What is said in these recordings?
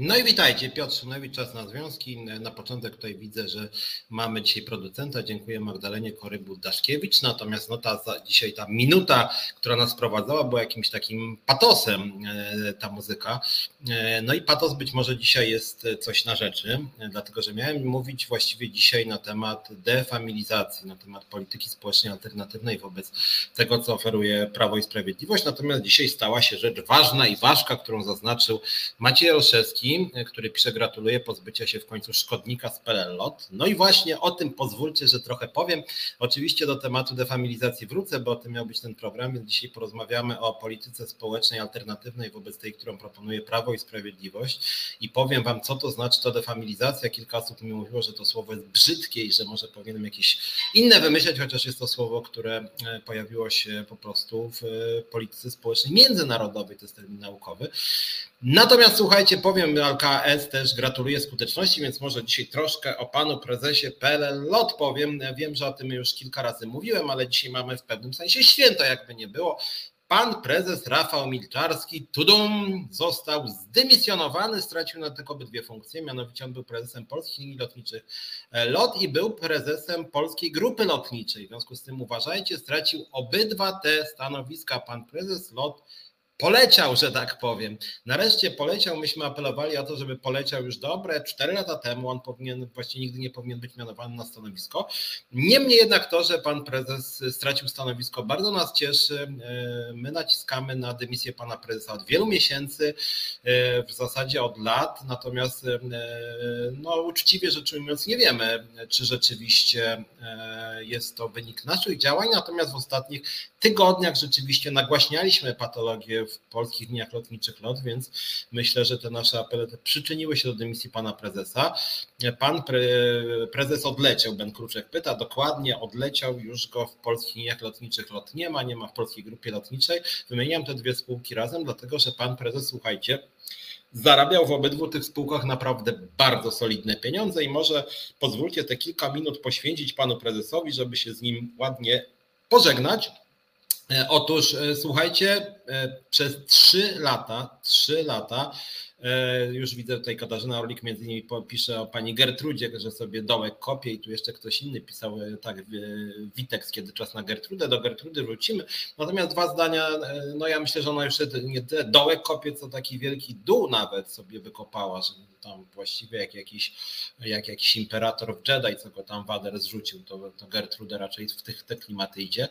No i witajcie, Piotr Szumlewicz, Czas na Związki. Na początek tutaj widzę, że mamy dzisiaj producenta. Dziękuję Magdalenie Korybu-Daszkiewicz. Natomiast no ta, dzisiaj ta minuta, która nas prowadzała, była jakimś takim patosem e, ta muzyka. E, no i patos być może dzisiaj jest coś na rzeczy, dlatego że miałem mówić właściwie dzisiaj na temat defamilizacji, na temat polityki społecznej alternatywnej wobec tego, co oferuje Prawo i Sprawiedliwość. Natomiast dzisiaj stała się rzecz ważna i ważka, którą zaznaczył Maciej Olszewski, który pisze gratuluje pozbycia się w końcu szkodnika z PLLOT. No i właśnie o tym pozwólcie, że trochę powiem. Oczywiście do tematu defamilizacji wrócę, bo o tym miał być ten program, więc dzisiaj porozmawiamy o polityce społecznej alternatywnej wobec tej, którą proponuje Prawo i Sprawiedliwość i powiem wam, co to znaczy to defamilizacja. Kilka osób mi mówiło, że to słowo jest brzydkie i że może powinienem jakieś inne wymyśleć, chociaż jest to słowo, które e, pojawiło się po prostu w e, polityce społecznej międzynarodowej, to jest termin naukowy. Natomiast słuchajcie, powiem, LKS też gratuluje skuteczności, więc może dzisiaj troszkę o panu prezesie PLL LOT powiem. Wiem, że o tym już kilka razy mówiłem, ale dzisiaj mamy w pewnym sensie święto, jakby nie było. Pan prezes Rafał Milczarski, tudum, został zdymisjonowany, stracił na tylko obydwie funkcje, mianowicie on był prezesem Polskich Linii Lotniczych LOT i był prezesem Polskiej Grupy Lotniczej. W związku z tym uważajcie, stracił obydwa te stanowiska. Pan prezes LOT poleciał, że tak powiem. Nareszcie poleciał, myśmy apelowali o to, żeby poleciał już dobre cztery lata temu, on powinien, właściwie nigdy nie powinien być mianowany na stanowisko. Niemniej jednak to, że pan prezes stracił stanowisko bardzo nas cieszy. E, my naciskamy na dymisję pana prezesa od wielu miesięcy, e, w zasadzie od lat, natomiast e, no uczciwie rzecz ujmując nie wiemy, czy rzeczywiście jest to wynik naszych działań, natomiast w ostatnich tygodniach rzeczywiście nagłaśnialiśmy patologię w polskich liniach lotniczych LOT, więc myślę, że te nasze apele przyczyniły się do dymisji pana prezesa. Pan pre, prezes odleciał, Ben Kruczek pyta, dokładnie odleciał, już go w polskich liniach lotniczych LOT nie ma, nie ma w polskiej grupie lotniczej. Wymieniam te dwie spółki razem, dlatego że pan prezes, słuchajcie, zarabiał w obydwu tych spółkach naprawdę bardzo solidne pieniądze i może pozwólcie te kilka minut poświęcić panu prezesowi, żeby się z nim ładnie pożegnać otóż e, słuchajcie, e, przez trzy lata, trzy lata, już widzę tutaj Katarzyna Orlik między innymi pisze o pani Gertrudzie, że sobie dołek kopie i tu jeszcze ktoś inny pisał tak Witek, kiedy czas na Gertrudę, do Gertrudy wrócimy. Natomiast dwa zdania, no ja myślę, że ona już nie dołek kopie, co taki wielki dół nawet sobie wykopała, że tam właściwie jak jakiś, jak jakiś imperator w Jedi, co go tam Wader zrzucił, to, to Gertrude raczej w tych, te klimaty idzie.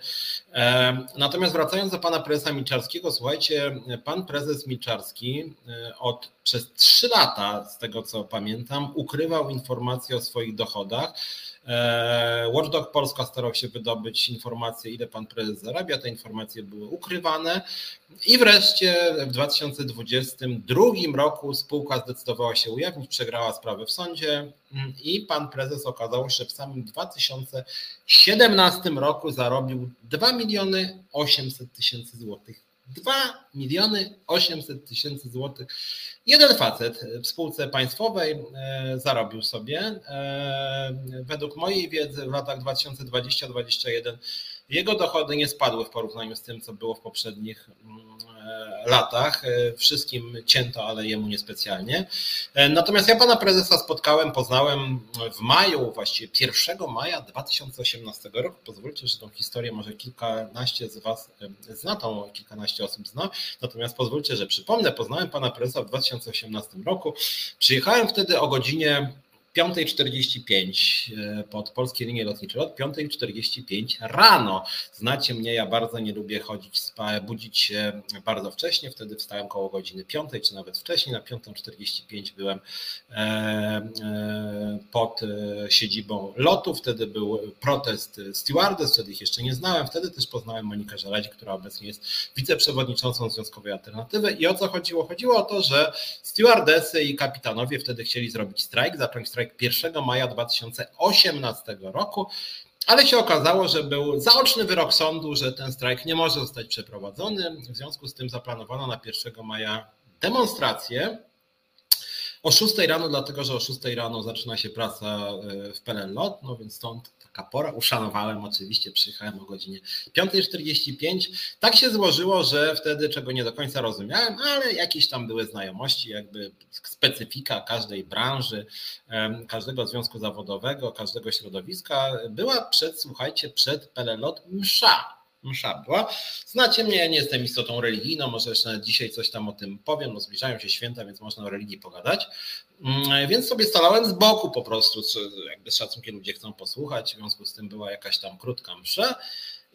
Natomiast wracając do pana prezesa Milczarskiego, słuchajcie, pan prezes Milczarski e, od przez trzy lata, z tego co pamiętam, ukrywał informacje o swoich dochodach E, Watchdog Polska starał się wydobyć informacje, ile pan prezes zarabia. Te informacje były ukrywane. I wreszcie w 2022 roku spółka zdecydowała się ujawnić, przegrała sprawę w sądzie i pan prezes okazał się, że w samym 2017 roku zarobił 2 miliony 800 tysięcy złotych 2 miliony 800 tysięcy złotych. Jeden facet w spółce państwowej e, zarobił sobie. E, według mojej wiedzy w latach 2020-2021 jego dochody nie spadły w porównaniu z tym, co było w poprzednich mm, latach. E, wszystkim cięto, ale jemu niespecjalnie. E, natomiast ja pana prezesa spotkałem, poznałem w maju, właściwie 1 maja 2018 roku. Pozwólcie, że tą historię może kilkanaście z Was zna, tą kilkanaście osób zna. Natomiast pozwólcie, że przypomnę, poznałem pana prezesa w 2018 roku. Przyjechałem wtedy o godzinie 5.45 e, pod polskie linie lotnicze, od 5.45 rano. Znacie mnie, ja bardzo nie lubię chodzić, budzić się bardzo wcześnie, wtedy wstałem koło godziny 5 czy nawet wcześniej, na 5.45 byłem e, e, pod siedzibą lotu, wtedy był protest stewardess, wtedy ich jeszcze nie znałem, wtedy też poznałem Monikę Żeladzi, która obecnie jest wiceprzewodniczącą Związkowej Alternatywy. I o co chodziło? Chodziło o to, że stewardesy i kapitanowie wtedy chcieli zrobić strajk, zacząć strajk 1 maja 2018 roku, ale się okazało, że był zaoczny wyrok sądu, że ten strajk nie może zostać przeprowadzony. W związku z tym zaplanowano na 1 maja demonstrację o 6 rano, dlatego że o 6 rano zaczyna się praca w Pelenlot, no więc stąd taka pora. Uszanowałem oczywiście, przyjechałem o godzinie 5.45. Tak się złożyło, że wtedy, czego nie do końca rozumiałem, ale jakieś tam były znajomości, jakby specyfika każdej branży, każdego związku zawodowego, każdego środowiska była przed, słuchajcie, przed Pelelot msza msza była. Znacie mnie, ja nie jestem istotą religijną, może jeszcze dzisiaj coś tam o tym powiem, no zbliżają się święta, więc można o religii pogadać. Mm, więc sobie stalałem z boku po prostu, jakby z szacunkiem ludzie chcą posłuchać, w związku z tym była jakaś tam krótka msza.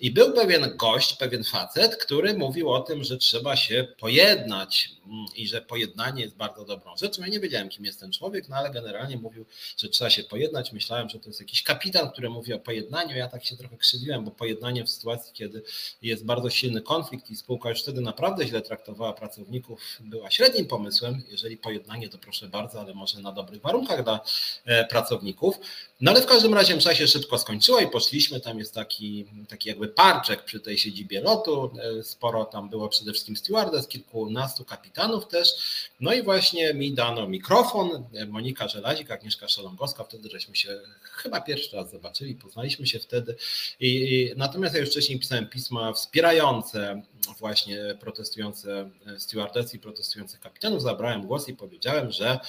I był pewien gość, pewien facet, który mówił o tym, że trzeba się pojednać mm, i że pojednanie jest bardzo dobrą rzeczą. Ja nie wiedziałem, kim jest ten człowiek, no ale generalnie mówił, że trzeba się pojednać. Myślałem, że to jest jakiś kapitan, który mówi o pojednaniu. Ja tak się trochę krzywiłem, bo pojednanie w sytuacji, kiedy jest bardzo silny konflikt i spółka już wtedy naprawdę źle traktowała pracowników, była średnim pomysłem. Jeżeli pojednanie, to proszę bardzo, ale może na dobrych warunkach dla e, pracowników. No ale w każdym razie msza się szybko skończyła i poszliśmy. Tam jest taki, taki jakby parczek przy tej siedzibie lotu. E, sporo tam było przede wszystkim stewardess, kilkunastu kapitanów też. No i właśnie mi dano mikrofon. Monika Żelazik, Agnieszka Szalongowska, wtedy żeśmy się chyba pierwszy raz zobaczyli, poznaliśmy się wtedy. I, natomiast ja już wcześniej pisałem pisma wspierające właśnie protestujące stewardessy, protestujących kapitanów. Zabrałem głos i powiedziałem, że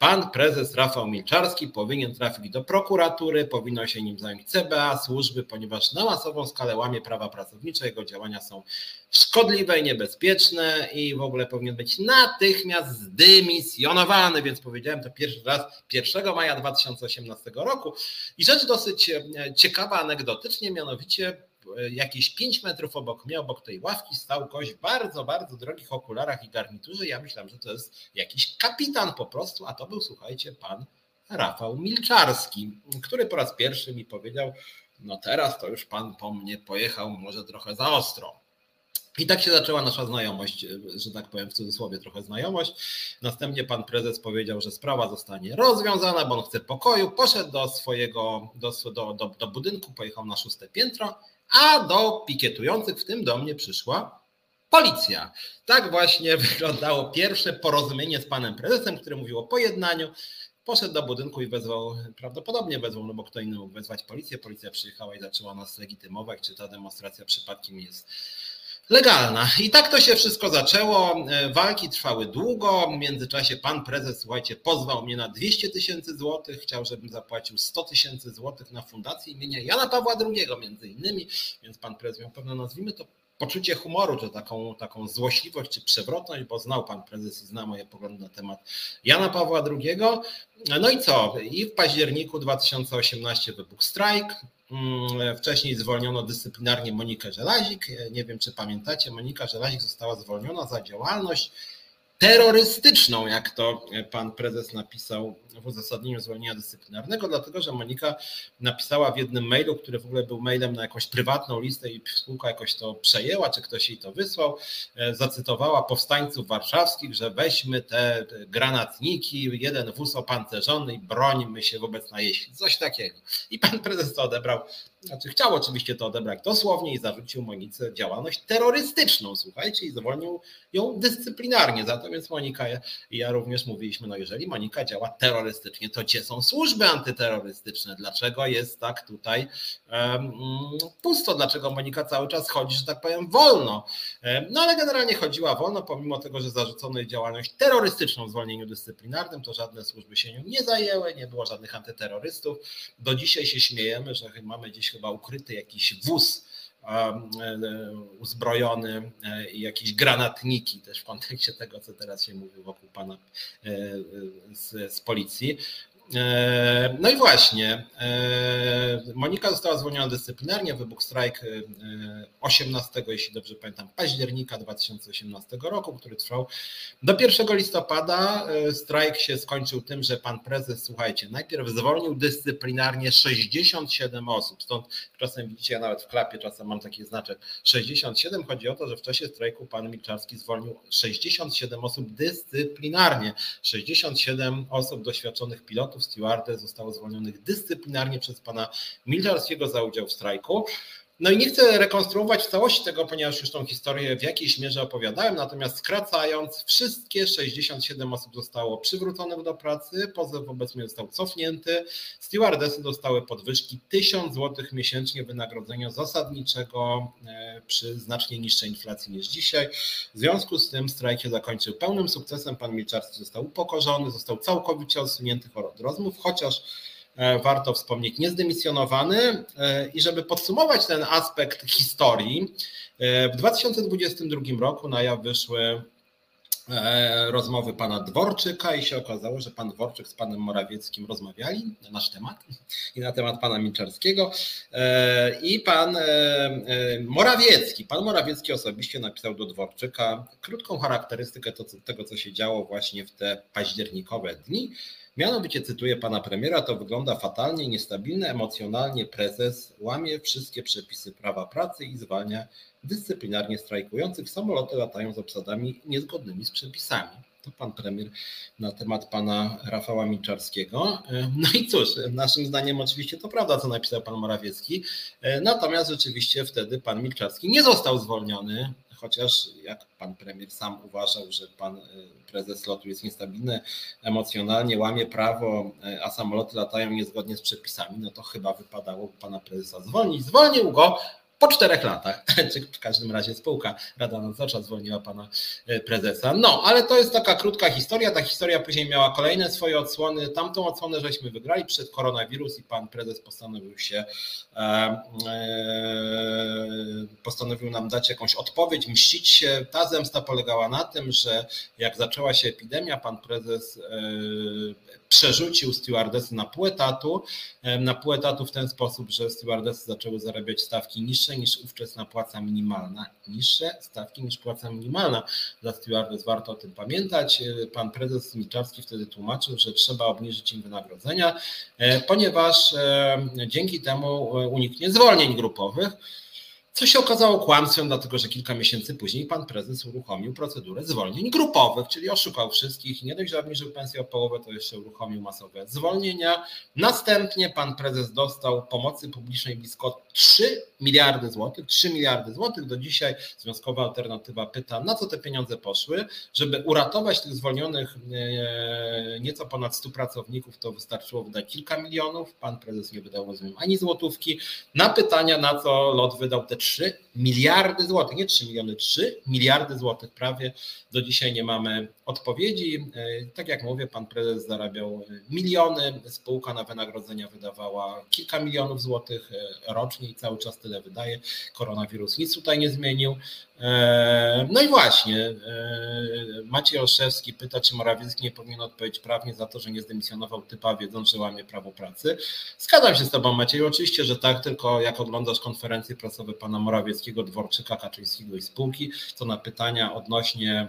Pan prezes Rafał Milczarski powinien trafić do prokuratury, powinno się nim zająć CBA, służby, ponieważ na masową skalę łamie prawa pracownicze, jego działania są szkodliwe i niebezpieczne i w ogóle powinien być natychmiast zdymisjonowany, więc powiedziałem to pierwszy raz 1 maja 2018 roku. I rzecz dosyć e, ciekawa anegdotycznie, mianowicie E, jakieś 5 metrów obok mnie, obok tej ławki stał gość w bardzo, bardzo drogich okularach i garniturze. Ja myślałem, że to jest jakiś kapitan po prostu, a to był, słuchajcie, pan Rafał Milczarski, który po raz pierwszy mi powiedział, no teraz to już pan po mnie pojechał może trochę za ostro. I tak się zaczęła nasza znajomość, że tak powiem w cudzysłowie trochę znajomość. Następnie pan prezes powiedział, że sprawa zostanie rozwiązana, bo on chce pokoju. Poszedł do swojego, do, do, do, do budynku, pojechał na szóste piętro a do pikietujących, w tym do mnie, przyszła policja. Tak właśnie wyglądało pierwsze porozumienie z panem prezesem, który mówił o pojednaniu. Poszedł do budynku i wezwał, prawdopodobnie wezwał, no bo kto inny mógł wezwać policję. Policja przyjechała i zaczęła nas legitymować, czy ta demonstracja przypadkiem jest legalna. I tak to się wszystko zaczęło. E, walki trwały długo. W międzyczasie pan prezes, słuchajcie, pozwał mnie na 200 tysięcy złotych. Chciał, żebym zapłacił 100 tysięcy złotych na fundację imienia Jana Pawła II między innymi. Więc pan prezes miał pewne, nazwijmy to, poczucie humoru, czy taką, taką złośliwość, czy przewrotność, bo znał pan prezes i zna moje poglądy na temat Jana Pawła II. No i co? I w październiku 2018 wybuchł strajk. Mm, wcześniej zwolniono dyscyplinarnie Monikę Żelazik. Nie wiem, czy pamiętacie, Monika Żelazik została zwolniona za działalność terrorystyczną, jak to pan prezes napisał w uzasadnieniu zwolnienia dyscyplinarnego, dlatego że Monika napisała w jednym mailu, który w ogóle był mailem na jakąś prywatną listę i spółka jakoś to przejęła, czy ktoś jej to wysłał, e, zacytowała powstańców warszawskich, że weźmy te granatniki, jeden wóz opancerzony i brońmy się wobec najeźdźców, coś takiego. I pan prezes to odebrał. Znaczy chciał oczywiście to odebrać dosłownie i zarzucił Monice działalność terrorystyczną, słuchajcie, i zwolnił ją dyscyplinarnie. Za to, więc Monika i ja również mówiliśmy, no jeżeli Monika działa terrorystycznie, to gdzie są służby antyterrorystyczne? Dlaczego jest tak tutaj pusto? Dlaczego Monika cały czas chodzi, że tak powiem, wolno? No ale generalnie chodziła wolno, pomimo tego, że zarzucono jej działalność terrorystyczną w zwolnieniu dyscyplinarnym, to żadne służby się nią nie zajęły, nie było żadnych antyterrorystów. Do dzisiaj się śmiejemy, że mamy gdzieś chyba ukryty jakiś wóz uzbrojony e, i jakieś granatniki też w kontekście tego, co teraz się mówi wokół pana e, z, z policji. E, no i właśnie, e, Monika została zwolniona dyscyplinarnie, wybuchł strajk 18, e, jeśli dobrze pamiętam, października 2018 roku, który trwał do 1 listopada. Strajk się skończył tym, że pan prezes, słuchajcie, najpierw zwolnił dyscyplinarnie 67 osób, stąd czasem widzicie, ja nawet w klapie czasem mam taki znaczek. 67, chodzi o to, że w czasie strajku pan Milczarski zwolnił 67 osób dyscyplinarnie, 67 osób doświadczonych pilotów, stewardess zostało zwolnionych dyscyplinarnie przez pana Milczarskiego za udział w strajku. No i nie chcę rekonstruować całości tego, ponieważ już tą historię w jakiejś mierze opowiadałem, natomiast skracając, wszystkie 67 osób zostało przywróconych do pracy, pozew wobec mnie został cofnięty, stewardesy dostały podwyżki 1000 zł miesięcznie wynagrodzenia zasadniczego e, przy znacznie niższej inflacji niż dzisiaj. W związku z tym strajk się zakończył pełnym sukcesem, pan Milczarski został upokorzony, został całkowicie odsunięty od rozmów, chociaż warto wspomnieć, niezdymisjonowany. E, I żeby podsumować ten aspekt historii, e, w 2022 roku na jaw wyszły rozmowy pana Dworczyka i się okazało, że pan Dworczyk z panem Morawieckim rozmawiali na nasz temat i na temat pana Milczarskiego i pan Morawiecki, pan Morawiecki osobiście napisał do Dworczyka krótką charakterystykę tego, co się działo właśnie w te październikowe dni Mianowicie cytuję pana premiera, to wygląda fatalnie, niestabilnie, emocjonalnie prezes łamie wszystkie przepisy prawa pracy i zwalnia dyscyplinarnie strajkujących. Samoloty latają z obsadami niezgodnymi z przepisami. To pan premier na temat pana Rafała Milczarskiego. No i cóż, naszym zdaniem oczywiście to prawda, co napisał pan Morawiecki. Natomiast rzeczywiście wtedy pan Milczarski nie został zwolniony chociaż jak pan premier sam uważał, że pan e, prezes lotu jest niestabilny emocjonalnie, łamie prawo, e, a samoloty latają niezgodnie z przepisami, no to chyba wypadało pana prezesa zwolnić. Zwolnił go, po czterech latach, czy w każdym razie spółka Rada Nadzorcza zwolniła pana e, prezesa. No, ale to jest taka krótka historia. Ta historia później miała kolejne swoje odsłony. Tamtą odsłonę żeśmy wygrali przed koronawirus i pan prezes postanowił się, e, e, postanowił nam dać jakąś odpowiedź, mścić się. Ta zemsta polegała na tym, że jak zaczęła się epidemia, pan prezes przerzucił stewardesy na pół etatu, na pół etatu w ten sposób, że stewardesy zaczęły zarabiać stawki niższe niż ówczesna płaca minimalna. Niższe stawki niż płaca minimalna dla stewardes, warto o tym pamiętać. Pan prezes Milczarski wtedy tłumaczył, że trzeba obniżyć im wynagrodzenia, e, ponieważ e, dzięki temu e, uniknie zwolnień grupowych. Co się okazało kłamstwem, dlatego że kilka miesięcy później pan prezes uruchomił procedurę zwolnień grupowych, czyli oszukał wszystkich i nie dość, że obniżył pensję o połowę, to jeszcze uruchomił masowe zwolnienia. Następnie pan prezes dostał pomocy publicznej blisko 3 miliardy złotych, 3 miliardy złotych. Do dzisiaj Związkowa Alternatywa pyta, na co te pieniądze poszły. Żeby uratować tych zwolnionych e, nieco ponad 100 pracowników, to wystarczyło wydać kilka milionów. Pan prezes nie wydał, rozumiem, ani złotówki. Na pytania, na co LOT wydał te 3 miliardy złotych, nie 3 miliony, 3 miliardy złotych prawie. Do dzisiaj nie mamy odpowiedzi. E, tak jak mówię, pan prezes zarabiał miliony, spółka na wynagrodzenia wydawała kilka milionów złotych e, rocznie i cały czas tyle wydaje. Koronawirus nic tutaj nie zmienił. E, no i właśnie, e, Maciej Olszewski pyta, czy Morawiecki nie powinien odpowiedzieć prawnie za to, że nie zdemisjonował typa, wiedząc, że łamie prawo pracy. Zgadzam się z Tobą, Maciej, oczywiście, że tak, tylko jak oglądasz konferencje prasowe pana Morawieckiego, Dworczyka, Kaczyńskiego i spółki, to na pytania odnośnie,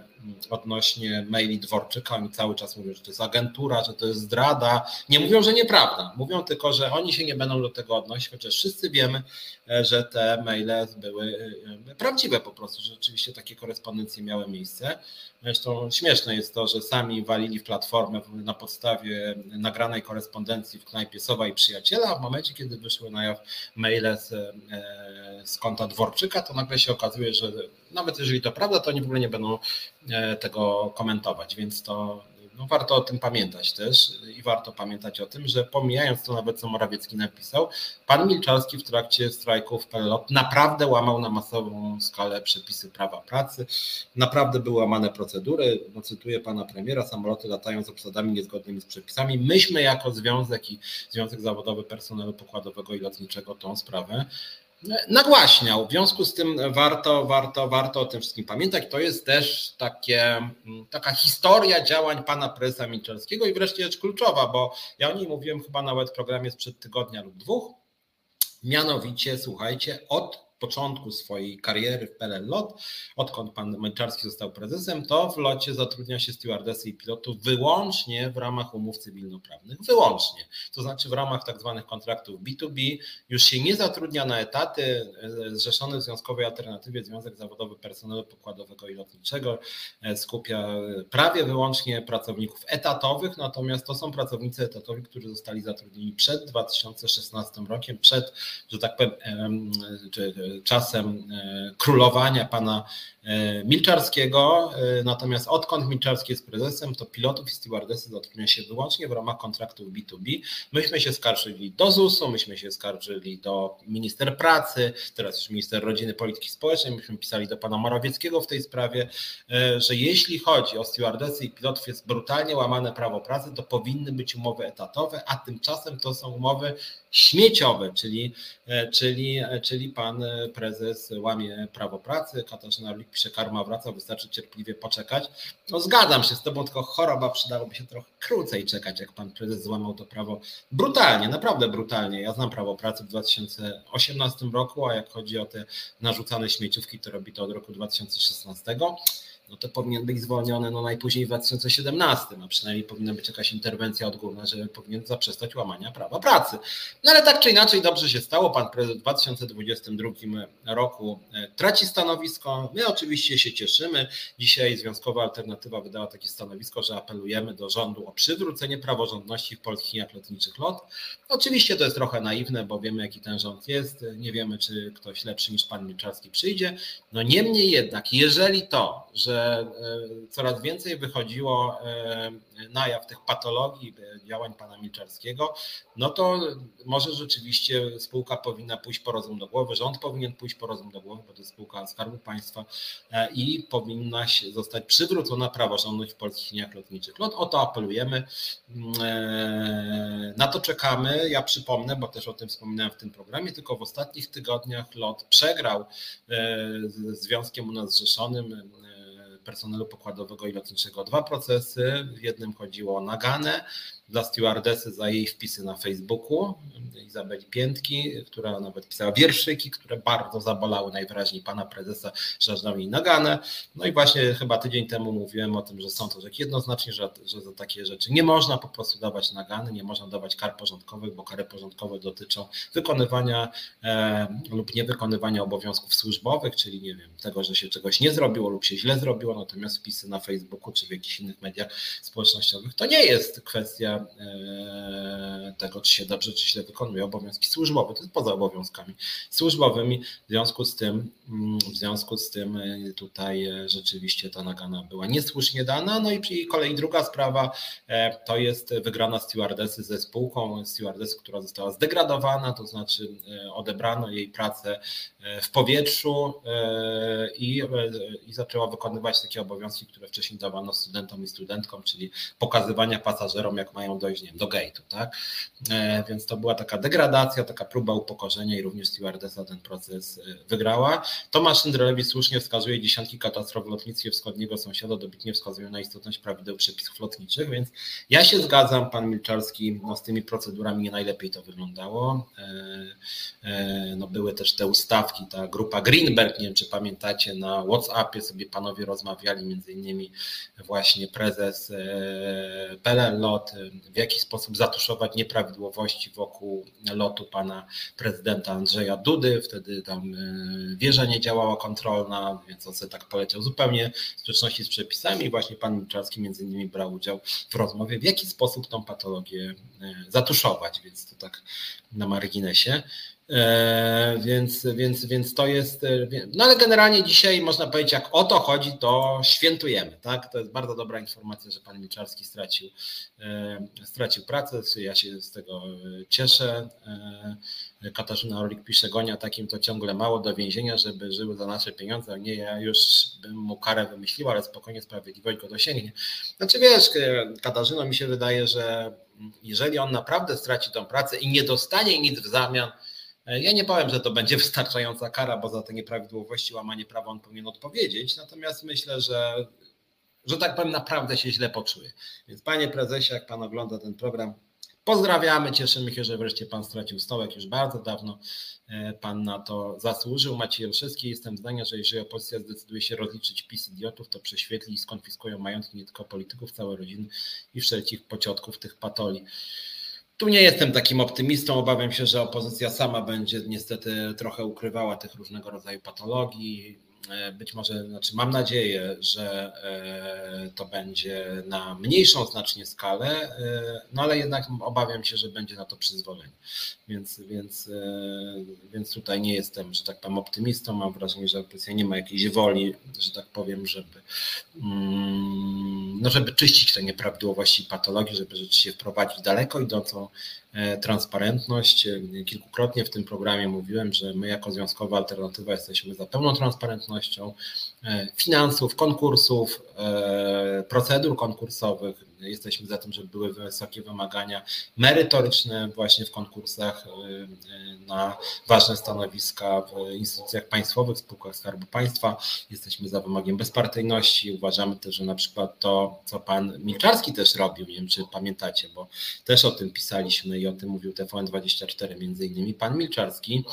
odnośnie maili Dworczyka, oni cały czas mówią, że to jest agentura, że to jest zdrada. Nie mówią, że nieprawda. Mówią tylko, że oni się nie będą do tego odnosić, chociaż wszyscy wiemy, e, że te maile były prawdziwe po prostu że rzeczywiście takie korespondencje miały miejsce. Zresztą śmieszne jest to, że sami walili w platformę na podstawie nagranej korespondencji w knajpie Sowa i Przyjaciela, a w momencie, kiedy wyszły na jaw maile z, e, z konta Dworczyka, to nagle się okazuje, że nawet jeżeli to prawda, to oni w ogóle nie będą e, tego komentować, więc to no warto o tym pamiętać też i warto pamiętać o tym, że pomijając to nawet co Morawiecki napisał, pan Milczarski w trakcie strajków PLO naprawdę łamał na masową skalę przepisy prawa pracy, naprawdę były łamane procedury, no cytuję pana premiera, samoloty latają z obsadami niezgodnymi z przepisami. Myśmy jako związek i Związek Zawodowy Personelu Pokładowego i Lotniczego tą sprawę nagłaśniał. W związku z tym warto, warto, warto o tym wszystkim pamiętać. To jest też takie, taka historia działań pana prezesa Milczarskiego i wreszcie rzecz kluczowa, bo ja o niej mówiłem chyba nawet w programie sprzed tygodnia lub dwóch. Mianowicie, słuchajcie, od początku swojej kariery w PLL LOT, odkąd pan Męczarski został prezesem, to w locie zatrudnia się stewardesy i pilotów wyłącznie w ramach umów cywilnoprawnych. Wyłącznie. To znaczy w ramach tak zwanych kontraktów B2B już się nie zatrudnia na etaty. Zrzeszony w Związkowej Alternatywie Związek Zawodowy Personelu Pokładowego i Lotniczego e, skupia prawie wyłącznie pracowników etatowych, natomiast to są pracownicy etatowi, którzy zostali zatrudnieni przed 2016 rokiem, przed, że tak powiem, czasem e, królowania pana Milczarskiego. E, natomiast odkąd Milczarski jest prezesem, to pilotów i stewardesy zatrudnia się wyłącznie w ramach kontraktów B2B. Myśmy się skarżyli do ZUS-u, myśmy się skarżyli do minister pracy, teraz już minister rodziny polityki społecznej, myśmy pisali do pana Morawieckiego w tej sprawie, że jeśli chodzi o stewardesy i pilotów jest brutalnie łamane prawo pracy, to powinny być umowy etatowe, a tymczasem to są umowy śmieciowe, czyli, czyli, czyli pan prezes łamie prawo pracy, Katarzyna pisze, karma wraca, wystarczy cierpliwie poczekać. No zgadzam się z tobą, tylko choroba przydałoby się trochę krócej czekać, jak pan prezes złamał to prawo brutalnie, naprawdę brutalnie. Ja znam prawo pracy w 2018 roku, a jak chodzi o te narzucane śmieciówki, to robi to od roku 2016 no to powinien być zwolniony no najpóźniej w 2017, a przynajmniej powinna być jakaś interwencja odgórna, że powinien zaprzestać łamania prawa pracy. No ale tak czy inaczej dobrze się stało. Pan prezydent w 2022 roku e, traci stanowisko. My oczywiście się cieszymy. Dzisiaj Związkowa Alternatywa wydała takie stanowisko, że apelujemy do rządu o przywrócenie praworządności w polskich liniach lotniczych LOT. Oczywiście to jest trochę naiwne, bo wiemy jaki ten rząd jest. Nie wiemy, czy ktoś lepszy niż pan Milczarski przyjdzie. No niemniej jednak, jeżeli to, że E, coraz więcej wychodziło e, na jaw tych patologii e, działań pana Milczarskiego, no to może rzeczywiście spółka powinna pójść po rozum do głowy, rząd powinien pójść po rozum do głowy, bo to jest spółka Skarbu Państwa i powinna zostać przywrócona praworządność w polskich liniach lotniczych. No, o to apelujemy, na to czekamy. Ja przypomnę, bo też o tym wspominałem w tym programie, tylko w ostatnich tygodniach LOT przegrał z związkiem u nas zrzeszonym personelu pokładowego i lotniczego dwa procesy. W jednym chodziło o naganę, dla stewardesy za jej wpisy na Facebooku, Izabeli Piętki, która nawet pisała wierszyki, które bardzo zabolały najwyraźniej pana prezesa, jej naganę. No i właśnie chyba tydzień temu mówiłem o tym, że są to rzeczy jednoznacznie, że, że za takie rzeczy nie można po prostu dawać nagany, nie można dawać kar porządkowych, bo kary porządkowe dotyczą wykonywania e, lub niewykonywania obowiązków służbowych, czyli nie wiem, tego, że się czegoś nie zrobiło lub się źle zrobiło, natomiast wpisy na Facebooku czy w jakichś innych mediach społecznościowych to nie jest kwestia E, tego, czy się dobrze, czy źle wykonuje obowiązki służbowe. To jest poza obowiązkami służbowymi. W związku z tym, mm, w związku z tym e, tutaj e, rzeczywiście ta nagana była niesłusznie dana. No i kolei druga sprawa to jest wygrana stewardesy ze spółką, stewardesy, która została zdegradowana, to znaczy odebrano jej pracę w powietrzu i, i zaczęła wykonywać takie obowiązki, które wcześniej dawano studentom i studentkom, czyli pokazywania pasażerom, jak mają dojść nie do gate'u, tak? E, więc to była taka degradacja, taka próba upokorzenia i również stewardesa ten proces e, wygrała. Tomasz Szyndralewicz słusznie wskazuje dziesiątki katastrof w lotnictwie wschodniego sąsiada, dobitnie wskazują na istotność prawideł przepisów lotniczych, więc ja się zgadzam, pan Milczarski, no z tymi procedurami nie najlepiej to wyglądało. E, no były też te ustawki, ta grupa Greenberg, nie wiem czy pamiętacie, na Whatsappie sobie panowie rozmawiali, między innymi właśnie prezes PLL Lot, w jaki sposób zatuszować nieprawidłowości wokół lotu pana prezydenta Andrzeja Dudy. Wtedy tam e, wieża nie działała kontrolna, więc on sobie tak poleciał zupełnie w sprzeczności z przepisami. Właśnie pan Milczarski między innymi brał udział w rozmowie, w jaki sposób tą patologię e, zatuszować, więc to tak na marginesie. E, więc, więc, więc to jest. E, no ale generalnie dzisiaj można powiedzieć, jak o to chodzi, to świętujemy. Tak? To jest bardzo dobra informacja, że pan Milczarski stracił, e, stracił pracę. Ja się z tego cieszę. Katarzyna Orlik pisze, gonia takim to ciągle mało do więzienia, żeby żyły za nasze pieniądze. Nie, ja już bym mu karę wymyśliła, ale spokojnie sprawiedliwość go dosięgnie. Znaczy wiesz, Katarzyno, mi się wydaje, że jeżeli on naprawdę straci tą pracę i nie dostanie nic w zamian, ja nie powiem, że to będzie wystarczająca kara, bo za te nieprawidłowości, łamanie prawa on powinien odpowiedzieć, natomiast myślę, że, że tak powiem, naprawdę się źle poczuje. Więc panie prezesie, jak pan ogląda ten program, Pozdrawiamy, cieszymy się, że wreszcie Pan stracił stołek. Już bardzo dawno e, Pan na to zasłużył. Maciej Olszewski, jestem zdania, że jeżeli opozycja zdecyduje się rozliczyć PiS idiotów, to prześwietli i skonfiskują majątki nie tylko polityków, całe rodziny i wszelkich pociotków tych patoli. Tu nie jestem takim optymistą. Obawiam się, że opozycja sama będzie niestety trochę ukrywała tych różnego rodzaju patologii być może, znaczy mam nadzieję, że e, to będzie na mniejszą znacznie skalę, e, no ale jednak obawiam się, że będzie na to przyzwolenie. Więc, więc, więc tutaj nie jestem, że tak powiem, optymistą. Mam wrażenie, że opozycja nie ma jakiejś woli, że tak powiem, żeby, mm, no żeby czyścić te nieprawidłowości i patologii, żeby rzeczywiście wprowadzić daleko idącą E, transparentność. E, kilkukrotnie w tym programie mówiłem, że my jako Związkowa Alternatywa jesteśmy za pełną transparentnością e, finansów, konkursów, procedur konkursowych, Jesteśmy za tym, żeby były wysokie wymagania merytoryczne właśnie w konkursach y, y, na ważne stanowiska w instytucjach państwowych, spółkach Skarbu Państwa. Jesteśmy za wymogiem bezpartyjności. Uważamy też, że na przykład to, co pan Milczarski też robił, nie wiem czy pamiętacie, bo też o tym pisaliśmy i o tym mówił TVN24 między innymi. Pan Milczarski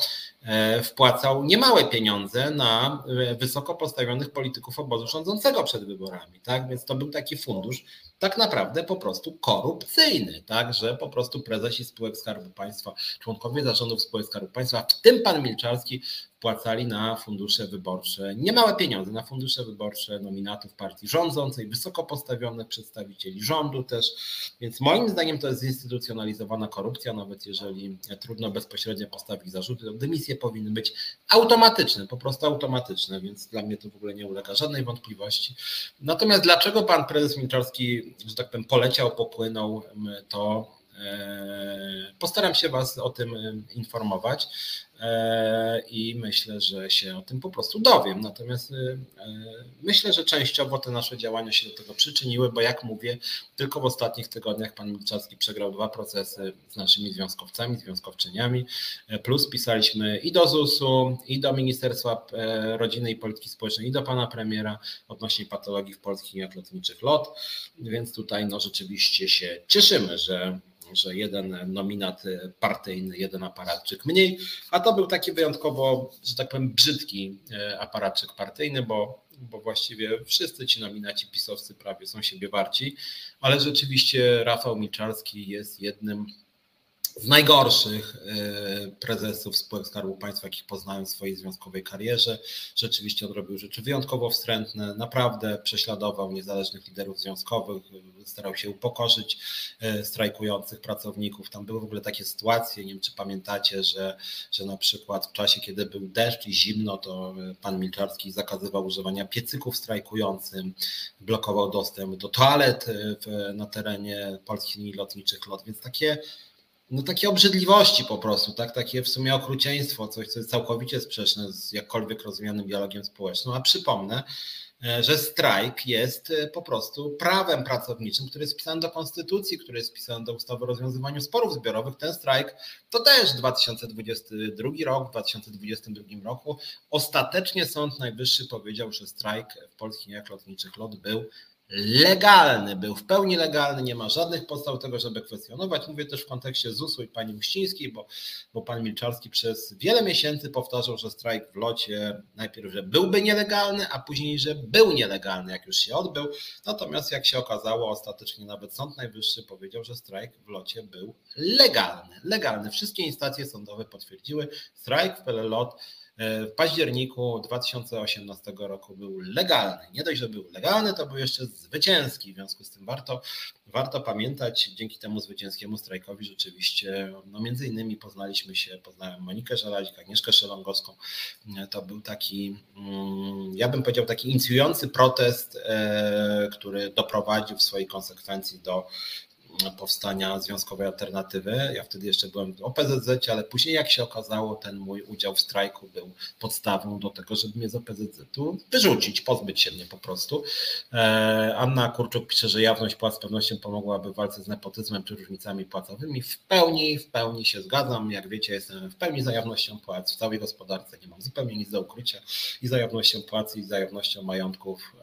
e, wpłacał niemałe pieniądze na e, wysoko postawionych polityków obozu rządzącego przed wyborami, tak? Więc to był taki fundusz, tak naprawdę po prostu korupcyjny, tak, że po prostu prezesi spółek Skarbu Państwa, członkowie zarządów spółek Skarbu Państwa, w tym pan Milczarski, wpłacali na fundusze wyborcze niemałe pieniądze, na fundusze wyborcze nominatów partii rządzącej, wysoko postawionych przedstawicieli rządu też, więc moim zdaniem to jest zinstytucjonalizowana korupcja, nawet jeżeli trudno bezpośrednio postawić zarzuty, to dymisje powinny być automatyczne, po prostu automatyczne, więc dla mnie to w ogóle nie ulega żadnej wątpliwości. Natomiast dlaczego pan prezes Milczarski, że tak powiem, poleciał, popłynął, to Postaram się Was o tym informować. E, i myślę, że się o tym po prostu dowiem. Natomiast e, myślę, że częściowo te nasze działania się do tego przyczyniły, bo jak mówię, tylko w ostatnich tygodniach pan Milczarski przegrał dwa procesy z naszymi związkowcami, związkowczyniami, e, plus pisaliśmy i do ZUS-u, i do Ministerstwa Rodziny i Polityki Społecznej, i do pana premiera odnośnie patologii w polskich lotniczych lot, więc tutaj no rzeczywiście się cieszymy, że że jeden nominat partyjny, jeden aparatczyk mniej, a to był taki wyjątkowo, że tak powiem, brzydki e, aparatczyk partyjny, bo, bo właściwie wszyscy ci nominaci pisowcy prawie są siebie warci, ale rzeczywiście Rafał Milczarski jest jednym z najgorszych e, prezesów spółek Skarbu Państwa, jakich poznałem w swojej związkowej karierze. Rzeczywiście on robił rzeczy wyjątkowo wstrętne, naprawdę prześladował niezależnych liderów związkowych, starał się upokorzyć e, strajkujących pracowników. Tam były w ogóle takie sytuacje, nie wiem czy pamiętacie, że, że na przykład w czasie, kiedy był deszcz i zimno, to pan Milczarski zakazywał używania piecyków strajkującym, blokował dostęp do toalet w, na terenie polskich linii lotniczych LOT, więc takie no takie obrzydliwości po prostu, tak? takie w sumie okrucieństwo, coś, co jest całkowicie sprzeczne z jakkolwiek rozumianym dialogiem społecznym. A przypomnę, e, że strajk jest e, po prostu prawem pracowniczym, który jest wpisany do konstytucji, który jest wpisany do ustawy o rozwiązywaniu sporów zbiorowych. Ten strajk to też 2022 rok, w 2022 roku ostatecznie Sąd Najwyższy powiedział, że strajk w polskich liniach lotniczych LOT był legalny, był w pełni legalny, nie ma żadnych podstaw tego, żeby kwestionować. Mówię też w kontekście ZUS-u i pani Uścińskiej, bo, bo pan Milczarski przez wiele miesięcy powtarzał, że strajk w locie najpierw, że byłby nielegalny, a później, że był nielegalny, jak już się odbył. Natomiast jak się okazało, ostatecznie nawet Sąd Najwyższy powiedział, że strajk w locie był legalny. Legalny. Wszystkie instancje sądowe potwierdziły, strajk w PLLOT w październiku 2018 roku był legalny. Nie dość, że był legalny, to był jeszcze zwycięski. W związku z tym warto, warto pamiętać, dzięki temu zwycięskiemu strajkowi rzeczywiście, no między innymi poznaliśmy się, poznałem Monikę Żelazik, Agnieszkę Szelongowską. E, to był taki, mm, ja bym powiedział, taki inicjujący protest, e, który doprowadził w swojej konsekwencji do powstania Związkowej Alternatywy. Ja wtedy jeszcze byłem w OPZZ, ale później jak się okazało, ten mój udział w strajku był podstawą do tego, żeby mnie z OPZZ-u wyrzucić, pozbyć się mnie po prostu. E, Anna Kurczuk pisze, że jawność płac z pewnością pomogłaby w walce z nepotyzmem czy różnicami płacowymi. W pełni, w pełni się zgadzam. Jak wiecie, jestem w pełni za jawnością płac w całej gospodarce. Nie mam zupełnie nic do ukrycia i za jawnością płac i za jawnością majątków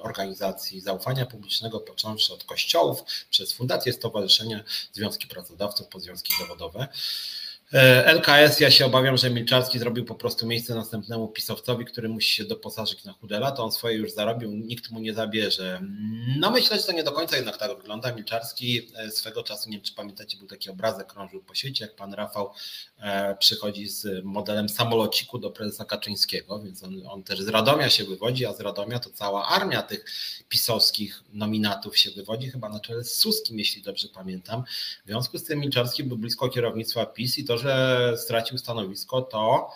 organizacji zaufania publicznego, począwszy od kościołów, przez fundacje, stowarzyszenia, związki pracodawców, pozwiązki zawodowe. E, LKS, ja się obawiam, że Milczarski zrobił po prostu miejsce następnemu pisowcowi, który musi się doposażyć na chude lata. On swoje już zarobił, nikt mu nie zabierze. No myślę, że to nie do końca jednak tak wygląda. Milczarski e, swego czasu, nie wiem czy pamiętacie, był taki obrazek, krążył po świecie, jak pan Rafał e, przychodzi z modelem samolociku do prezesa Kaczyńskiego, więc on, on też z Radomia się wywodzi, a z Radomia to cała armia tych pisowskich nominatów się wywodzi, chyba na czele z Suskim, jeśli dobrze pamiętam. W związku z tym Milczarski był blisko kierownictwa PiS i to, że stracił stanowisko, to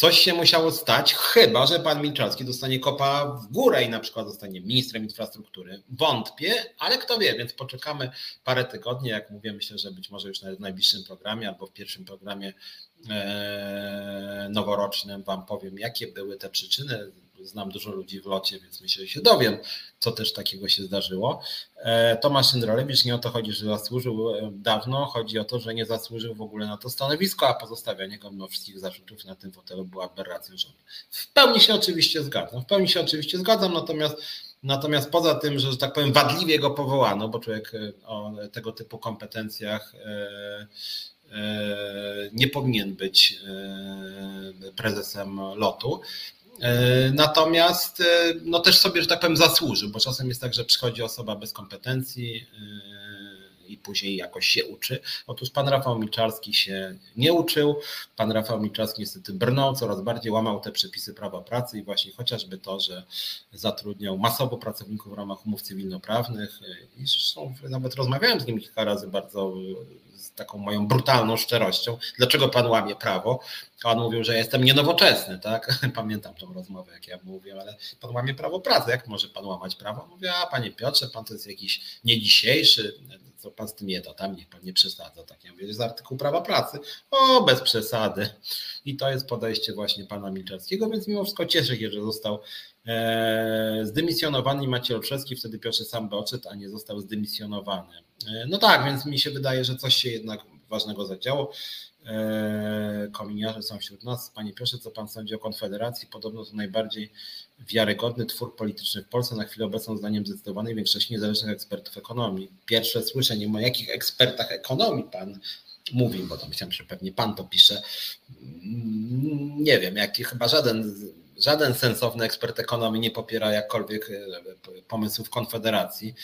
coś się musiało stać, chyba że pan Milczarski dostanie kopa w górę i na przykład zostanie ministrem infrastruktury. Wątpię, ale kto wie, więc poczekamy parę tygodni. Jak mówię, myślę, że być może już w najbliższym programie albo w pierwszym programie e, noworocznym Wam powiem, jakie były te przyczyny znam dużo ludzi w locie, więc myślę, że się dowiem, co też takiego się zdarzyło. E, Tomasz Szyndralewicz nie o to chodzi, że zasłużył e, dawno, chodzi o to, że nie zasłużył w ogóle na to stanowisko, a pozostawianie go mimo wszystkich zarzutów na tym fotelu była aberracją rządu. W pełni się oczywiście zgadzam, w pełni się oczywiście zgadzam, natomiast Natomiast poza tym, że, że tak powiem, wadliwie go powołano, bo człowiek e, o tego typu kompetencjach nie powinien być prezesem lotu, natomiast e, no też sobie, że tak powiem, zasłużył, bo czasem jest tak, że przychodzi osoba bez kompetencji e, i później jakoś się uczy. Otóż pan Rafał Milczarski się nie uczył. Pan Rafał Milczarski niestety brnął, coraz bardziej łamał te przepisy prawa pracy i właśnie chociażby to, że zatrudniał masowo pracowników w ramach umów cywilnoprawnych i zresztą nawet rozmawiałem z nim kilka razy bardzo z taką moją brutalną szczerością, dlaczego pan łamie prawo. A on mówił, że jestem nienowoczesny, tak? Pamiętam tą rozmowę, jak ja mówię, ale pan łamie prawo pracy, jak może pan łamać prawo? Mówię, a panie Piotrze, pan to jest jakiś nie dzisiejszy, co pan z tym tam niech pan nie przesadza. Tak, ja mówię, jest artykuł prawa pracy. O, bez przesady. I to jest podejście właśnie pana Milczarskiego, więc mimo wszystko cieszę się, że został e, zdymisjonowany Maciej Olszewski, wtedy Piotr sam odszedł, a nie został zdymisjonowany. E, no tak, więc mi się wydaje, że coś się jednak ważnego zadziało. E, kominiarze są wśród nas. Panie Piotrze, co Pan sądzi o Konfederacji? Podobno to najbardziej wiarygodny twór polityczny w Polsce, na chwilę obecną zdaniem zdecydowanej większości niezależnych ekspertów ekonomii. Pierwsze słyszenie o jakich ekspertach ekonomii Pan mówi, bo to myślałem, że pewnie Pan to pisze. Mm, nie wiem, jaki chyba żaden żaden sensowny ekspert ekonomii nie popiera jakkolwiek e, pomysłów Konfederacji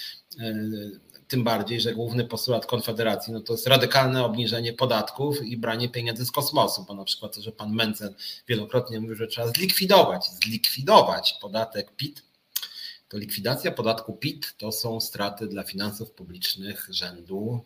tym bardziej, że główny postulat Konfederacji no to jest radykalne obniżenie podatków i branie pieniędzy z kosmosu, bo na przykład to, że pan Mencen wielokrotnie mówił, że trzeba zlikwidować, zlikwidować podatek PIT, to likwidacja podatku PIT to są straty dla finansów publicznych rzędu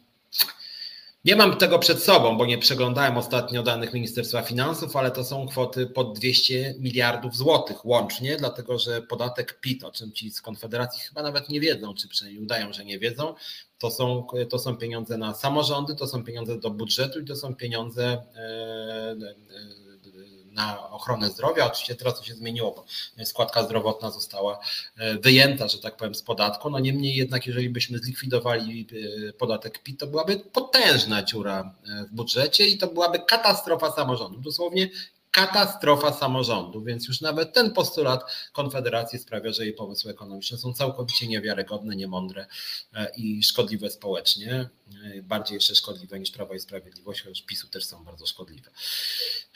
nie mam tego przed sobą, bo nie przeglądałem ostatnio danych Ministerstwa Finansów, ale to są kwoty pod 200 miliardów złotych łącznie, dlatego że podatek PIT, o czym ci z Konfederacji chyba nawet nie wiedzą, czy przynajmniej udają, że nie wiedzą, to są, to są pieniądze na samorządy, to są pieniądze do budżetu i to są pieniądze e, e, na ochronę zdrowia. Oczywiście teraz to się zmieniło, bo składka zdrowotna została e, wyjęta, że tak powiem, z podatku. No niemniej jednak, jeżeli byśmy zlikwidowali e, podatek PIT, to byłaby potężna dziura e, w budżecie i to byłaby katastrofa samorządu. Dosłownie katastrofa samorządu, więc już nawet ten postulat Konfederacji sprawia, że jej pomysły ekonomiczne są całkowicie niewiarygodne, niemądre e, i szkodliwe społecznie, e, bardziej jeszcze szkodliwe niż Prawo i Sprawiedliwość, chociaż PiSu też są bardzo szkodliwe.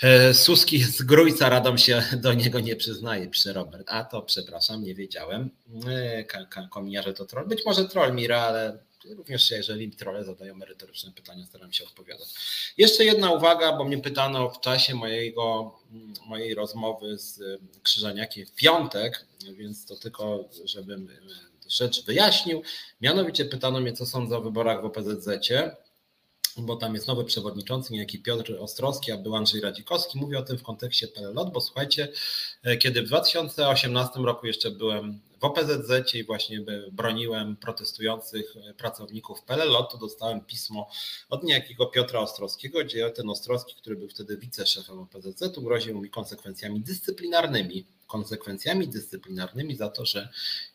E, Suski z Grójca Radom się do niego nie przyznaje, pisze Robert. A to przepraszam, nie wiedziałem. Kominiarze to troll. Być może troll Mira, ale również jeżeli trole zadają merytoryczne pytania, staram się odpowiadać. Jeszcze jedna uwaga, bo mnie pytano w czasie mojego, mojej rozmowy z Krzyżaniakiem w piątek, więc to tylko, żebym rzecz wyjaśnił. Mianowicie pytano mnie, co sądzę o wyborach w OPZZ-cie bo tam jest nowy przewodniczący, niejaki Piotr Ostrowski, a był Andrzej Radzikowski. Mówię o tym w kontekście PLLOT, bo słuchajcie, kiedy w 2018 roku jeszcze byłem w OPZZ i właśnie broniłem protestujących pracowników PLLOT, to dostałem pismo od niejakiego Piotra Ostrowskiego, gdzie ten Ostrowski, który był wtedy wiceszefem OPZZ, groził mi konsekwencjami dyscyplinarnymi konsekwencjami dyscyplinarnymi za to, że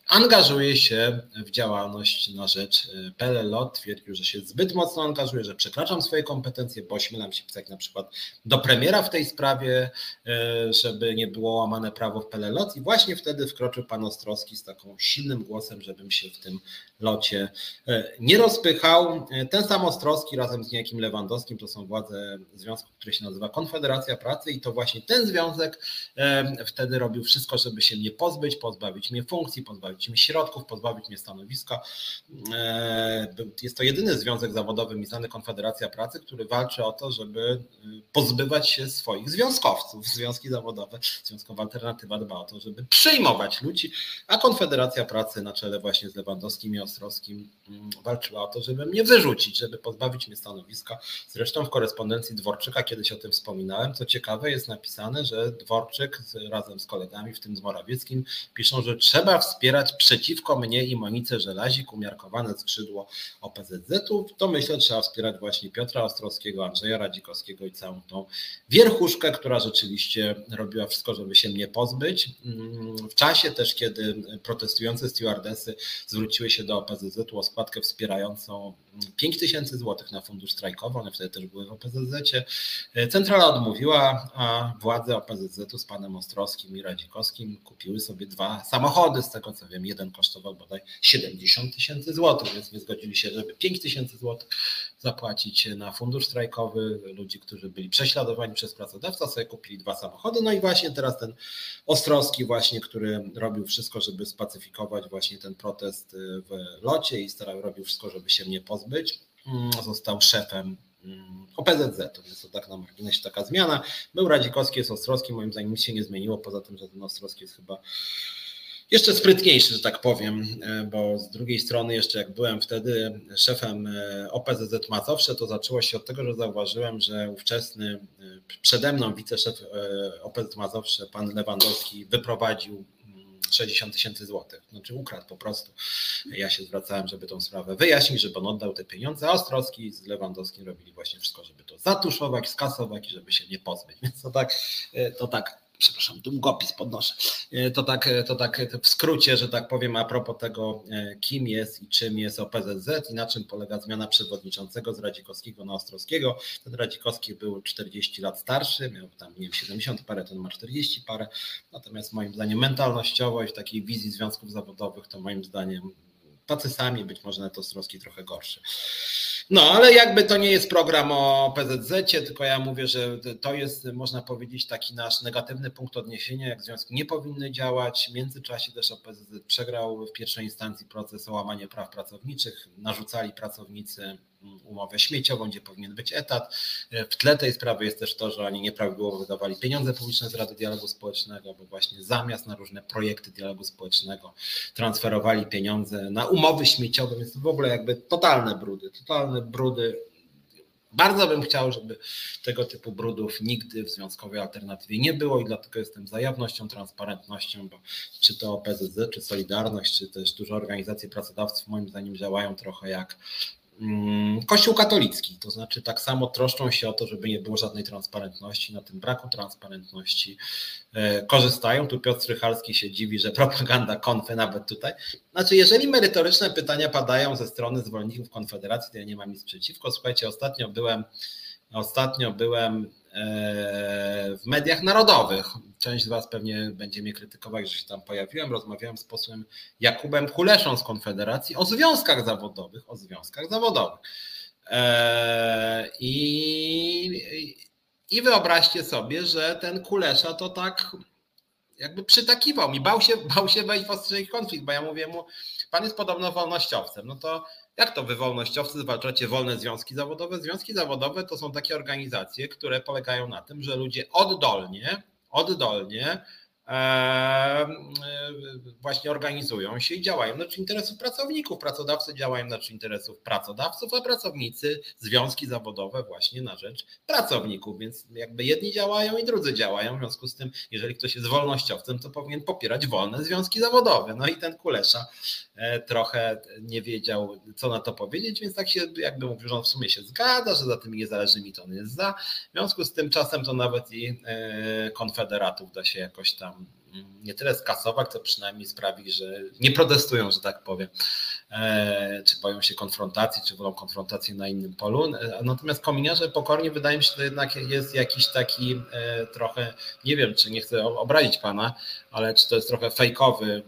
angażuje się w działalność na rzecz e, PLLO. Twierdził, że się zbyt mocno angażuje, że przekraczam swoje kompetencje, bo ośmielam się pisać na przykład do premiera w tej sprawie, e, żeby nie było łamane prawo w PLLO. I właśnie wtedy wkroczył pan Ostrowski z taką silnym głosem, żebym się w tym locie nie rozpychał. Ten sam Ostrowski razem z niejakim Lewandowskim to są władze związku, który się nazywa Konfederacja Pracy i to właśnie ten związek wtedy robił wszystko, żeby się mnie pozbyć, pozbawić mnie funkcji, pozbawić mnie środków, pozbawić mnie stanowiska. Jest to jedyny związek zawodowy mi znany Konfederacja Pracy, który walczy o to, żeby pozbywać się swoich związkowców. Związki zawodowe, Związkowa Alternatywa dba o to, żeby przyjmować ludzi, a Konfederacja Pracy na czele właśnie z Lewandowskim i Ostrowskim mm, walczyła o to, żeby mnie wyrzucić, żeby pozbawić mnie stanowiska. Zresztą w korespondencji Dworczyka kiedyś o tym wspominałem. Co ciekawe, jest napisane, że Dworczyk razem z kolegami, w tym z Morawieckim, piszą, że trzeba wspierać przeciwko mnie i Monice Żelazik umiarkowane skrzydło OPZZ-u. To myślę, trzeba wspierać właśnie Piotra Ostrowskiego, Andrzeja Radzikowskiego i całą tą wierchuszkę, która rzeczywiście robiła wszystko, żeby się mnie pozbyć. Mm, w czasie też, kiedy protestujące stewardesy zwróciły się do OPZZ-u o składkę wspierającą 5 tysięcy złotych na fundusz strajkowy, one wtedy też były w OPZZ-cie. Centrala odmówiła, a władze OPZZ-u z panem Ostrowskim i Radzikowskim kupiły sobie dwa samochody, z tego co wiem, jeden kosztował bodaj 70 tysięcy złotych, więc nie zgodzili się, żeby 5 tysięcy złotych zapłacić na fundusz strajkowy. Ludzi, którzy byli prześladowani przez pracodawcę, sobie kupili dwa samochody. No i właśnie teraz ten Ostrowski właśnie, który robił wszystko, żeby spacyfikować właśnie ten protest w locie i starał, robił wszystko, żeby się mnie pozbyć. Mm, został szefem mm, OPZZ, więc to tak na marginesie taka zmiana. Był Radzikowski, jest Ostrowski, moim zdaniem nic się nie zmieniło, poza tym, że ten Ostrowski jest chyba jeszcze sprytniejszy, że tak powiem, e, bo z drugiej strony jeszcze jak byłem wtedy szefem e, OPZZ Mazowsze, to zaczęło się od tego, że zauważyłem, że ówczesny e, przede mną wiceszef OPZZ Mazowsze, pan Lewandowski, wyprowadził 60 mm, tysięcy złotych, znaczy ukradł po prostu. Ja się zwracałem, żeby tą sprawę wyjaśnić, żeby on oddał te pieniądze, a Ostrowski z Lewandowskim robili właśnie wszystko, żeby to zatuszować, skasować i żeby się nie pozbyć. Więc to tak, to tak przepraszam, długopis podnoszę. E, to tak, e, to tak w skrócie, że tak powiem, a propos tego, e, kim jest i czym jest OPZZ i na czym polega zmiana przewodniczącego z Radzikowskiego na Ostrowskiego. Ten Radzikowski był 40 lat starszy, miał tam, nie wiem, 70 parę, ten ma 40 parę. Natomiast moim zdaniem mentalnościowo i w takiej wizji związków zawodowych, to moim zdaniem tacy sami, być może nawet Ostrowski trochę gorszy. No, ale jakby to nie jest program o PZZ, tylko ja mówię, że to jest, można powiedzieć, taki nasz negatywny punkt odniesienia, jak związki nie powinny działać. W międzyczasie też OPZZ przegrał w pierwszej instancji proces o łamanie praw pracowniczych, narzucali pracownicy umowę śmieciową, gdzie powinien być etat. W tle tej sprawy jest też to, że oni nieprawidłowo wydawali pieniądze publiczne z Rady Dialogu Społecznego, bo właśnie zamiast na różne projekty dialogu społecznego transferowali pieniądze na umowy śmieciowe, więc w ogóle jakby totalne brudy, totalne brudy. Bardzo bym chciał, żeby tego typu brudów nigdy w związkowej alternatywie nie było i dlatego jestem za jawnością, transparentnością, bo czy to PZZ, czy Solidarność, czy też duże organizacje pracodawców moim zdaniem działają trochę jak Kościół katolicki, to znaczy tak samo troszczą się o to, żeby nie było żadnej transparentności, na tym braku transparentności e, korzystają. Tu Piotr Strychalski się dziwi, że propaganda konfy nawet tutaj. Znaczy, jeżeli merytoryczne pytania padają ze strony zwolenników Konfederacji, to ja nie mam nic przeciwko. Słuchajcie, ostatnio byłem, ostatnio byłem w mediach narodowych. Część z Was pewnie będzie mnie krytykować, że się tam pojawiłem. Rozmawiałem z posłem Jakubem Kuleszą z Konfederacji o związkach zawodowych, o związkach zawodowych. E, I, i wyobraźcie sobie, że ten Kulesza to tak jakby przytakiwał mi, bał się, bał się wejść w ostry konflikt, bo ja mówię mu, pan jest podobno wolnościowcem, no to jak to wy wolnościowcy zwalczacie wolne związki zawodowe? Związki zawodowe to są takie organizacje, które polegają na tym, że ludzie oddolnie, oddolnie właśnie organizują się i działają na rzecz interesów pracowników. Pracodawcy działają na rzecz interesów pracodawców, a pracownicy, związki zawodowe właśnie na rzecz pracowników. Więc jakby jedni działają i drudzy działają. W związku z tym, jeżeli ktoś jest wolnościowcem, to powinien popierać wolne związki zawodowe. No i ten Kulesza e, trochę nie wiedział, co na to powiedzieć, więc tak się jakby mówił, że on w sumie się zgadza, że za tymi niezależnymi to on jest za. W związku z tym czasem to nawet i e, konfederatów da się jakoś tam nie tyle skasować, to przynajmniej sprawić, że nie protestują, że tak powiem. czy boją się konfrontacji, czy wolą konfrontacji na innym polu. Natomiast kominiarze pokornie wydaje mi się, że jednak jest jakiś taki trochę, nie wiem, czy nie chcę obrazić pana, ale czy to jest trochę fejkowy,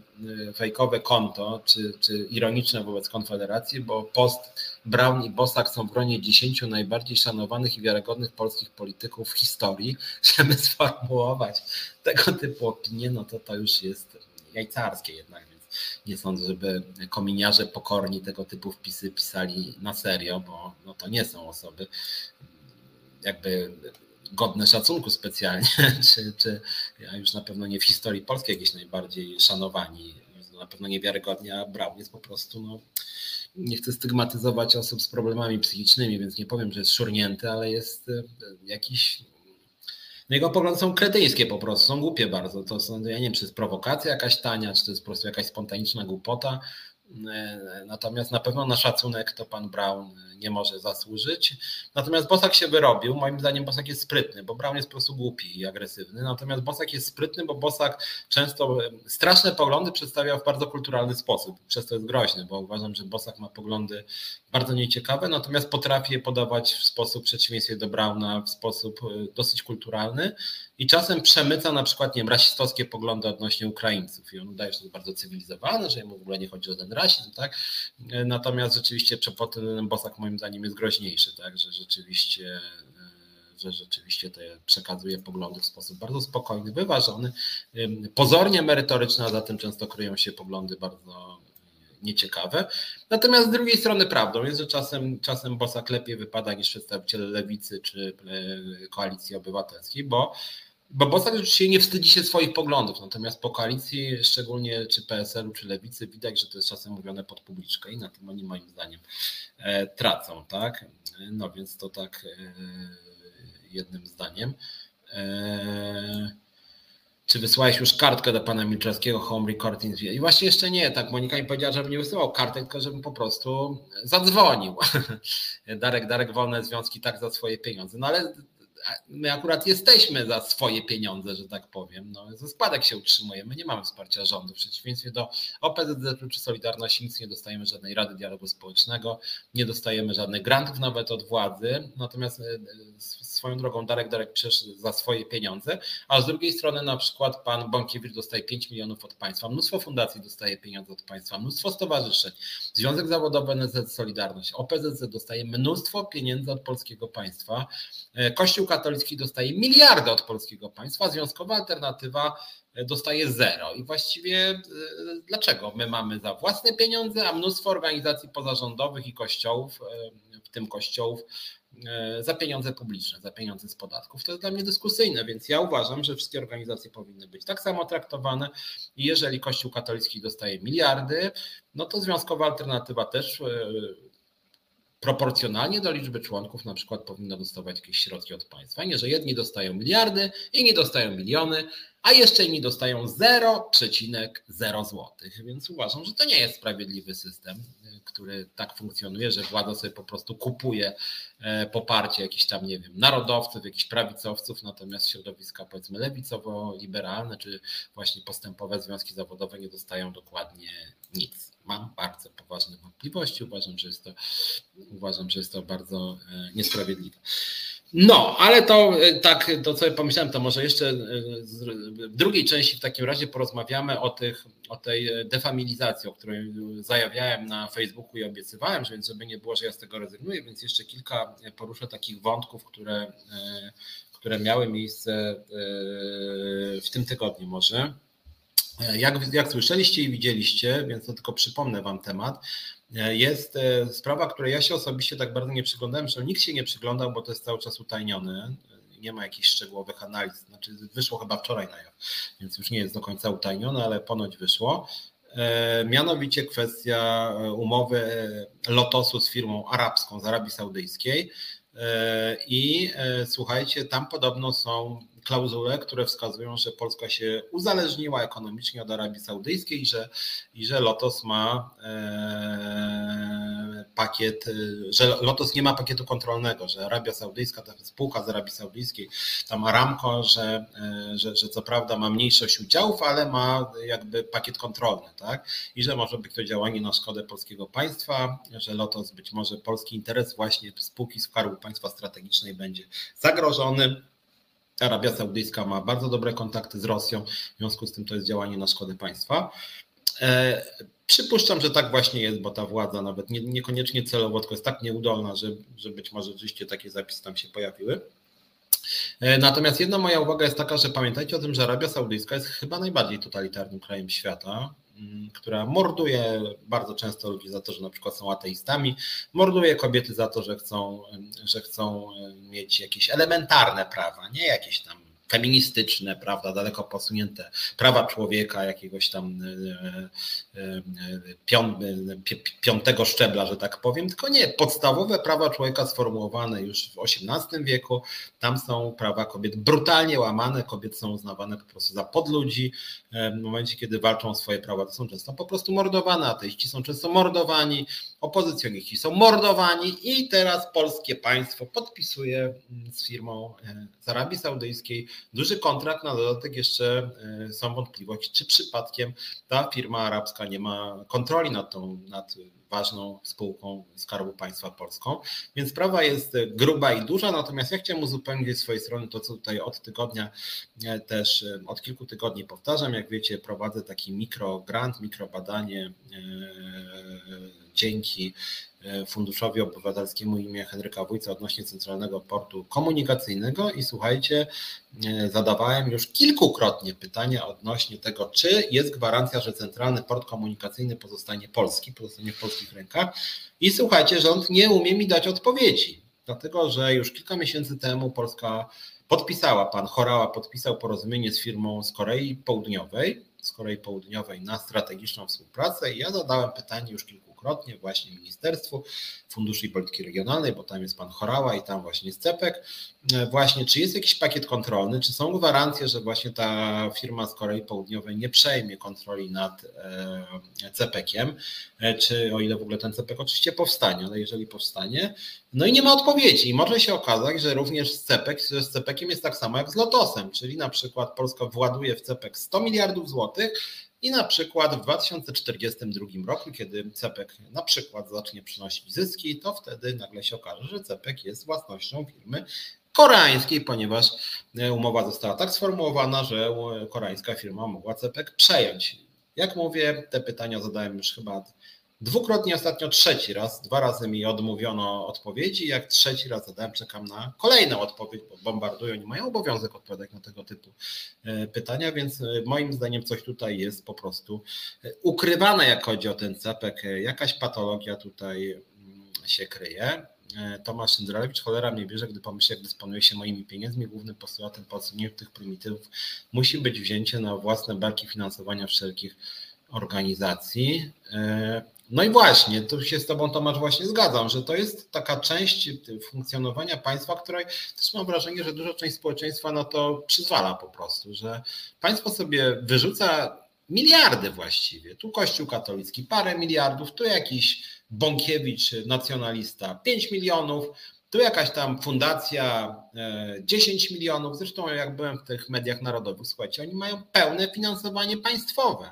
fejkowe konto, czy, czy ironiczne wobec Konfederacji, bo post Brown i Bosak są w gronie 10 najbardziej szanowanych i wiarygodnych polskich polityków w historii, żeby sformułować tego typu opinie, no to to już jest jajcarskie jednak, więc nie sądzę, żeby kominiarze pokorni tego typu wpisy pisali na serio, bo no to nie są osoby jakby godne szacunku specjalnie, czy, czy ja już na pewno nie w historii polskiej jakieś najbardziej szanowani, na pewno niewiarygodnie, a Brown jest po prostu no, nie chcę stygmatyzować osób z problemami psychicznymi, więc nie powiem, że jest szurnięty, ale jest e, jakiś. No jego poglądy są kretyńskie po prostu, są głupie bardzo. To są, ja nie wiem, czy jest prowokacja jakaś tania, czy to jest po prostu jakaś spontaniczna głupota. E, natomiast na pewno na szacunek to pan Brown nie może zasłużyć. Natomiast Bosak się wyrobił. Moim zdaniem Bosak jest sprytny, bo Brown jest po prostu głupi i agresywny. Natomiast Bosak jest sprytny, bo Bosak często straszne poglądy przedstawia w bardzo kulturalny sposób. Przez to jest groźny, bo uważam, że Bosak ma poglądy bardzo nieciekawe, natomiast potrafi je podawać w sposób przeciwieństwie do Brauna, w sposób e, dosyć kulturalny i czasem przemyca na przykład nie wiem, rasistowskie poglądy odnośnie Ukraińców i on udaje, że jest bardzo cywilizowane, że mu w ogóle nie chodzi o ten rasizm, tak? E, natomiast rzeczywiście ten Bosak moim zdaniem jest groźniejszy, tak? Że rzeczywiście e, że rzeczywiście te przekazuje poglądy w sposób bardzo spokojny, wyważony, pozornie merytoryczny, a za tym często kryją się poglądy bardzo nieciekawe. Natomiast z drugiej strony prawdą jest, że czasem, czasem Bosak lepiej wypada niż przedstawiciele lewicy czy e, koalicji obywatelskiej, bo bo Bosak rzeczywiście nie wstydzi się swoich poglądów, natomiast po koalicji, szczególnie czy PSL-u, czy Lewicy, widać, że to jest czasem mówione pod publiczkę i na tym oni moim zdaniem e, tracą, tak? No więc to tak e, jednym zdaniem. Czy wysłałeś już kartkę do pana Milczewskiego Home Recording? I właśnie jeszcze nie, tak Monika mi powiedziała, żebym nie wysyłał kartek, tylko żebym po prostu zadzwonił. Darek, Darek, wolne związki tak za swoje pieniądze. No ale my akurat jesteśmy za swoje pieniądze, że tak powiem. No, ze składek się utrzymujemy, nie mamy wsparcia rządu. W przeciwieństwie do OPZZ czy Solidarności nic nie dostajemy żadnej Rady Dialogu Społecznego, nie dostajemy żadnych grantów nawet od władzy. Natomiast e, swoją drogą Darek Darek przeszedł za swoje pieniądze, a z drugiej strony na przykład pan Bąkiewicz dostaje 5 milionów od państwa, mnóstwo fundacji dostaje pieniądze od państwa, mnóstwo stowarzyszeń, Związek Zawodowy NZ Solidarność, OPZZ dostaje mnóstwo pieniędzy od polskiego państwa, e, Kościół katolicki dostaje miliardy od polskiego państwa, związkowa alternatywa e, dostaje zero. I właściwie e, dlaczego my mamy za własne pieniądze, a mnóstwo organizacji pozarządowych i kościołów, w tym kościołów, za pieniądze publiczne, za pieniądze z podatków. To jest dla mnie dyskusyjne, więc ja uważam, że wszystkie organizacje powinny być tak samo traktowane jeżeli Kościół katolicki dostaje miliardy, no to związkowa alternatywa też proporcjonalnie do liczby członków na przykład powinno dostawać jakieś środki od państwa. Nie, że jedni dostają miliardy, inni dostają miliony, a jeszcze inni dostają 0,0 zł. Więc uważam, że to nie jest sprawiedliwy system, który tak funkcjonuje, że władza sobie po prostu kupuje e, poparcie jakichś tam, nie wiem, narodowców, jakichś prawicowców, natomiast środowiska powiedzmy lewicowo-liberalne czy właśnie postępowe związki zawodowe nie dostają dokładnie nic mam bardzo poważne wątpliwości. Uważam, że jest to, uważam, że jest to bardzo e, niesprawiedliwe. No, ale to e, tak, to co pomyślałem, to może jeszcze e, w drugiej części w takim razie porozmawiamy o, tych, o tej defamilizacji, o której zajawiałem na Facebooku i obiecywałem, że więc żeby nie było, że ja z tego rezygnuję, więc jeszcze kilka poruszę takich wątków, które, które miały miejsce w tym tygodniu może. Jak, jak słyszeliście i widzieliście, więc to tylko przypomnę Wam temat, jest e, sprawa, której ja się osobiście tak bardzo nie przyglądałem, że nikt się nie przyglądał, bo to jest cały czas utajnione. Nie ma jakichś szczegółowych analiz. Znaczy, wyszło chyba wczoraj na jaw, więc już nie jest do końca utajnione, ale ponoć wyszło. E, mianowicie kwestia e, umowy Lotosu z firmą arabską z Arabii Saudyjskiej. I słuchajcie, tam podobno są klauzule, które wskazują, że Polska się uzależniła ekonomicznie od Arabii Saudyjskiej i że, i że Lotos ma e, pakiet, że Lotos nie ma pakietu kontrolnego, że Arabia Saudyjska, ta spółka z Arabii Saudyjskiej, tam Aramco, że, że, że co prawda ma mniejszość udziałów, ale ma jakby pakiet kontrolny, tak? I że może być to działanie na szkodę polskiego państwa, że Lotos być może polski interes właśnie spółki Skarbu Państwa Strategicznej będzie zagrożony. Arabia Saudyjska ma bardzo dobre kontakty z Rosją, w związku z tym to jest działanie na szkodę państwa. E, przypuszczam, że tak właśnie jest, bo ta władza nawet nie, niekoniecznie celowo, tylko jest tak nieudolna, że, że być może rzeczywiście takie zapisy tam się pojawiły. E, natomiast jedna moja uwaga jest taka, że pamiętajcie o tym, że Arabia Saudyjska jest chyba najbardziej totalitarnym krajem świata, która morduje bardzo często ludzi za to, że na przykład są ateistami, morduje kobiety za to, że chcą, że chcą mieć jakieś elementarne prawa, nie jakieś tam feministyczne, prawda, daleko posunięte prawa człowieka, jakiegoś tam e, e, e, piątego szczebla, że tak powiem, tylko nie, podstawowe prawa człowieka sformułowane już w XVIII wieku, tam są prawa kobiet brutalnie łamane, kobiety są uznawane po prostu za podludzi, w momencie, kiedy walczą o swoje prawa, to są często po prostu mordowane, ateiści są często mordowani, opozycjoniści są mordowani i teraz polskie państwo podpisuje mm, z firmą z Arabii Saudyjskiej duży kontrakt, na dodatek jeszcze e, są wątpliwości, czy przypadkiem ta firma arabska nie ma kontroli nad tą, nad ważną spółką Skarbu Państwa Polską. Więc sprawa jest gruba i duża, natomiast ja chciałem uzupełnić z swojej strony to, co tutaj od tygodnia e, też, e, od kilku tygodni powtarzam. Jak wiecie, prowadzę taki mikrogrant, mikrobadanie dzięki E, Funduszowi Obywatelskiemu imię Henryka Wójca odnośnie Centralnego Portu Komunikacyjnego. I słuchajcie, e, zadawałem już kilkukrotnie pytania odnośnie tego, czy jest gwarancja, że Centralny Port Komunikacyjny pozostanie polski, pozostanie w polskich rękach. I słuchajcie, rząd nie umie mi dać odpowiedzi, dlatego że już kilka miesięcy temu Polska podpisała, pan Chorała podpisał porozumienie z firmą z Korei Południowej, z Korei Południowej na strategiczną współpracę. I ja zadałem pytanie już kilku wielokrotnie właśnie Ministerstwu Funduszy i Polityki Regionalnej, bo tam jest pan Chorała i tam właśnie jest CEPEK, e, właśnie czy jest jakiś pakiet kontrolny, czy są gwarancje, że właśnie ta firma z Korei Południowej nie przejmie kontroli nad e, CEPEKiem, e, czy o ile w ogóle ten CEPEK oczywiście powstanie, ale jeżeli powstanie, no i nie ma odpowiedzi. I może się okazać, że również z CEPEK, z CEPEKiem jest tak samo jak z Lotosem, czyli na przykład Polska właduje w CEPEK 100 miliardów złotych, i na przykład w 2042 roku, kiedy CEPEK na przykład zacznie przynosić zyski, to wtedy nagle się okaże, że CEPEK jest własnością firmy koreańskiej, ponieważ e, umowa została tak sformułowana, że koreańska firma mogła CEPEK przejąć. Jak mówię, te pytania zadałem już chyba Dwukrotnie ostatnio trzeci raz, dwa razy mi odmówiono odpowiedzi. Jak trzeci raz zadałem, czekam na kolejną odpowiedź, bo bombardują, nie mają obowiązek odpowiadać na tego typu e, pytania, więc e, moim zdaniem coś tutaj jest po prostu e, ukrywane, jak chodzi o ten cepek. Jakaś patologia tutaj mm, się kryje. Tomasz Szyndralewicz, cholera mnie bierze, gdy pomyślę, jak dysponuje się moimi pieniędzmi. Głównym postulatem po odsunięciu tych prymitywów musi być wzięcie na własne barki finansowania wszelkich organizacji. No i właśnie, tu się z Tobą, Tomasz, właśnie zgadzam, że to jest taka część funkcjonowania państwa, której też mam wrażenie, że duża część społeczeństwa na to przyzwala po prostu, że państwo sobie wyrzuca miliardy właściwie. Tu Kościół katolicki parę miliardów, tu jakiś Bąkiewicz, nacjonalista 5 milionów, tu jakaś tam fundacja 10 e, milionów. Zresztą jak byłem w tych mediach narodowych, słuchajcie, oni mają pełne finansowanie państwowe.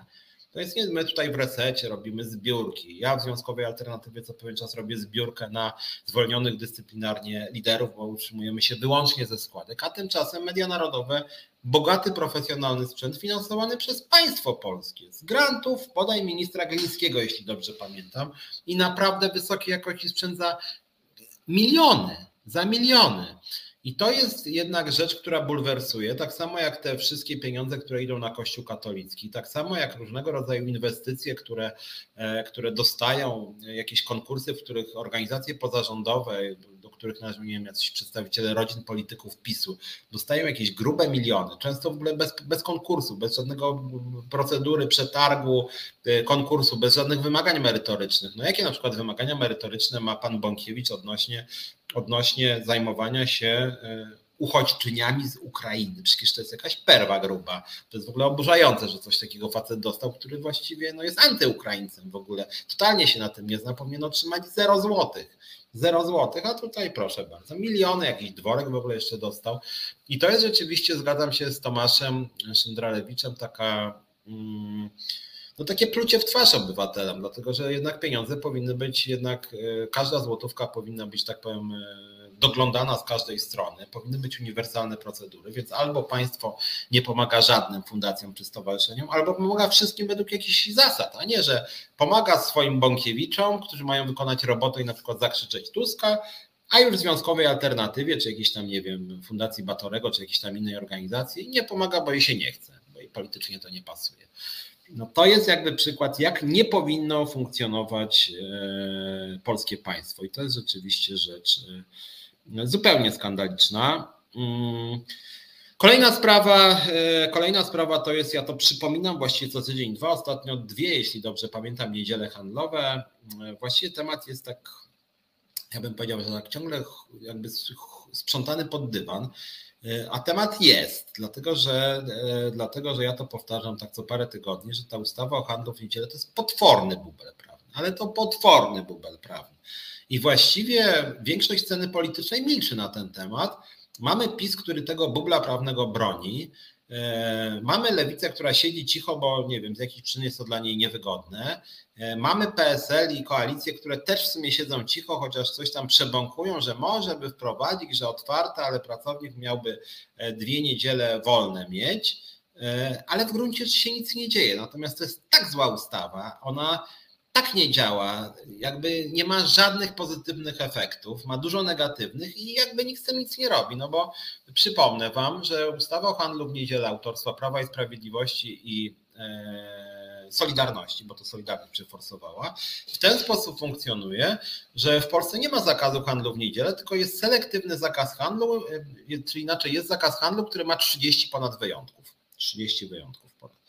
To jest nie, my tutaj w resecie robimy zbiórki. Ja w Związkowej Alternatywie co pewien czas robię zbiórkę na zwolnionych dyscyplinarnie liderów, bo utrzymujemy się wyłącznie ze składek, a tymczasem media narodowe, bogaty profesjonalny sprzęt finansowany przez państwo polskie, z grantów, podaj ministra Glińskiego, jeśli dobrze pamiętam, i naprawdę wysokiej jakości sprzęt za miliony, za miliony. I to jest jednak rzecz, która bulwersuje, tak samo jak te wszystkie pieniądze, które idą na Kościół katolicki, tak samo jak różnego rodzaju inwestycje, które, e, które dostają jakieś konkursy, w których organizacje pozarządowe, do których należą, nie wiem, jacyś przedstawiciele rodzin polityków PiSu, dostają jakieś grube miliony, często w ogóle bez, bez konkursu, bez żadnego procedury, przetargu, e, konkursu, bez żadnych wymagań merytorycznych. No jakie na przykład wymagania merytoryczne ma pan Bąkiewicz odnośnie odnośnie zajmowania się e, uchodźczyniami z Ukrainy. Przecież to jest jakaś perwa gruba. To jest w ogóle oburzające, że coś takiego facet dostał, który właściwie no, jest antyukraińcem w ogóle. Totalnie się na tym nie zna, powinien otrzymać 0 złotych. 0 złotych, a tutaj proszę bardzo, miliony, jakiś dworek w ogóle jeszcze dostał. I to jest rzeczywiście, zgadzam się z Tomaszem Szyndralewiczem, taka. Mm, no takie plucie w twarz obywatelom, dlatego że jednak pieniądze powinny być, jednak e, każda złotówka powinna być, tak powiem, e, doglądana z każdej strony, powinny być uniwersalne procedury, więc albo państwo nie pomaga żadnym fundacjom czy stowarzyszeniom, albo pomaga wszystkim według jakichś zasad, a nie, że pomaga swoim bąkiewiczom, którzy mają wykonać robotę i na przykład zakrzyczeć Tuska, a już związkowej alternatywie, czy jakiejś tam, nie wiem, Fundacji Batorego, czy jakiejś tam innej organizacji nie pomaga, bo jej się nie chce, bo jej politycznie to nie pasuje. No to jest jakby przykład, jak nie powinno funkcjonować e, polskie państwo. I to jest rzeczywiście rzecz e, zupełnie skandaliczna. Mm. Kolejna sprawa, e, kolejna sprawa to jest, ja to przypominam właściwie co tydzień, dwa, ostatnio dwie, jeśli dobrze pamiętam, niedziele handlowe. Właściwie temat jest tak, ja bym powiedział, że tak ciągle jakby sprzątany pod dywan. A temat jest, dlatego że, e, dlatego że ja to powtarzam tak co parę tygodni, że ta ustawa o handlu w niedzielę to jest potworny bubel prawny, ale to potworny bubel prawny. I właściwie większość sceny politycznej milczy na ten temat. Mamy PiS, który tego bubla prawnego broni. E, mamy lewicę, która siedzi cicho, bo nie wiem, z jakichś przyczyn jest to dla niej niewygodne. E, mamy PSL i koalicje, które też w sumie siedzą cicho, chociaż coś tam przebąkują, że może by wprowadzić, że otwarte, ale pracownik miałby e, dwie niedziele wolne mieć, ale w gruncie się nic nie dzieje. Natomiast to jest tak zła ustawa, ona tak nie działa, jakby nie ma żadnych pozytywnych efektów, ma dużo negatywnych i jakby nikt z tym nic nie robi, no bo przypomnę Wam, że ustawa o handlu w niedzielę autorstwa Prawa i Sprawiedliwości i e, Solidarności, bo to Solidarność przeforsowała, w ten sposób funkcjonuje, że w Polsce nie ma zakazu handlu w niedzielę, tylko jest selektywny zakaz handlu, e, czyli inaczej jest zakaz handlu, który ma 30 ponad wyjątków. 30 wyjątków ponad.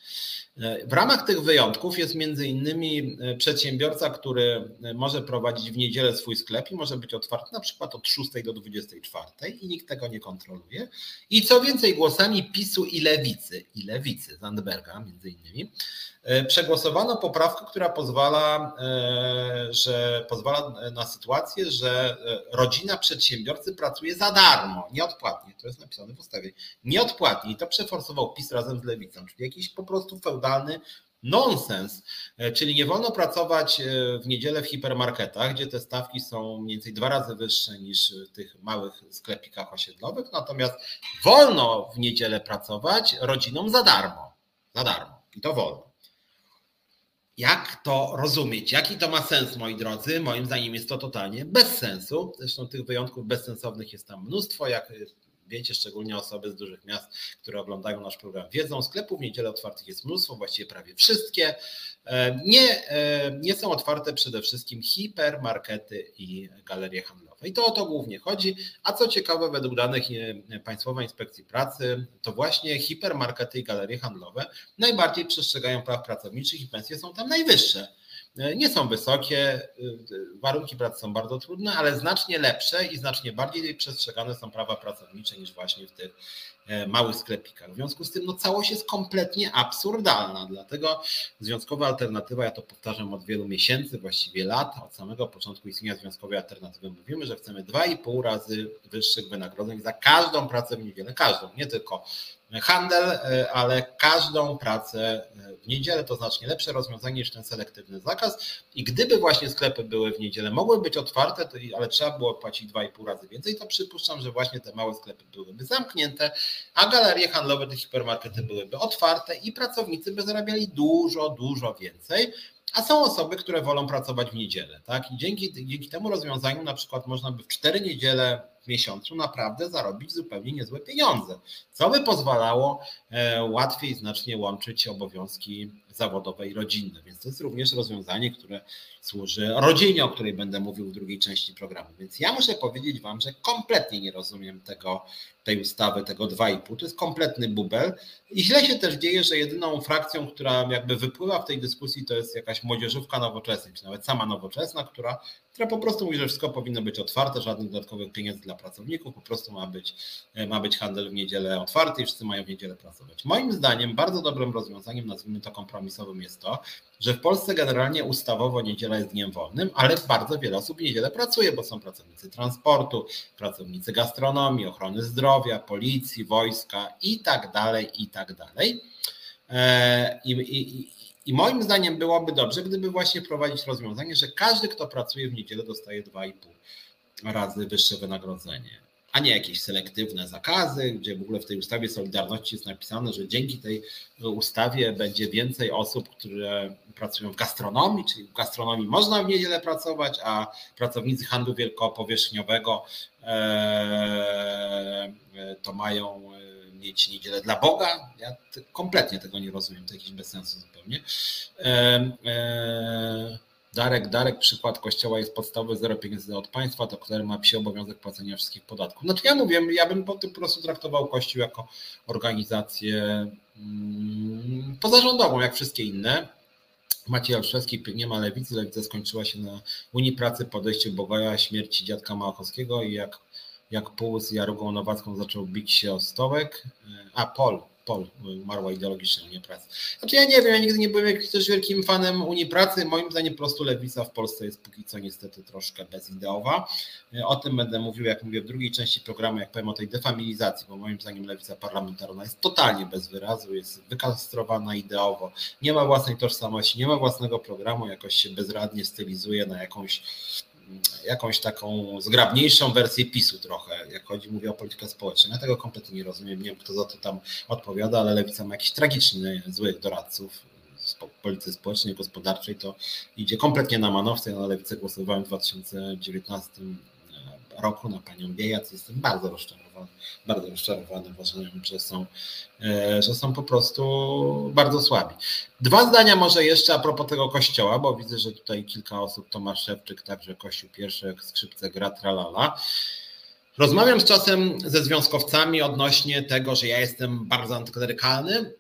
E, w ramach tych wyjątków jest między innymi e, przedsiębiorca, który e, może prowadzić w niedzielę swój sklep i może być otwarty na przykład od 6 do 24 i nikt tego nie kontroluje. I co więcej, głosami PiSu i Lewicy, i Lewicy Zandberga między innymi, przegłosowano poprawkę, która pozwala, że pozwala na sytuację, że rodzina przedsiębiorcy pracuje za darmo, nieodpłatnie. To jest napisane w ustawie. Nieodpłatnie. I to przeforsował PiS razem z lewicą, czyli jakiś po prostu feudalny nonsens. Czyli nie wolno pracować w niedzielę w hipermarketach, gdzie te stawki są mniej więcej dwa razy wyższe niż w tych małych sklepikach osiedlowych, natomiast wolno w niedzielę pracować rodzinom za darmo. Za darmo. I to wolno. Jak to rozumieć? Jaki to ma sens, moi drodzy? Moim zdaniem jest to totalnie bez sensu. Zresztą tych wyjątków bezsensownych jest tam mnóstwo. Jak wiecie, szczególnie osoby z dużych miast, które oglądają nasz program, wiedzą, sklepów w niedzielę otwartych jest mnóstwo, właściwie prawie wszystkie. E, nie, e, nie są otwarte przede wszystkim hipermarkety i galerie handlowe. I to o to głównie chodzi. A co ciekawe, według danych e, Państwowej Inspekcji Pracy, to właśnie hipermarkety i galerie handlowe najbardziej przestrzegają praw pracowniczych i pensje są tam najwyższe. Nie są wysokie, warunki pracy są bardzo trudne, ale znacznie lepsze i znacznie bardziej przestrzegane są prawa pracownicze niż właśnie w tych E, małych sklepikach. W związku z tym no, całość jest kompletnie absurdalna, dlatego związkowa alternatywa, ja to powtarzam od wielu miesięcy, właściwie lat, od samego początku istnienia związkowej alternatywy mówimy, że chcemy 2,5 razy wyższych wynagrodzeń za każdą pracę w niedzielę, każdą, nie tylko handel, e, ale każdą pracę e, w niedzielę to znacznie lepsze rozwiązanie niż ten selektywny zakaz. I gdyby właśnie sklepy były w niedzielę, mogły być otwarte, to, ale trzeba było płacić 2,5 razy więcej, to przypuszczam, że właśnie te małe sklepy byłyby zamknięte, a galerie handlowe, te hipermarkety byłyby otwarte i pracownicy by zarabiali dużo, dużo więcej. A są osoby, które wolą pracować w niedzielę, tak? I dzięki, dzięki temu rozwiązaniu na przykład można by w cztery niedziele w miesiącu naprawdę zarobić zupełnie niezłe pieniądze, co by pozwalało e, łatwiej znacznie łączyć obowiązki zawodowe i rodzinne. Więc to jest również rozwiązanie, które służy rodzinie, o której będę mówił w drugiej części programu. Więc ja muszę powiedzieć Wam, że kompletnie nie rozumiem tego, tej ustawy, tego 2,5. To jest kompletny bubel. I źle się też dzieje, że jedyną frakcją, która jakby wypływa w tej dyskusji, to jest jakaś młodzieżówka nowoczesna, czy nawet sama nowoczesna, która która po prostu mówi, że wszystko powinno być otwarte, żadnych dodatkowych pieniędzy dla pracowników, po prostu ma być, ma być handel w niedzielę otwarty i wszyscy mają w niedzielę pracować. Moim zdaniem bardzo dobrym rozwiązaniem, nazwijmy to kompromisowym, jest to, że w Polsce generalnie ustawowo niedziela jest dniem wolnym, ale bardzo wiele osób w niedzielę pracuje, bo są pracownicy transportu, pracownicy gastronomii, ochrony zdrowia, policji, wojska i tak dalej, i tak dalej. E, I, i, i moim zdaniem byłoby dobrze, gdyby właśnie wprowadzić rozwiązanie, że każdy, kto pracuje w niedzielę, dostaje 2,5 razy wyższe wynagrodzenie, a nie jakieś selektywne zakazy, gdzie w ogóle w tej ustawie Solidarności jest napisane, że dzięki tej ustawie będzie więcej osób, które pracują w gastronomii, czyli w gastronomii można w niedzielę pracować, a pracownicy handlu wielkopowierzchniowego e, to mają mieć niedzielę dla Boga. Ja kompletnie tego nie rozumiem, to jakiś bez sensu zupełnie. E, Darek, Darek, przykład kościoła jest podstawowy, zero pieniędzy od państwa, to który ma psi obowiązek płacenia wszystkich podatków. Znaczy ja mówię, ja bym po, prostu traktował Kościół jako organizację mm, pozarządową, jak wszystkie inne. Maciej Olszewski, nie ma lewicy, lewica skończyła się na Unii Pracy, podejście Bogoja, śmierci dziadka Małachowskiego i jak jak Pół z Jarugą Nowacką zaczął bić się o stołek, a Pol, Pol umarła ideologicznie Unii Pracy. Znaczy ja nie wiem, ja nigdy nie byłem jakimś wielkim fanem Unii Pracy. Moim zdaniem po prostu lewica w Polsce jest póki co niestety troszkę bezideowa. O tym będę mówił, jak mówię w drugiej części programu, jak powiem o tej defamilizacji, bo moim zdaniem lewica parlamentarna jest totalnie bez wyrazu, jest wykastrowana ideowo, nie ma własnej tożsamości, nie ma własnego programu, jakoś się bezradnie stylizuje na jakąś jakąś taką zgrabniejszą wersję PiSu trochę, jak chodzi, mówię o politykę społeczną. Ja tego kompletnie nie rozumiem, nie wiem kto za to tam odpowiada, ale Lewica ma jakiś tragiczny, złych doradców z polityce społecznej, gospodarczej, to idzie kompletnie na manowce. Ja na Lewicę głosowałem w 2019 roku na panią Biejac. Jestem bardzo rozczarowany, bardzo rozczarowany. Uważam, że są, e, że są po prostu bardzo słabi. Dwa zdania może jeszcze a propos tego kościoła, bo widzę, że tutaj kilka osób, Tomasz Szewczyk, także Kościół pierwszy, skrzypce gra, tralala. Rozmawiam z czasem ze związkowcami odnośnie tego, że ja jestem bardzo antyklerykalny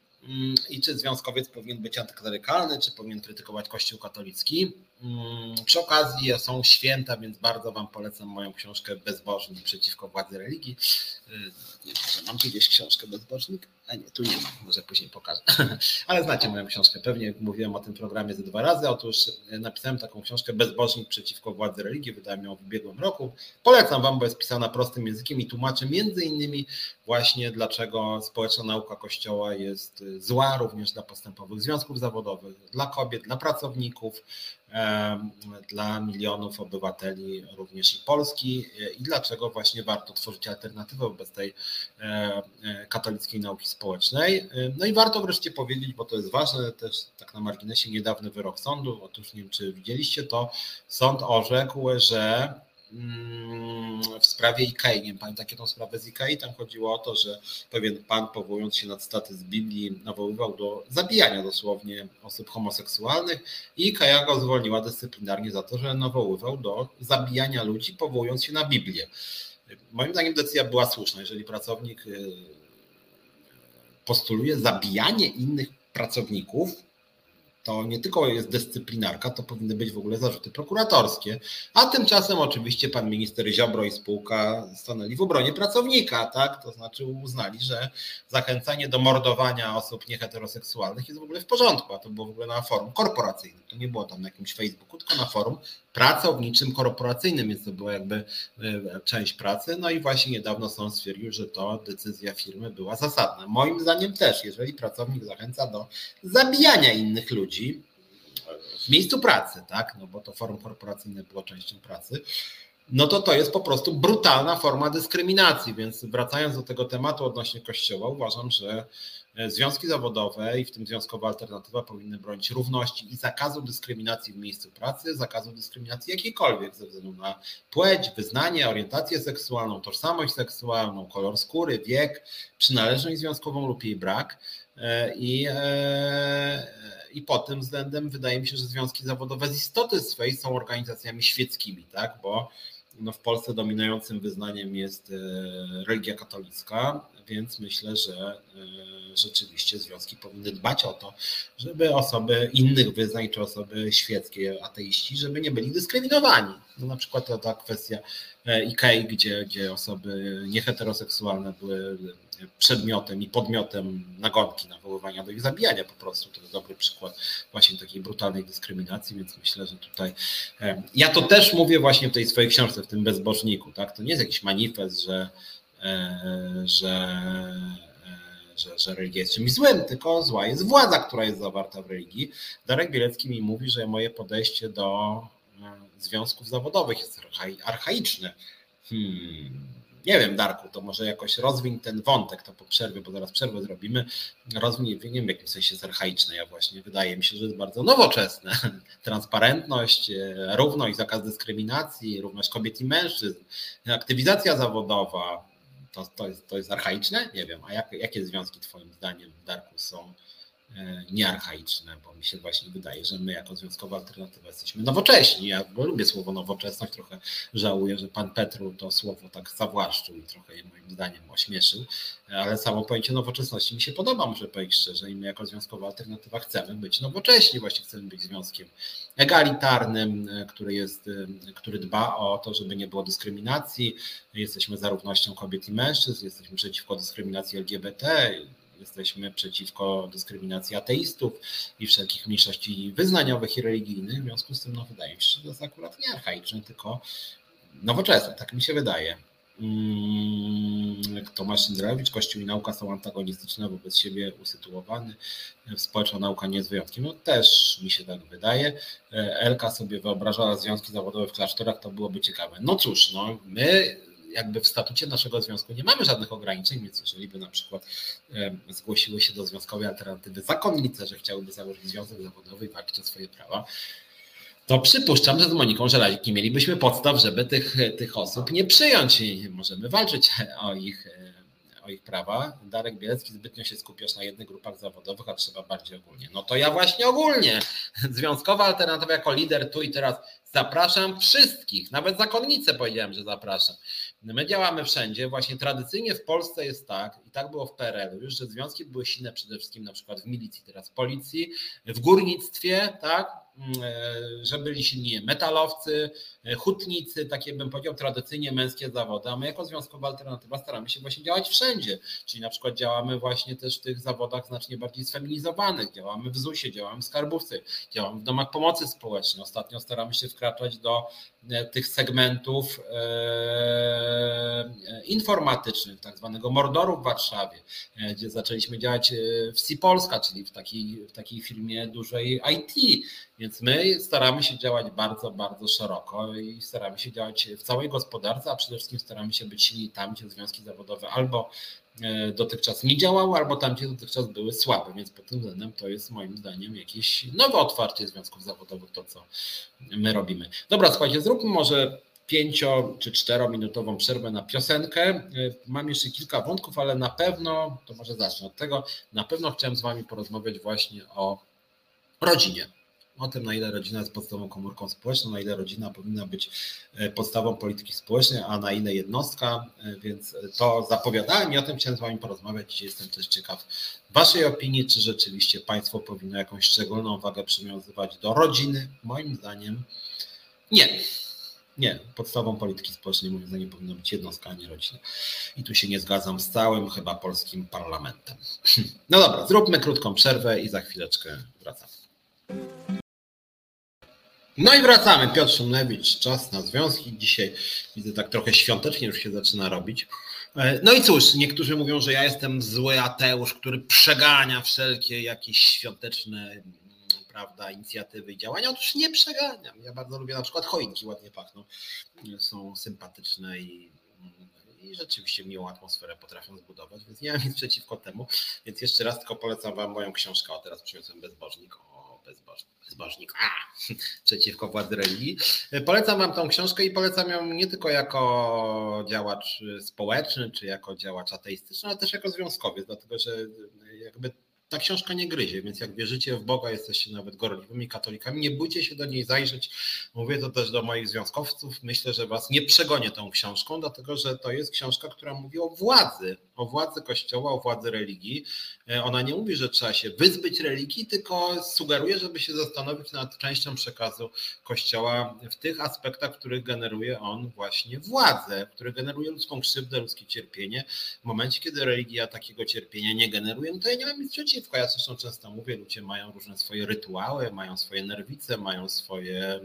i czy związkowiec powinien być antyklerykalny, czy powinien krytykować Kościół katolicki. Mm, przy okazji są święta, więc bardzo Wam polecam moją książkę Bezbożni przeciwko władzy religii. Y, nie wiem, że mam tu gdzieś książkę Bezbożnik. A nie, tu nie mam, może później pokażę. Ale znacie moją książkę, pewnie mówiłem o tym programie ze dwa razy. Otóż e, napisałem taką książkę Bezbożnik przeciwko władzy religii, wydałem ją w ubiegłym roku. Polecam Wam, bo jest pisana prostym językiem i tłumaczę między innymi właśnie dlaczego społeczna nauka Kościoła jest e, zła również dla postępowych związków zawodowych, dla kobiet, dla pracowników, dla milionów obywateli również i Polski e, i dlaczego właśnie warto tworzyć alternatywę wobec tej katolickiej nauki społecznej. No i warto wreszcie powiedzieć, bo to jest ważne, też tak na marginesie niedawny wyrok sądu. Otóż nie wiem, czy widzieliście to. Sąd orzekł, że w sprawie IKEA, nie wiem, pamiętacie tą sprawę z IKEA, tam chodziło o to, że pewien pan powołując się na staty z Biblii nawoływał do zabijania dosłownie osób homoseksualnych i IKEA go zwolniła dyscyplinarnie za to, że nawoływał do zabijania ludzi powołując się na Biblię. Moim zdaniem decyzja była słuszna. Jeżeli pracownik y, postuluje zabijanie innych pracowników, to nie tylko jest dyscyplinarka, to powinny być w ogóle zarzuty prokuratorskie. A tymczasem oczywiście pan minister Ziobro i spółka stanęli w obronie pracownika, tak? To znaczy uznali, że zachęcanie do mordowania osób nieheteroseksualnych jest w ogóle w porządku, a to było w ogóle na forum korporacyjnym. To nie było tam na jakimś Facebooku, tylko na forum pracowniczym korporacyjnym, więc to była jakby e, część pracy. No i właśnie niedawno sąd stwierdził, że to decyzja firmy była zasadna. Moim zdaniem też, jeżeli pracownik zachęca do zabijania innych ludzi w miejscu pracy, tak, no bo to forum korporacyjne było częścią pracy, no to to jest po prostu brutalna forma dyskryminacji. Więc wracając do tego tematu odnośnie Kościoła, uważam, że e, związki zawodowe i w tym związkowa alternatywa powinny bronić równości i zakazu dyskryminacji w miejscu pracy, zakazu dyskryminacji jakiejkolwiek ze względu na płeć, wyznanie, orientację seksualną, tożsamość seksualną, kolor skóry, wiek, przynależność związkową lub jej brak. E, I, e, I pod tym względem wydaje mi się, że związki zawodowe z istoty swej są organizacjami świeckimi, tak? bo no w Polsce dominującym wyznaniem jest religia katolicka, więc myślę, że rzeczywiście związki powinny dbać o to, żeby osoby innych wyznań czy osoby świeckie, ateiści, żeby nie byli dyskryminowani. No na przykład ta kwestia IKEA, gdzie, gdzie osoby nieheteroseksualne były przedmiotem i podmiotem nagonki, nawoływania do ich zabijania po prostu. To jest dobry przykład właśnie takiej brutalnej dyskryminacji, więc myślę, że tutaj ja to też mówię właśnie w tej swojej książce, w tym bezbożniku, tak? To nie jest jakiś manifest, że, e, że, e, że, że religia jest czymś złym, tylko zła jest władza, która jest zawarta w religii. Darek Bielecki mi mówi, że moje podejście do e, związków zawodowych jest archaiczne. Hmm nie wiem, Darku, to może jakoś rozwiń ten wątek, to po przerwie, bo zaraz przerwę zrobimy. Rozwiń, nie wiem w jakim sensie jest archaiczne, ja właśnie wydaje mi się, że jest bardzo nowoczesne. Transparentność, e, równość, zakaz dyskryminacji, równość kobiet i mężczyzn, aktywizacja zawodowa, to, to, jest, to jest archaiczne? Nie wiem, a jak, jakie związki Twoim zdaniem, Darku, są niearchaiczne, bo mi się właśnie wydaje, że my jako związkowa alternatywa jesteśmy nowocześni. Ja lubię słowo nowoczesność, trochę żałuję, że pan Petru to słowo tak zawłaszczył i trochę je moim zdaniem ośmieszył, ale samo pojęcie nowoczesności mi się podoba, muszę powiedzieć szczerze i my jako związkowa alternatywa chcemy być nowocześni, właśnie chcemy być związkiem egalitarnym, e, który jest, e, który dba o to, żeby nie było dyskryminacji. Jesteśmy za równością kobiet i mężczyzn, jesteśmy przeciwko dyskryminacji LGBT, jesteśmy przeciwko dyskryminacji ateistów i wszelkich mniejszości wyznaniowych i religijnych. W związku z tym, no wydaje mi się, że to jest akurat nie archaiczne, tylko nowoczesne, tak mi się wydaje. Mm, Tomasz Szyndelewicz, Kościół i nauka są antagonistyczne wobec siebie usytuowany. Społeczna nauka nie jest wyjątkiem. No też mi się tak wydaje. Elka sobie wyobrażała związki zawodowe w klasztorach, to byłoby ciekawe. No cóż, no my jakby w statucie naszego związku nie mamy żadnych ograniczeń, więc jeżeli by na przykład zgłosiły się do związkowej alternatywy zakonnice, że chciałyby założyć związek zawodowy i walczyć o swoje prawa, to przypuszczam, że z Moniką Żelazik mielibyśmy podstaw, żeby tych, tych osób nie przyjąć i możemy walczyć o ich, o ich prawa. Darek Bielecki zbytnio się skupiasz na jednych grupach zawodowych, a trzeba bardziej ogólnie. No to ja właśnie ogólnie. Związkowa alternatywa jako lider tu i teraz zapraszam wszystkich, nawet zakonnicę powiedziałem, że zapraszam. My działamy wszędzie. Właśnie tradycyjnie w Polsce jest tak, i tak było w PRL-u już, że związki były silne przede wszystkim na przykład w milicji, teraz w policji, w górnictwie, tak, mm, e, że byli silni metalowcy, e, hutnicy, takie bym powiedział tradycyjnie męskie zawody, a my jako związkowa alternatywa staramy się właśnie działać wszędzie, czyli na przykład działamy właśnie też w tych zawodach znacznie bardziej sfeminizowanych, działamy w ZUS-ie, działamy w skarbówce, działamy w domach pomocy społecznej, ostatnio staramy się wkraczać do e, tych segmentów informatycznych, tak zwanego Mordoru w Warszawie, e, gdzie zaczęliśmy działać e, w C Polska, czyli w takiej, w takiej firmie dużej IT. Więc my staramy się działać bardzo, bardzo szeroko i staramy się działać w całej gospodarce, a przede wszystkim staramy się być silni tam, gdzie związki zawodowe albo e, dotychczas nie działały, albo tam, gdzie dotychczas były słabe, więc pod tym względem to jest moim zdaniem jakieś nowe otwarcie związków zawodowych, to co my robimy. Dobra, słuchajcie, zróbmy może pięcio czy czterominutową przerwę na piosenkę. Mam jeszcze kilka wątków, ale na pewno, to może zacznę od tego, na pewno chciałem z Wami porozmawiać właśnie o rodzinie. O tym, na ile rodzina jest podstawową komórką społeczną, na ile rodzina powinna być e, podstawą polityki społecznej, a na ile jednostka, e, więc to zapowiadałem i o tym chciałem z Wami porozmawiać. Jestem też ciekaw Waszej opinii, czy rzeczywiście państwo powinno jakąś szczególną wagę przywiązywać do rodziny. Moim zdaniem nie. Nie, podstawą polityki społecznej moim zdaniem powinna być jednostka, a nie rodzina. I tu się nie zgadzam z całym chyba polskim parlamentem. No dobra, zróbmy krótką przerwę i za chwileczkę wracamy. No i wracamy. Piotr Szumlewicz, czas na związki. Dzisiaj widzę tak trochę świątecznie już się zaczyna robić. E, no i cóż, niektórzy mówią, że ja jestem zły ateusz, który przegania wszelkie jakieś świąteczne prawda, inicjatywy i działania. Otóż nie przeganiam. Ja bardzo lubię na przykład choinki, ładnie pachną, są sympatyczne i, i rzeczywiście miłą atmosferę potrafią zbudować, więc nie mam nic przeciwko temu. Więc jeszcze raz tylko polecam Wam moją książkę, o teraz przyniosłem Bezbożnik, o bezbożnik, bezbożnik, a, przeciwko władzy religii. Polecam Wam tą książkę i polecam ją nie tylko jako działacz społeczny, czy jako działacz ateistyczny, ale też jako związkowiec, dlatego że jakby ta książka nie gryzie, więc jak wierzycie w Boga, jesteście nawet gorliwymi katolikami, nie bójcie się do niej zajrzeć. Mówię to też do moich związkowców. Myślę, że was nie przegonię tą książką, dlatego że to jest książka, która mówi o władzy, o władzy Kościoła, o władzy religii. E, ona nie mówi, że trzeba się wyzbyć religii, tylko sugeruje, żeby się zastanowić nad częścią przekazu Kościoła w tych aspektach, w których generuje on właśnie władzę, w których generuje ludzką krzywdę, ludzkie cierpienie. W momencie, kiedy religia takiego cierpienia nie generuje, no to ja nie mam nic przeciwko. Ja zresztą często mówię, ludzie mają różne swoje rytuały, mają swoje nerwice, mają swoje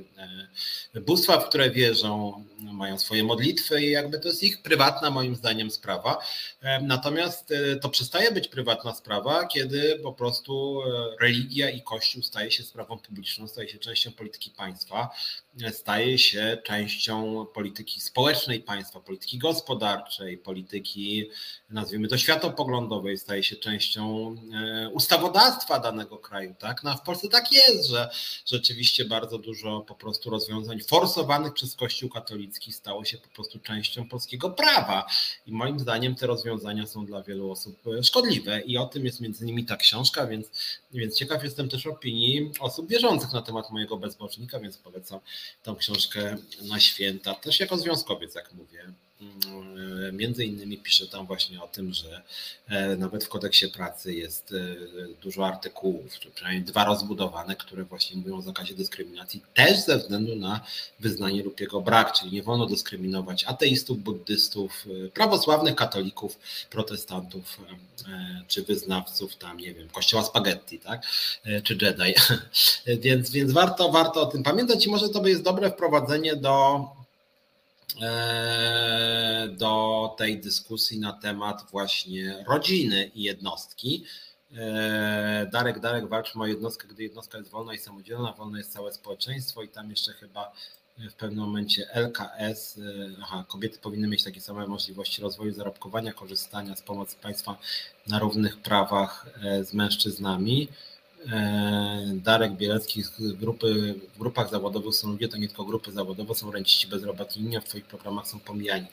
e, bóstwa, w które wierzą, mają swoje modlitwy i jakby to jest ich prywatna moim zdaniem sprawa. E, natomiast e, to przestaje być prywatna sprawa, kiedy po prostu religia i Kościół staje się sprawą publiczną, staje się częścią polityki państwa, staje się częścią polityki społecznej państwa, polityki gospodarczej, polityki, nazwijmy to światopoglądowej, staje się częścią ustawodawstwa danego kraju. Tak? No a w Polsce tak jest, że rzeczywiście bardzo dużo po prostu rozwiązań forsowanych przez Kościół katolicki stało się po prostu częścią polskiego prawa. I moim zdaniem te rozwiązania są dla wielu osób szkodliwe. I o tym jest między innymi ta książka, więc, więc ciekaw jestem też opinii osób wierzących na temat mojego bezbożnika, więc polecam tą książkę na święta, też jako związkowiec, jak mówię. Mm, między innymi pisze tam właśnie o tym, że e, nawet w kodeksie pracy jest e, dużo artykułów, przynajmniej dwa rozbudowane, które właśnie mówią o zakazie dyskryminacji, też ze względu na wyznanie lub jego brak, czyli nie wolno dyskryminować ateistów, buddystów, e, prawosławnych katolików, protestantów, czy wyznawców tam, nie wiem, kościoła spaghetti, tak, czy Jedi. więc, więc warto, warto o tym pamiętać i może to jest dobre wprowadzenie do do tej dyskusji na temat właśnie rodziny i jednostki. E, Darek, Darek, walczmy o jednostkę, gdy jednostka jest wolna i samodzielna, wolne jest całe społeczeństwo i tam jeszcze chyba w pewnym momencie LKS, e, aha, kobiety powinny mieć takie same możliwości rozwoju, zarobkowania, korzystania z pomocy państwa na równych prawach z mężczyznami. Darek Bielecki z grupy, w grupach zawodowych są ludzie, to nie tylko grupy zawodowe, są renciści bezrobotni, a w Twoich programach są pomijani.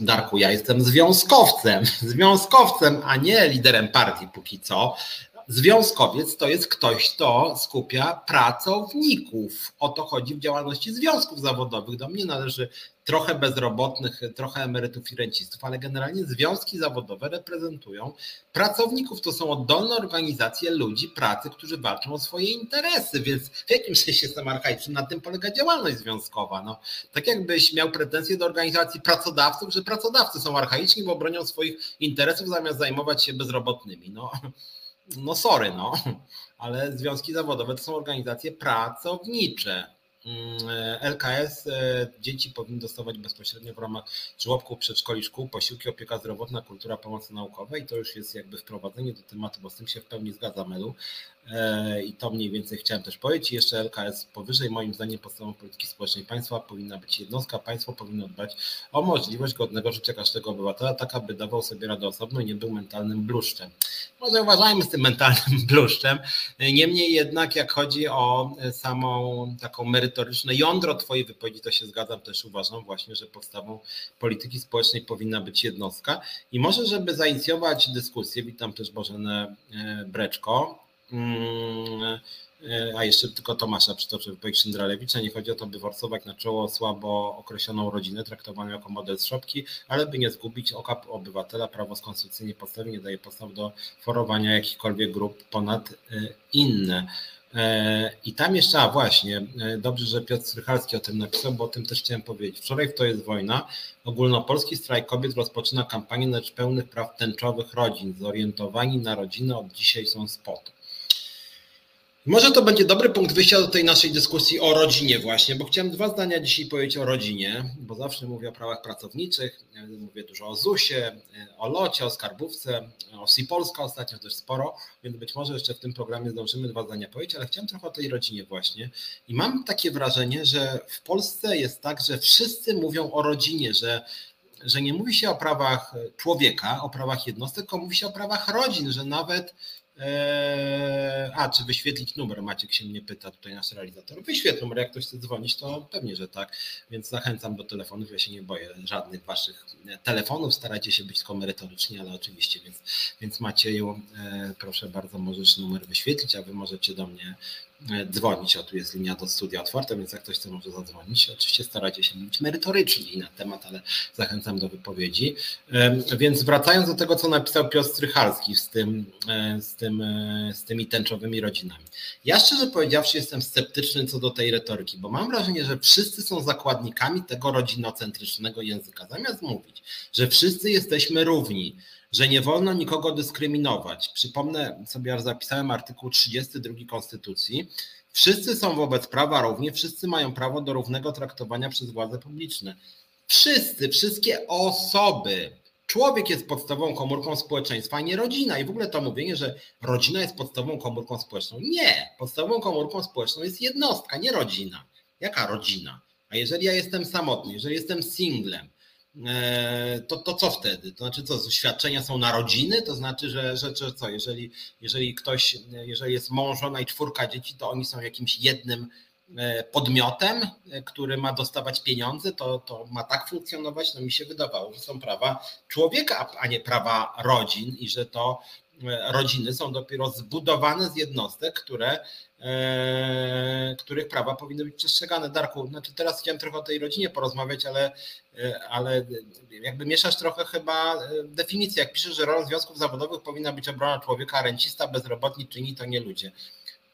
Darku, ja jestem związkowcem, związkowcem, a nie liderem partii póki co. Związkowiec to jest ktoś, kto skupia pracowników. O to chodzi w działalności związków zawodowych. Do mnie należy trochę bezrobotnych, trochę emerytów i rencistów, ale generalnie związki zawodowe reprezentują pracowników. To są oddolne organizacje ludzi pracy, którzy walczą o swoje interesy, więc w jakimś sensie jestem archaiczny. Na tym polega działalność związkowa. No, tak jakbyś miał pretensje do organizacji pracodawców, że pracodawcy są archaiczni, bo bronią swoich interesów zamiast zajmować się bezrobotnymi. No, no sorry, no, ale związki zawodowe to są organizacje pracownicze. Mm, LKS e, dzieci powinny dostawać bezpośrednio w ramach żłobków, przedszkoli, szkół, posiłki, opieka zdrowotna, kultura pomocy naukowej. To już jest jakby wprowadzenie do tematu, bo z tym się w pełni zgadzam, Elu. E, I to mniej więcej chciałem też powiedzieć. Jeszcze LKS powyżej, moim zdaniem, podstawą polityki społecznej państwa powinna być jednostka. Państwo powinno dbać o możliwość godnego życia każdego obywatela, tak aby dawał sobie radę osobno i nie był mentalnym bluszczem. Może uważajmy z tym mentalnym bluszczem. Niemniej jednak, jak chodzi o samą taką merytoryczne jądro Twojej wypowiedzi, to się zgadzam, też uważam właśnie, że podstawą polityki społecznej powinna być jednostka. I może, żeby zainicjować dyskusję, witam też Bożenę e, Breczko, a jeszcze tylko Tomasza przytoczę wypowiedź Szyndralewicza. Nie chodzi o to, by forsować na czoło słabo określoną rodzinę traktowaną jako model z szopki, ale by nie zgubić oka obywatela. Prawo z konstytucyjnie podstawy nie daje podstaw do forowania jakichkolwiek grup ponad e, inne. E, I tam jeszcze, a właśnie, dobrze, że Piotr Strychalski o tym napisał, bo o tym też chciałem powiedzieć. Wczoraj w To jest wojna. Ogólnopolski strajk kobiet rozpoczyna kampanię na rzecz pełnych praw tęczowych rodzin. Zorientowani na rodzinę od dzisiaj są spot. Może to będzie dobry punkt wyjścia do tej naszej dyskusji o rodzinie właśnie, bo chciałem dwa zdania dzisiaj powiedzieć o rodzinie, bo zawsze mówię o prawach pracowniczych, mówię dużo o ZUS-ie, o locie, o skarbówce, o SI Polska ostatnio też sporo, więc być może jeszcze w tym programie zdążymy dwa zdania powiedzieć, ale chciałem trochę o tej rodzinie właśnie. I mam takie wrażenie, że w Polsce jest tak, że wszyscy mówią o rodzinie, że że nie mówi się o prawach człowieka, o prawach jednostek, tylko mówi się o prawach rodzin, że nawet a, czy wyświetlić numer? Maciek się mnie pyta, tutaj nasz realizator. Wyświetl numer, jak ktoś chce dzwonić, to pewnie, że tak. Więc zachęcam do telefonów. Ja się nie boję żadnych waszych telefonów. Starajcie się być tylko merytoryczni, ale oczywiście. Więc, więc Macieju, e, proszę bardzo, możesz numer wyświetlić, a wy możecie do mnie E, dzwonić. O, tu jest linia do studia otwarta, więc jak ktoś chce, może zadzwonić. Oczywiście starajcie się być merytoryczni na temat, ale zachęcam do wypowiedzi. E, więc wracając do tego, co napisał Piotr Strychalski z, tym, e, z, tym, z tymi tęczowymi rodzinami. Ja szczerze powiedziawszy jestem sceptyczny co do tej retoryki, bo mam wrażenie, że wszyscy są zakładnikami tego rodzinocentrycznego języka. Zamiast mówić, że wszyscy jesteśmy równi, że nie wolno nikogo dyskryminować. Przypomnę sobie, ja zapisałem artykuł 32 Konstytucji. Wszyscy są wobec prawa równi, wszyscy mają prawo do równego traktowania przez władze publiczne. Wszyscy, wszystkie osoby. Człowiek jest podstawową komórką społeczeństwa, a nie rodzina. I w ogóle to mówienie, że rodzina jest podstawową komórką społeczną. Nie, podstawową komórką społeczną jest jednostka, nie rodzina. Jaka rodzina? A jeżeli ja jestem samotny, jeżeli jestem singlem, to, to co wtedy? To znaczy co, świadczenia są narodziny? To znaczy, że, że, że co, jeżeli, jeżeli ktoś, jeżeli jest mąż, żona i czwórka dzieci, to oni są jakimś jednym e, podmiotem, e, który ma dostawać pieniądze, to, to ma tak funkcjonować? No mi się wydawało, że są prawa człowieka, a nie prawa rodzin i że to rodziny są dopiero zbudowane z jednostek, które E, których prawa powinny być przestrzegane. Darku, znaczy teraz chciałem trochę o tej rodzinie porozmawiać, ale, e, ale jakby mieszasz trochę chyba e, definicję. Jak piszesz, że rolą związków zawodowych powinna być obrona człowieka, rencista, bezrobotni, czyni to nie ludzie.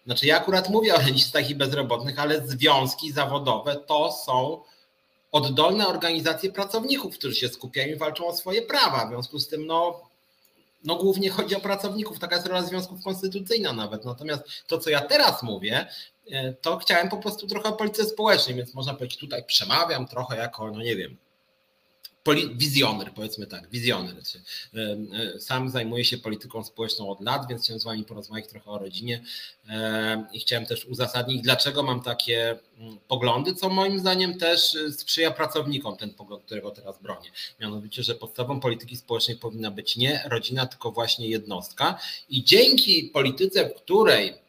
Znaczy ja akurat mówię o rencistach i bezrobotnych, ale związki zawodowe to są oddolne organizacje pracowników, którzy się skupiają i walczą o swoje prawa. W związku z tym, no, no głównie chodzi o pracowników, taka jest rola związków konstytucyjna nawet. Natomiast to, co ja teraz mówię, e, to chciałem po prostu trochę o polityce społecznej, więc można powiedzieć, tutaj przemawiam trochę jako, no nie wiem, wizjoner, powiedzmy tak, wizjoner. E, e, sam zajmuję się polityką społeczną od lat, więc chciałem z Wami porozmawiać trochę o rodzinie e, i chciałem też uzasadnić, dlaczego mam takie mm, poglądy, co moim zdaniem też sprzyja pracownikom, ten pogląd, którego teraz bronię. Mianowicie, że podstawą polityki społecznej powinna być nie rodzina, tylko właśnie jednostka i dzięki polityce, w której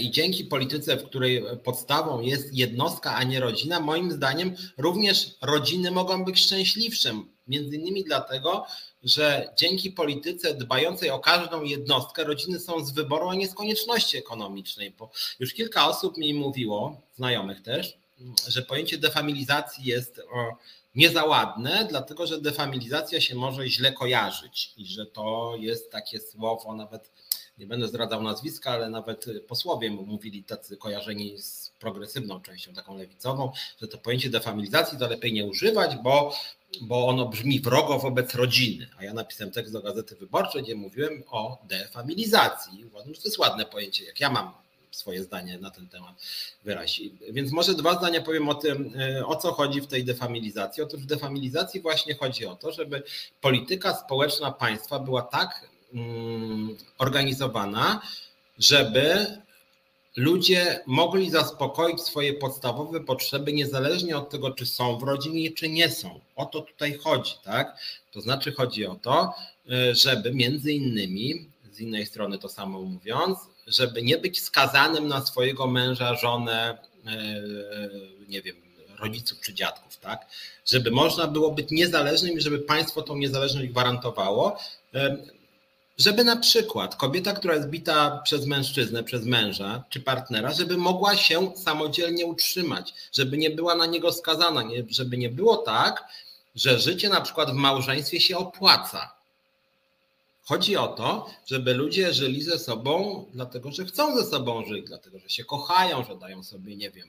I dzięki polityce, w której podstawą jest jednostka, a nie rodzina, moim zdaniem również rodziny mogą być szczęśliwsze. Między innymi dlatego, że dzięki polityce dbającej o każdą jednostkę, rodziny są z wyboru, a nie z konieczności ekonomicznej. Bo już kilka osób mi mówiło, znajomych też, że pojęcie defamilizacji jest niezaładne, dlatego że defamilizacja się może źle kojarzyć i że to jest takie słowo nawet nie będę zdradzał nazwiska, ale nawet posłowie mówili tacy kojarzeni z progresywną częścią, taką lewicową, że to pojęcie defamilizacji to lepiej nie używać, bo, bo ono brzmi wrogo wobec rodziny. A ja napisałem tekst do Gazety Wyborczej, gdzie mówiłem o defamilizacji. Uważam, że to jest ładne pojęcie, jak ja mam swoje zdanie na ten temat wyrazić. Więc może dwa zdania powiem o tym, e, o co chodzi w tej defamilizacji. Otóż w defamilizacji właśnie chodzi o to, żeby polityka społeczna państwa była tak organizowana, żeby ludzie mogli zaspokoić swoje podstawowe potrzeby, niezależnie od tego, czy są w rodzinie, czy nie są. O to tutaj chodzi, tak? To znaczy chodzi o to, y, żeby między innymi, z innej strony to samo mówiąc, żeby nie być skazanym na swojego męża, żonę, y, nie wiem, rodziców czy dziadków, tak? Żeby można było być niezależnym i żeby państwo tą niezależność gwarantowało. Żeby na przykład kobieta, która jest bita przez mężczyznę, przez męża czy partnera, żeby mogła się samodzielnie utrzymać, żeby nie była na niego skazana, nie, żeby nie było tak, że życie na przykład w małżeństwie się opłaca. Chodzi o to, żeby ludzie żyli ze sobą, dlatego że chcą ze sobą żyć, dlatego że się kochają, że dają sobie, nie wiem,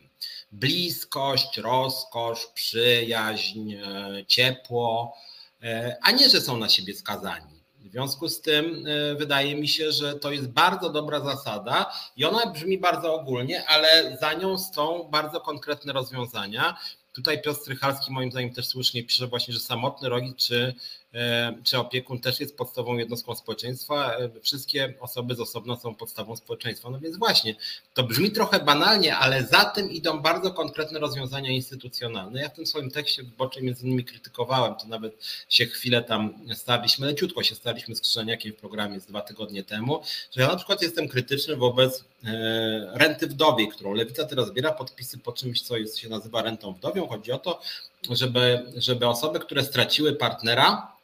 bliskość, rozkosz, przyjaźń, e, ciepło, e, a nie, że są na siebie skazani. Związku z tym e, wydaje mi się, że to jest bardzo dobra zasada i ona brzmi bardzo ogólnie, ale za nią są bardzo konkretne rozwiązania. Tutaj Piotr Strychalski moim zdaniem też słusznie pisze właśnie, że samotny rodzic czy, czy opiekun też jest podstawą jednostką społeczeństwa, wszystkie osoby z osobna są podstawą społeczeństwa. No więc właśnie, to brzmi trochę banalnie, ale za tym idą bardzo konkretne rozwiązania instytucjonalne. Ja w tym swoim tekście wyborczym między innymi krytykowałem, to nawet się chwilę tam staliśmy, leciutko się staliśmy z Krzyżaniakiem w programie z dwa tygodnie temu, że ja na przykład jestem krytyczny wobec e, renty wdowiej, którą Lewica teraz zbiera podpisy po czymś, co jest, się nazywa rentą wdowią. Chodzi o to, żeby, żeby osoby, które straciły partnera,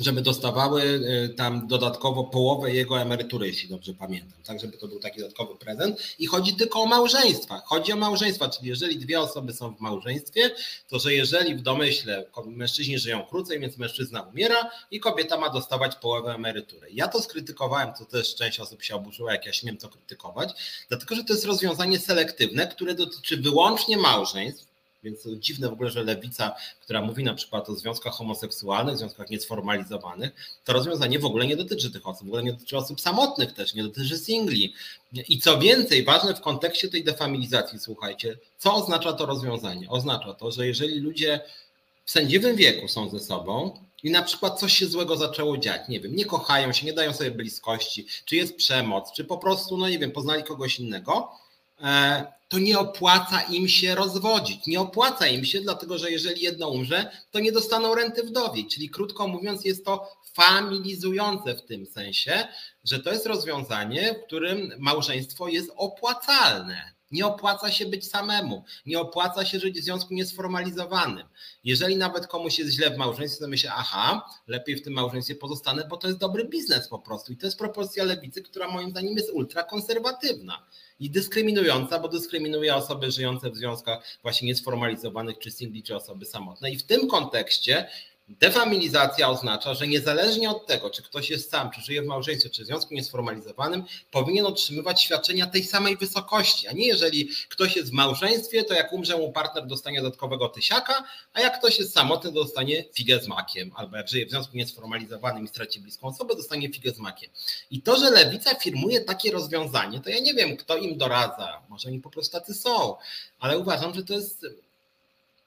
żeby dostawały y, tam dodatkowo połowę jego emerytury, jeśli dobrze pamiętam, tak, żeby to był taki dodatkowy prezent. I chodzi tylko o małżeństwa. Chodzi o małżeństwa, czyli jeżeli dwie osoby są w małżeństwie, to że jeżeli w domyśle mężczyźni żyją krócej, więc mężczyzna umiera i kobieta ma dostawać połowę emerytury. Ja to skrytykowałem, co też część osób się oburzyła, jak ja śmiem to krytykować, dlatego że to jest rozwiązanie selektywne, które dotyczy wyłącznie małżeństw, więc dziwne w ogóle, że lewica, która mówi na przykład o związkach homoseksualnych, związkach niesformalizowanych, to rozwiązanie w ogóle nie dotyczy tych osób, w ogóle nie dotyczy osób samotnych też, nie dotyczy singli. I co więcej, ważne w kontekście tej defamilizacji, słuchajcie, co oznacza to rozwiązanie? Oznacza to, że jeżeli ludzie w sędziwym wieku są ze sobą, i na przykład coś się złego zaczęło dziać, nie wiem, nie kochają się, nie dają sobie bliskości, czy jest przemoc, czy po prostu, no nie wiem, poznali kogoś innego, to nie opłaca im się rozwodzić. Nie opłaca im się, dlatego że jeżeli jedno umrze, to nie dostaną renty wdowiej. Czyli krótko mówiąc, jest to familizujące w tym sensie, że to jest rozwiązanie, w którym małżeństwo jest opłacalne. Nie opłaca się być samemu, nie opłaca się żyć w związku niesformalizowanym. Jeżeli nawet komuś jest źle w małżeństwie, to myślę, aha, lepiej w tym małżeństwie pozostanę, bo to jest dobry biznes po prostu. I to jest propozycja lewicy, która moim zdaniem jest ultrakonserwatywna i dyskryminująca, bo dyskryminuje osoby żyjące w związkach właśnie niesformalizowanych, czy singli, czy osoby samotne. I w tym kontekście Defamilizacja oznacza, że niezależnie od tego, czy ktoś jest sam, czy żyje w małżeństwie, czy w związku niesformalizowanym, powinien otrzymywać świadczenia tej samej wysokości, a nie jeżeli ktoś jest w małżeństwie, to jak umrze mu partner, dostanie dodatkowego tysiaka, a jak ktoś jest samotny, dostanie figę z makiem, albo jak żyje w związku niesformalizowanym i straci bliską osobę, dostanie figę z makiem. I to, że lewica firmuje takie rozwiązanie, to ja nie wiem, kto im doradza, może oni po prostu tacy są, ale uważam, że to jest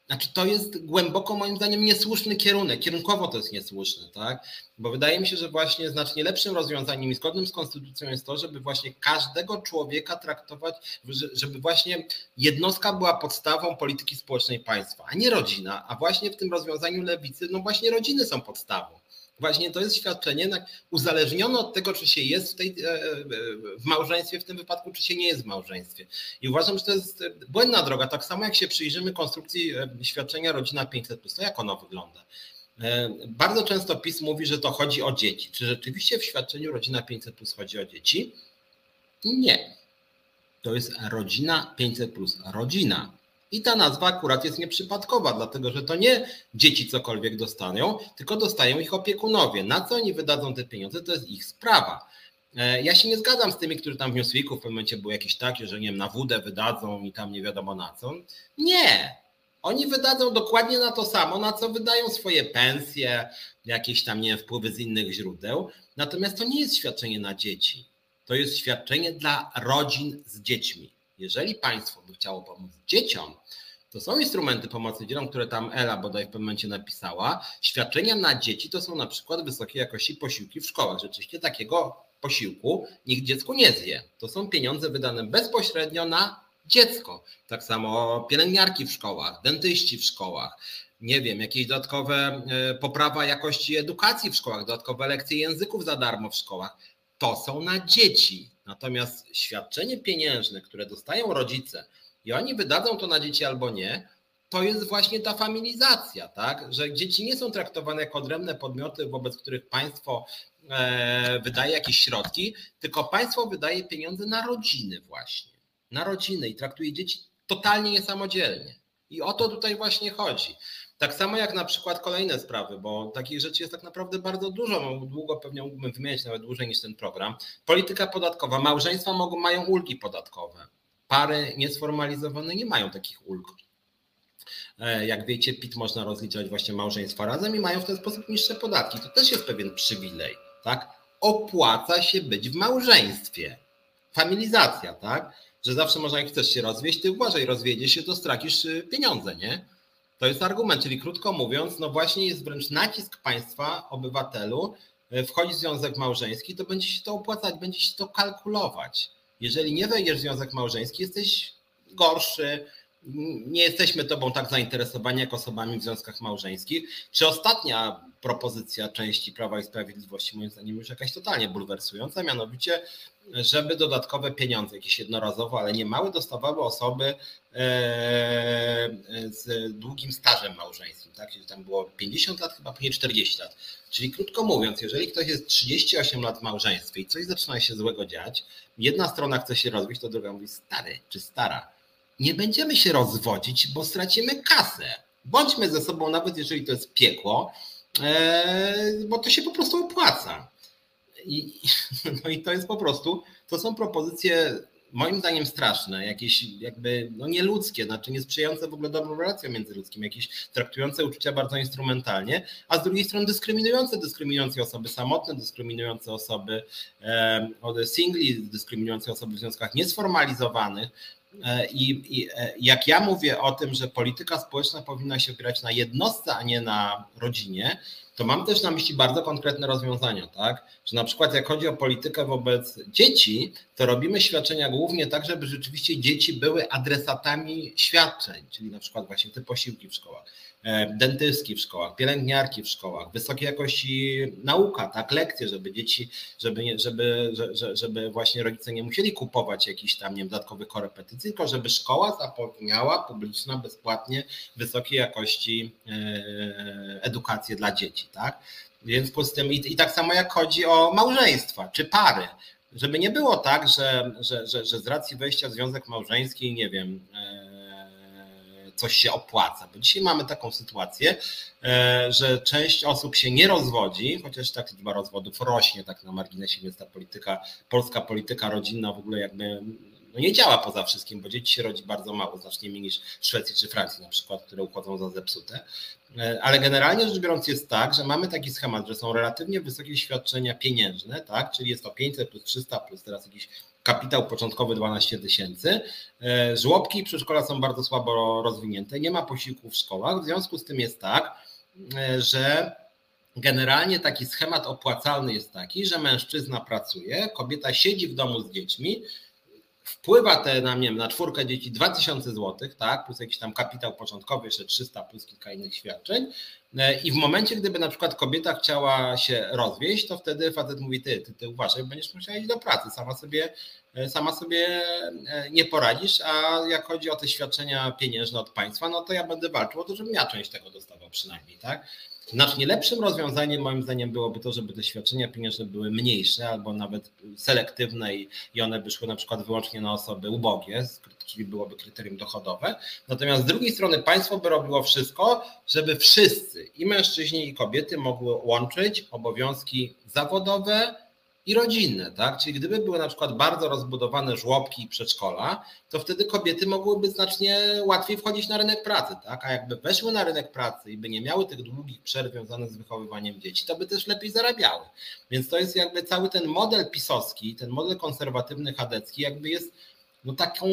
znaczy, to jest głęboko moim zdaniem niesłuszny kierunek. Kierunkowo to jest niesłuszne, tak? Bo wydaje mi się, że właśnie znacznie lepszym rozwiązaniem i zgodnym z konstytucją jest to, żeby właśnie każdego człowieka traktować, żeby właśnie jednostka była podstawą polityki społecznej państwa, a nie rodzina. A właśnie w tym rozwiązaniu lewicy, no właśnie rodziny są podstawą. Właśnie to jest świadczenie uzależnione od tego, czy się jest w, tej, e, e, w małżeństwie, w tym wypadku, czy się nie jest w małżeństwie. I uważam, że to jest błędna droga. Tak samo jak się przyjrzymy konstrukcji e, świadczenia rodzina 500, to jak ono wygląda? Bardzo często PiS mówi, że to chodzi o dzieci. Czy rzeczywiście w świadczeniu rodzina 500 plus chodzi o dzieci? Nie. To jest rodzina 500 plus. Rodzina. I ta nazwa akurat jest nieprzypadkowa, dlatego że to nie dzieci cokolwiek dostają, tylko dostają ich opiekunowie. Na co oni wydadzą te pieniądze, to jest ich sprawa. E, ja się nie zgadzam z tymi, którzy tam w Newsweeku w pewnym momencie były jakieś takie, że nie wiem, na wódę wydadzą i tam nie wiadomo na co. Nie. Oni wydadzą dokładnie na to samo, na co wydają swoje pensje, jakieś tam nie wiem, wpływy z innych źródeł. Natomiast to nie jest świadczenie na dzieci. To jest świadczenie dla rodzin z dziećmi jeżeli państwo by chciało pomóc dzieciom, to są instrumenty pomocy dzieciom, które tam Ela bodaj w pewnym momencie napisała. Świadczenia na dzieci to są na przykład wysokiej jakości posiłki w szkołach. Rzeczywiście takiego posiłku nikt dziecku nie zje. To są pieniądze wydane bezpośrednio na dziecko. Tak samo pielęgniarki w szkołach, dentyści w szkołach, nie wiem, jakieś dodatkowe e, poprawa jakości edukacji w szkołach, dodatkowe lekcje języków za darmo w szkołach. To są na dzieci. Natomiast świadczenie pieniężne, które dostają rodzice i oni wydadzą to na dzieci albo nie, to jest właśnie ta familizacja, tak? Że dzieci nie są traktowane jako odrębne podmioty, wobec których państwo e, wydaje jakieś środki, tylko państwo wydaje pieniądze na rodziny właśnie. Na rodziny i traktuje dzieci totalnie niesamodzielnie. I o to tutaj właśnie chodzi. Tak samo jak na przykład kolejne sprawy, bo takich rzeczy jest tak naprawdę bardzo dużo. No, długo pewnie mógłbym wymieniać nawet dłużej niż ten program. Polityka podatkowa. Małżeństwa mogą, mają ulgi podatkowe. Pary niesformalizowane nie mają takich ulg. E, jak wiecie, PIT można rozliczać właśnie małżeństwa razem i mają w ten sposób niższe podatki. To też jest pewien przywilej, tak? Opłaca się być w małżeństwie. Familizacja, tak? Że zawsze można, jak chcesz się rozwieść, ty uważaj, rozwiedzie się, to stracisz y, pieniądze, nie? To jest argument, czyli krótko mówiąc, no właśnie jest wręcz nacisk państwa, obywatelu, e, wchodzi w związek małżeński, to będzie się to opłacać, będzie się to kalkulować. Jeżeli nie wejdziesz w związek małżeński, jesteś gorszy, nie jesteśmy tobą tak zainteresowani jak osobami w związkach małżeńskich. Czy ostatnia propozycja części Prawa i Sprawiedliwości, moim zdaniem już jakaś totalnie bulwersująca, mianowicie, żeby dodatkowe pieniądze, jakieś jednorazowo, ale nie małe, dostawały osoby e, z długim stażem małżeńskim, tak? Czyli tam było 50 lat, chyba później 40 lat. Czyli krótko mówiąc, jeżeli ktoś jest 38 lat w małżeństwie i coś zaczyna się złego dziać, jedna strona chce się rozbić, to druga mówi stary czy stara nie będziemy się rozwodzić, bo stracimy kasę. Bądźmy ze sobą, nawet jeżeli to jest piekło, bo to się po prostu opłaca. I, no i to jest po prostu, to są propozycje moim zdaniem straszne, jakieś jakby no nieludzkie, znaczy niesprzyjające w ogóle dobrym relacjom międzyludzkim, jakieś traktujące uczucia bardzo instrumentalnie, a z drugiej strony dyskryminujące, dyskryminujące osoby samotne, dyskryminujące osoby e, singli, dyskryminujące osoby w związkach niesformalizowanych, I, I, e, jak ja mówię o tym, że polityka społeczna powinna się opierać na jednostce, a nie na rodzinie, to mam też na myśli bardzo konkretne rozwiązania, tak? Że na przykład jak chodzi o politykę wobec dzieci, to robimy świadczenia głównie tak, żeby rzeczywiście dzieci były adresatami świadczeń, czyli na przykład właśnie te posiłki w szkołach E, dentystki w szkołach, pielęgniarki w szkołach, wysokiej jakości nauka, tak, lekcje, żeby dzieci, żeby, żeby, żeby, właśnie rodzice nie musieli kupować jakichś tam nie wiem, dodatkowych korepetycji, tylko żeby szkoła zapewniała publiczna bezpłatnie wysokiej jakości e, edukację dla dzieci, tak. Więc po tym, i, i tak samo jak chodzi o małżeństwa czy pary, żeby nie było tak, że, że, że, że z racji wejścia w związek małżeński, nie wiem, e, coś się opłaca. Bo dzisiaj mamy taką sytuację, e, że część osób się nie rozwodzi, chociaż tak liczba rozwodów rośnie tak na marginesie, więc ta polityka, polska polityka rodzinna w ogóle jakby no nie działa poza wszystkim, bo dzieci się rodzi bardzo mało, znacznie mniej niż w Szwecji czy Francji na przykład, które uchodzą za zepsute. E, ale generalnie rzecz biorąc jest tak, że mamy taki schemat, że są relatywnie wysokie świadczenia pieniężne, tak, czyli jest to 500 plus 300 plus teraz jakiś kapitał początkowy 12 tysięcy. E, żłobki i przedszkola są bardzo słabo rozwinięte, nie ma posiłków w szkołach, w związku z tym jest tak, e, że generalnie taki schemat opłacalny jest taki, że mężczyzna pracuje, kobieta siedzi w domu z dziećmi, wpływa te na, nie wiem, na czwórkę dzieci 2000 zł, tak, plus jakiś tam kapitał początkowy, jeszcze 300 plus kilka innych świadczeń. E, I w momencie, gdyby na przykład kobieta chciała się rozwieść, to wtedy facet mówi, ty, ty, ty uważaj, będziesz musiała iść do pracy, sama sobie, e, sama sobie e, nie poradzisz, a jak chodzi o te świadczenia pieniężne od państwa, no to ja będę walczył o to, żebym ja część tego dostawał przynajmniej, tak? Znacznie lepszym rozwiązaniem moim zdaniem byłoby to, żeby te świadczenia pieniężne były mniejsze albo nawet selektywne i, one by szły na przykład wyłącznie na osoby ubogie, czyli byłoby kryterium dochodowe. Natomiast z drugiej strony państwo by robiło wszystko, żeby wszyscy, i mężczyźni, i kobiety, mogły łączyć obowiązki zawodowe, i rodzinne, tak? Czyli gdyby były na przykład bardzo rozbudowane żłobki i przedszkola, to wtedy kobiety mogłyby znacznie łatwiej wchodzić na rynek pracy, tak? A jakby weszły na rynek pracy i by nie miały tych długich przerw związanych z wychowywaniem dzieci, to by też lepiej zarabiały. Więc to jest jakby cały ten model pisowski, ten model konserwatywny chadecki, jakby jest no taką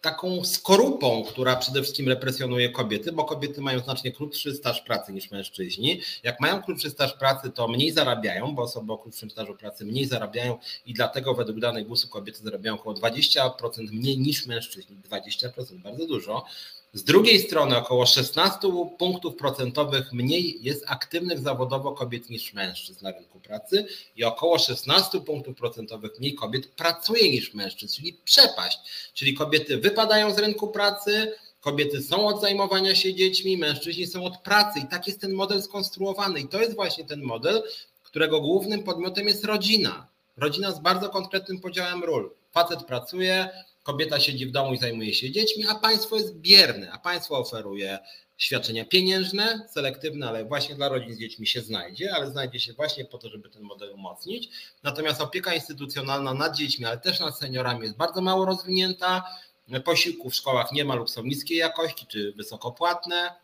taką skorupą, która przede wszystkim represjonuje kobiety, bo kobiety mają znacznie krótszy staż pracy niż mężczyźni. Jak mają krótszy staż pracy, to mniej zarabiają, bo osoby o krótszym stażu pracy mniej zarabiają i dlatego według danych GUS-u kobiety zarabiają około 20% mniej niż mężczyźni. 20% bardzo dużo. Z drugiej strony około 16 punktów procentowych mniej jest aktywnych zawodowo kobiet niż mężczyzn na rynku pracy i około 16 punktów procentowych mniej kobiet pracuje niż mężczyzn, czyli przepaść. Czyli kobiety wypadają z rynku pracy, kobiety są od zajmowania się dziećmi, mężczyźni są od pracy i tak jest ten model skonstruowany i to jest właśnie ten model, którego głównym podmiotem jest rodzina. Rodzina z bardzo konkretnym podziałem ról. Facet pracuje, kobieta siedzi w domu i zajmuje się dziećmi, a państwo jest bierne, a państwo oferuje świadczenia pieniężne, selektywne, ale właśnie dla rodzin z dziećmi się znajdzie, ale znajdzie się właśnie po to, żeby ten model umocnić. Natomiast opieka instytucjonalna nad dziećmi, ale też nad seniorami jest bardzo mało rozwinięta. Posiłków w szkołach nie ma lub są niskiej jakości czy wysokopłatne.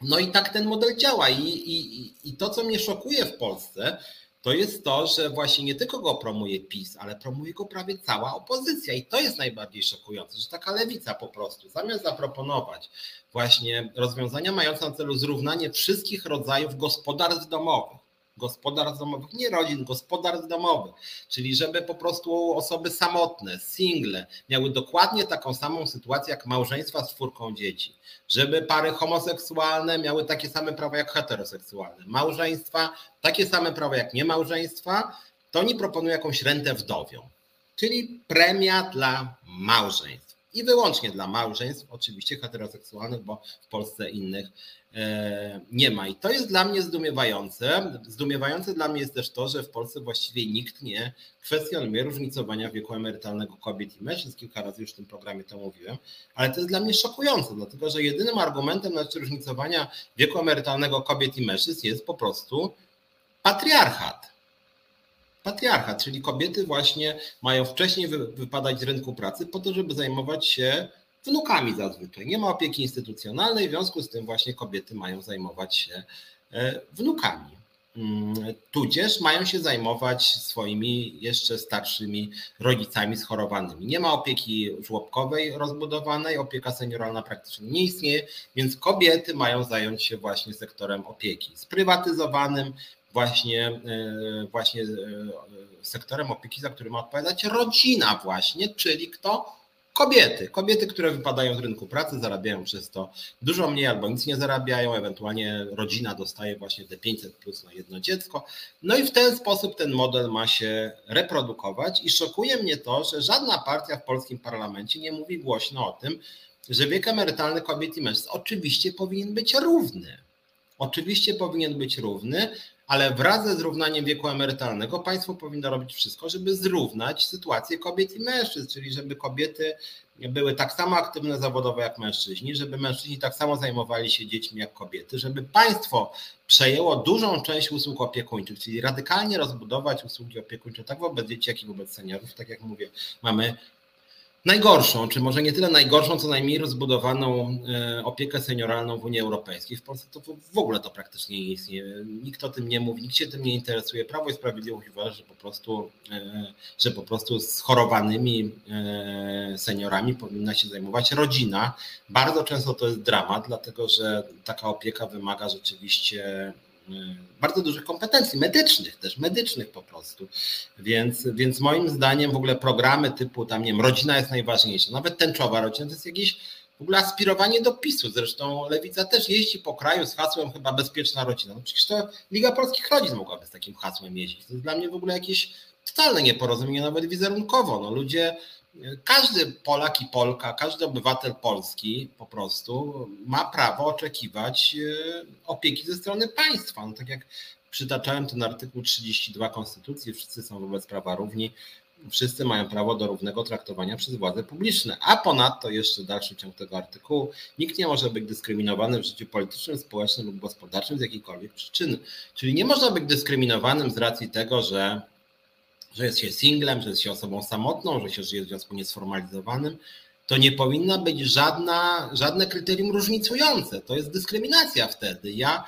No i tak ten model działa. I, i, i to, co mnie szokuje w Polsce, to jest to, że właśnie nie tylko go promuje PiS, ale promuje go prawie cała opozycja. I to jest najbardziej szokujące, że taka lewica po prostu, zamiast zaproponować właśnie rozwiązania mające na celu zrównanie wszystkich rodzajów gospodarstw domowych, gospodarstw domowych, nie rodzin, gospodarstw domowych, czyli żeby po prostu osoby samotne, single miały dokładnie taką samą sytuację jak małżeństwa z czwórką dzieci, żeby pary homoseksualne miały takie same prawa jak heteroseksualne, małżeństwa takie same prawa jak niemałżeństwa, to oni proponują jakąś rentę wdowią, czyli premia dla małżeństw i wyłącznie dla małżeństw, oczywiście heteroseksualnych, bo w Polsce innych E, nie ma. I to jest dla mnie zdumiewające. Zdumiewające dla mnie jest też to, że w Polsce właściwie nikt nie kwestionuje różnicowania wieku emerytalnego kobiet i mężczyzn. Kilka razy już w tym programie to mówiłem, ale to jest dla mnie szokujące, dlatego że jedynym argumentem na różnicowania wieku emerytalnego kobiet i mężczyzn jest po prostu patriarchat. Patriarchat, czyli kobiety właśnie mają wcześniej wypadać z rynku pracy po to, żeby zajmować się wnukami zazwyczaj. Nie ma opieki instytucjonalnej, w związku z tym właśnie kobiety mają zajmować się e, wnukami. Mm, tudzież mają się zajmować swoimi jeszcze starszymi rodzicami schorowanymi. Nie ma opieki żłobkowej rozbudowanej, opieka senioralna praktycznie nie istnieje, więc kobiety mają zająć się właśnie sektorem opieki sprywatyzowanym, właśnie, e, właśnie e, sektorem opieki, za który ma odpowiadać rodzina właśnie, czyli kto? Kobiety, kobiety, które wypadają z rynku pracy, zarabiają przez to dużo mniej albo nic nie zarabiają, ewentualnie rodzina dostaje właśnie te 500 plus na jedno dziecko. No i w ten sposób ten model ma się reprodukować i szokuje mnie to, że żadna partia w polskim parlamencie nie mówi głośno o tym, że wiek emerytalny kobiet i mężczyzn oczywiście powinien być równy. Oczywiście powinien być równy, ale wraz ze zrównaniem wieku emerytalnego państwo powinno robić wszystko, żeby zrównać sytuację kobiet i mężczyzn, czyli żeby kobiety były tak samo aktywne zawodowo jak mężczyźni, żeby mężczyźni tak samo zajmowali się dziećmi jak kobiety, żeby państwo przejęło dużą część usług opiekuńczych, czyli radykalnie rozbudować usługi opiekuńcze tak wobec dzieci, jak i wobec seniorów. Tak jak mówię, mamy najgorszą, czy może nie tyle najgorszą, co najmniej rozbudowaną e, opiekę senioralną w Unii Europejskiej. W Polsce to w ogóle to praktycznie nie istnieje. Nikt o tym nie mówi, nikt się tym nie interesuje. Prawo i Sprawiedliwość uważa, że po prostu, e, że po prostu z chorowanymi e, seniorami powinna się zajmować rodzina. Bardzo często to jest dramat, dlatego że taka opieka wymaga rzeczywiście bardzo dużych kompetencji medycznych, też medycznych po prostu. Więc, więc moim zdaniem w ogóle programy typu tam, nie wiem, rodzina jest najważniejsza, nawet tęczowa rodzina to jest jakieś w ogóle aspirowanie do PiSu. Zresztą Lewica też jeździ po kraju z hasłem chyba bezpieczna rodzina. No przecież to Liga Polskich Rodzin mogłaby z takim hasłem jeździć. To jest dla mnie w ogóle jakieś totalne nieporozumienie, nawet wizerunkowo. No ludzie każdy Polak i Polka, każdy obywatel Polski po prostu ma prawo oczekiwać e, opieki ze strony państwa. No tak jak przytaczałem ten artykuł 32 Konstytucji, wszyscy są wobec prawa równi, wszyscy mają prawo do równego traktowania przez władze publiczne. A ponadto jeszcze dalszy ciąg tego artykułu, nikt nie może być dyskryminowany w życiu politycznym, społecznym lub gospodarczym z jakiejkolwiek przyczyny. Czyli nie można być dyskryminowanym z racji tego, że że jest się singlem, że jest się osobą samotną, że się żyje w związku niesformalizowanym, to nie powinna być żadna, żadne kryterium różnicujące. To jest dyskryminacja wtedy. Ja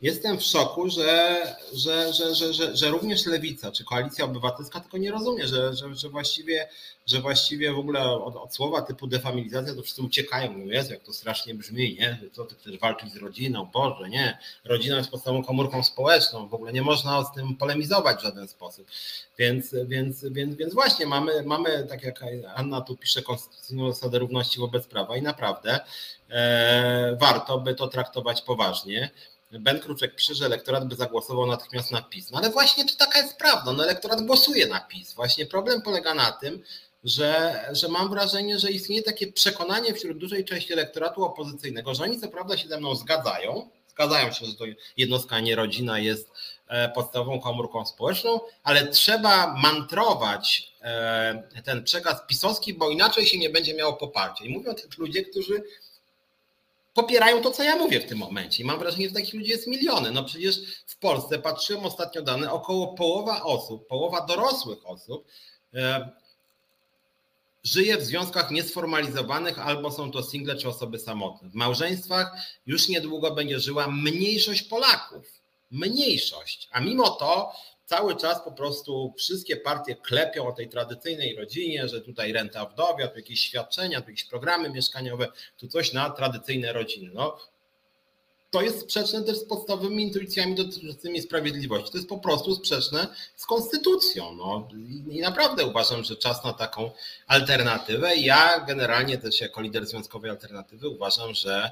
jestem w szoku, że, że, że, że, że, że również lewica czy koalicja obywatelska tylko nie rozumie, że, że, że właściwie że właściwie w ogóle od, od, słowa typu defamilizacja to wszyscy uciekają. Mówią, Jezu, jak to strasznie brzmi, nie? Co ty chcesz walczyć z rodziną? Boże, nie. Rodzina jest podstawową komórką społeczną, w ogóle nie można z tym polemizować w żaden sposób. Więc, więc, więc, więc właśnie mamy, mamy, tak jak Anna tu pisze, konstytucyjną zasadę równości wobec prawa i naprawdę e, warto by to traktować poważnie. Ben Kruczek pisze, że elektorat by zagłosował natychmiast na PiS. No ale właśnie to taka jest prawda, no elektorat głosuje na PiS. Właśnie problem polega na tym, że, że mam wrażenie, że istnieje takie przekonanie wśród dużej części elektoratu opozycyjnego, że oni co prawda się ze mną zgadzają, zgadzają się, że to jednostka, nie rodzina jest e, podstawową komórką społeczną, ale trzeba mantrować e, ten przekaz pisowski, bo inaczej się nie będzie miało poparcia. I mówią to ludzie, którzy popierają to, co ja mówię w tym momencie. I mam wrażenie, że takich ludzi jest miliony. No przecież w Polsce, patrzyłem ostatnio dane, około połowa osób, połowa dorosłych osób e, żyje w związkach niesformalizowanych albo są to single czy osoby samotne. W małżeństwach już niedługo będzie żyła mniejszość Polaków. Mniejszość. A mimo to cały czas po prostu wszystkie partie klepią o tej tradycyjnej rodzinie, że tutaj renta wdowia, tu jakieś świadczenia, tu jakieś programy mieszkaniowe, tu coś na tradycyjne rodziny. No, to jest sprzeczne też z podstawowymi intuicjami dotyczącymi sprawiedliwości. To jest po prostu sprzeczne z konstytucją. No. I naprawdę uważam, że czas na taką alternatywę. Ja generalnie też jako lider związkowej alternatywy uważam, że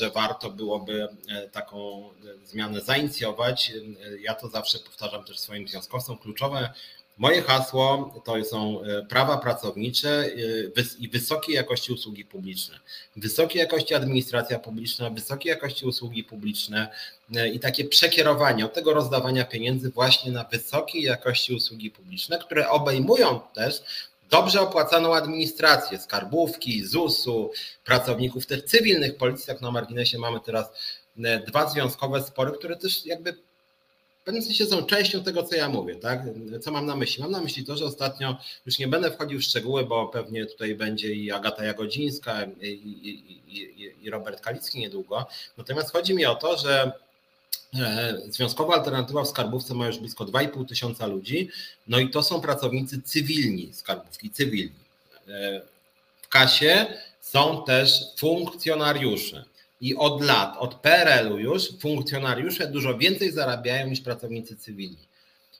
że warto byłoby e, taką zmianę zainicjować. E, ja to zawsze powtarzam też swoim związkowcom. Kluczowe moje hasło to są prawa pracownicze i wysokiej jakości usługi publiczne. Wysokiej jakości administracja publiczna, wysokiej jakości usługi publiczne i takie przekierowanie od tego rozdawania pieniędzy właśnie na wysokiej jakości usługi publiczne, które obejmują też dobrze opłacaną administrację, skarbówki, ZUS-u, pracowników też cywilnych policji, tak na marginesie mamy teraz e, dwa związkowe spory, które też jakby w pewnym sensie są częścią tego, co ja mówię, tak? Co mam na myśli? Mam na myśli to, że ostatnio, już nie będę wchodził w szczegóły, bo pewnie tutaj będzie i Agata Jagodzińska, i, i, i, i Robert Kalicki niedługo. Natomiast chodzi mi o to, że Związkowa Alternatywa w Skarbówce ma już blisko 2,5 tysiąca ludzi, no i to są pracownicy cywilni skarbówki, cywilni. E, w kasie są też funkcjonariusze. I od lat, od PRL-u już funkcjonariusze dużo więcej zarabiają niż pracownicy cywilni.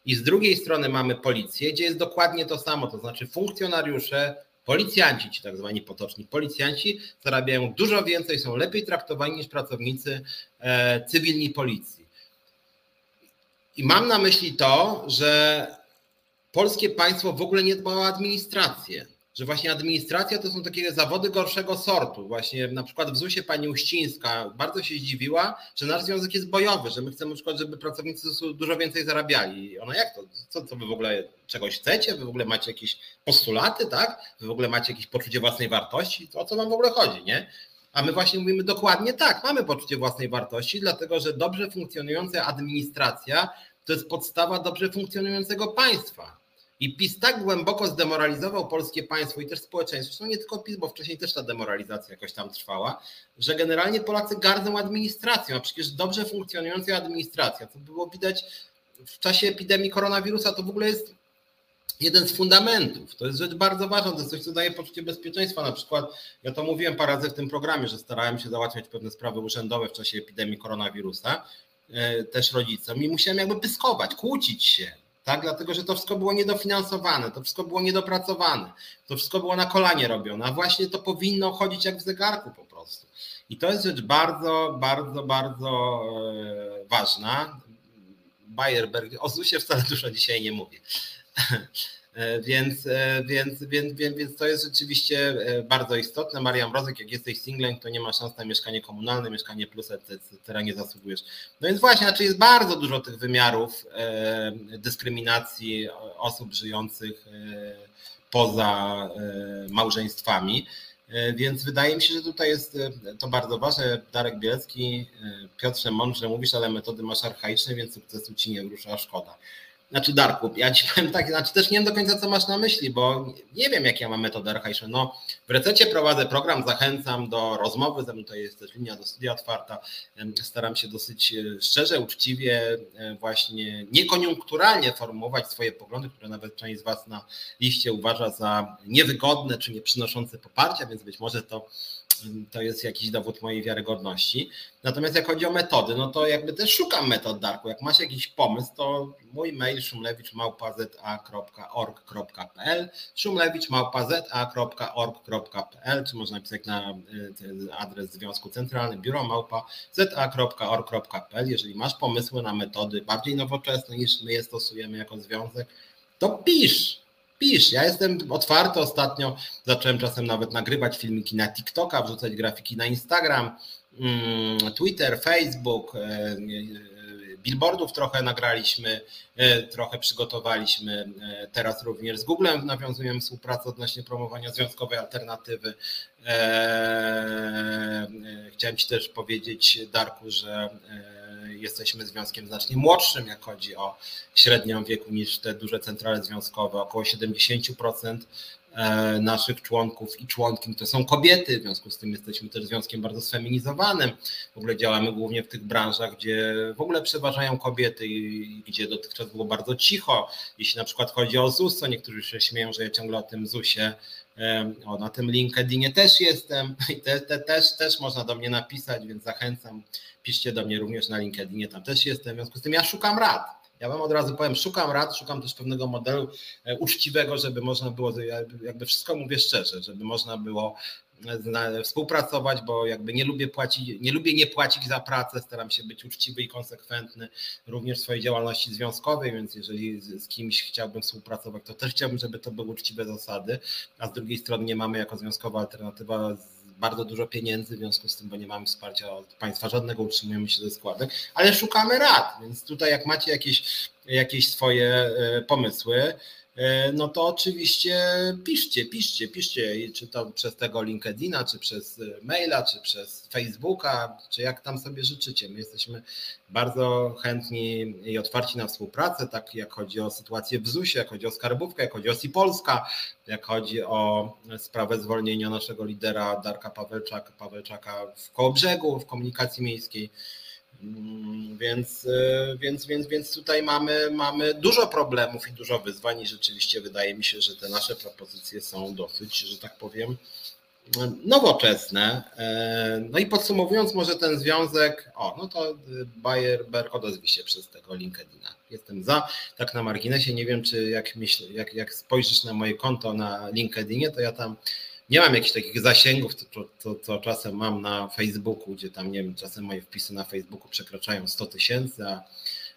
I z drugiej strony mamy policję, gdzie jest dokładnie to samo, to znaczy funkcjonariusze, policjanci, ci tak zwani potoczni policjanci, zarabiają dużo więcej, są lepiej traktowani niż pracownicy e, cywilni policji. I mam na myśli to, że polskie państwo w ogóle nie dba o administrację. Że właśnie administracja to są takie zawody gorszego sortu. Właśnie na przykład w ZUS-ie pani Uścińska bardzo się zdziwiła, że nasz związek jest bojowy, że my chcemy na przykład, żeby pracownicy ZUS-u dużo więcej zarabiali. I ona jak to? Co, co wy w ogóle czegoś chcecie? Wy w ogóle macie jakieś postulaty, tak? Wy w ogóle macie jakieś poczucie własnej wartości? To o co wam w ogóle chodzi, nie? A my właśnie mówimy dokładnie tak, mamy poczucie własnej wartości, dlatego że dobrze funkcjonująca administracja to jest podstawa dobrze funkcjonującego państwa. I PiS tak głęboko zdemoralizował polskie państwo i też społeczeństwo, zresztą nie tylko PiS, bo wcześniej też ta demoralizacja jakoś tam trwała, że generalnie Polacy gardzą administracją, a przecież dobrze funkcjonująca administracja, to było widać w czasie epidemii koronawirusa, to w ogóle jest jeden z fundamentów. To jest rzecz bardzo ważna, to jest coś, co daje poczucie bezpieczeństwa. Na przykład, ja to mówiłem parę razy w tym programie, że starałem się załatwiać pewne sprawy urzędowe w czasie epidemii koronawirusa E, też rodzicom i musiałem jakby pyskować, kłócić się, tak? Dlatego, że to wszystko było niedofinansowane, to wszystko było niedopracowane, to wszystko było na kolanie robione, a właśnie to powinno chodzić jak w zegarku po prostu. I to jest rzecz bardzo, bardzo, bardzo e, ważna. Bayerberg, o ZUSie wcale dużo dzisiaj nie mówię. E, więc, e, więc, więc, więc, więc to jest rzeczywiście e, bardzo istotne. Marian Mrozek, jak jesteś singlem, to nie ma szans na mieszkanie komunalne, mieszkanie plus, etc. nie zasługujesz. No więc właśnie, znaczy jest bardzo dużo tych wymiarów dyskryminacji osób żyjących poza małżeństwami. Więc wydaje mi się, że tutaj jest to bardzo ważne. Darek Bielecki, Piotrze, mądrze mówisz, ale metody masz archaiczne, więc sukcesu ci nie wrusza, szkoda. Znaczy Darku, ja ci powiem tak, znaczy też nie wiem do końca co masz na myśli, bo nie wiem jak ja mam metodę archaiczną. No, w rececie prowadzę program, zachęcam do rozmowy, ze mną to jest też linia do studia otwarta. Staram się dosyć e, szczerze, uczciwie, e, właśnie niekoniunkturalnie formułować swoje poglądy, które nawet część z Was na liście uważa za niewygodne czy nie przynoszące poparcia, więc być może to to jest jakiś dowód mojej wiarygodności. Natomiast jak chodzi o metody, no to jakby też szukam metod Darku. Jak masz jakiś pomysł, to mój mail szumlewicz.za.org.pl szumlewicz.za.org.pl czy można napisać na y, adres Związku Centralny biuro małpa.za.org.pl Jeżeli masz pomysły na metody bardziej nowoczesne niż my je stosujemy jako związek, to pisz pisz. Ja jestem otwarty ostatnio. Zacząłem czasem nawet nagrywać filmiki na TikToka, wrzucać grafiki na Instagram, mm, Twitter, Facebook. E, e, billboardów trochę nagraliśmy, e, trochę przygotowaliśmy. Teraz również z Googlem nawiązujemy współpracę odnośnie promowania związkowej alternatywy. Chciałem Ci też powiedzieć, Darku, że jesteśmy związkiem znacznie młodszym, jak chodzi o średnią wieku niż te duże centrale związkowe, około 70% e, naszych członków i członkiń to są kobiety, w związku z tym jesteśmy też związkiem bardzo sfeminizowanym. W ogóle działamy głównie w tych branżach, gdzie w ogóle przeważają kobiety i gdzie dotychczas było bardzo cicho. Jeśli na przykład chodzi o ZUS, to niektórzy się śmieją, że ja ciągle o tym ZUSie o, na tym LinkedInie też jestem i te, te, też, też można do mnie napisać, więc zachęcam, piszcie do mnie również na LinkedInie, tam też jestem. W związku z tym ja szukam rad. Ja Wam od razu powiem, szukam rad, szukam też pewnego modelu e, uczciwego, żeby można było, jakby wszystko mówię szczerze, żeby można było współpracować, bo jakby nie lubię płacić, nie lubię nie płacić za pracę, staram się być uczciwy i konsekwentny również w swojej działalności związkowej, więc jeżeli z kimś chciałbym współpracować, to też chciałbym, żeby to były uczciwe zasady, a z drugiej strony nie mamy jako związkowa alternatywa bardzo dużo pieniędzy, w związku z tym, bo nie mamy wsparcia od państwa żadnego, utrzymujemy się ze składek, ale szukamy rad, więc tutaj jak macie jakieś, jakieś swoje e, pomysły, no to oczywiście piszcie, piszcie, piszcie, czy to przez tego LinkedIna, czy przez maila, czy przez Facebooka, czy jak tam sobie życzycie. My jesteśmy bardzo chętni i otwarci na współpracę, tak jak chodzi o sytuację w ZUS-ie, jak chodzi o skarbówkę, jak chodzi o SIPolska, jak chodzi o sprawę zwolnienia naszego lidera Darka Pawelczaka, Pawelczaka w Kołobrzegu, w komunikacji miejskiej. Mm, więc, e, więc, więc, więc tutaj mamy, mamy dużo problemów i dużo wyzwań i rzeczywiście wydaje mi się, że te nasze propozycje są dosyć, że tak powiem, nowoczesne. E, no i podsumowując może ten związek, o, no to Bayer odezwij się przez tego LinkedIna. Jestem za. Tak na marginesie, nie wiem, czy jak, myśl, jak, jak spojrzysz na moje konto na LinkedInie, to ja tam nie mam jakichś takich zasięgów, to, to, czasem mam na Facebooku, gdzie tam, nie wiem, czasem moje wpisy na Facebooku przekraczają 100 tysięcy, a,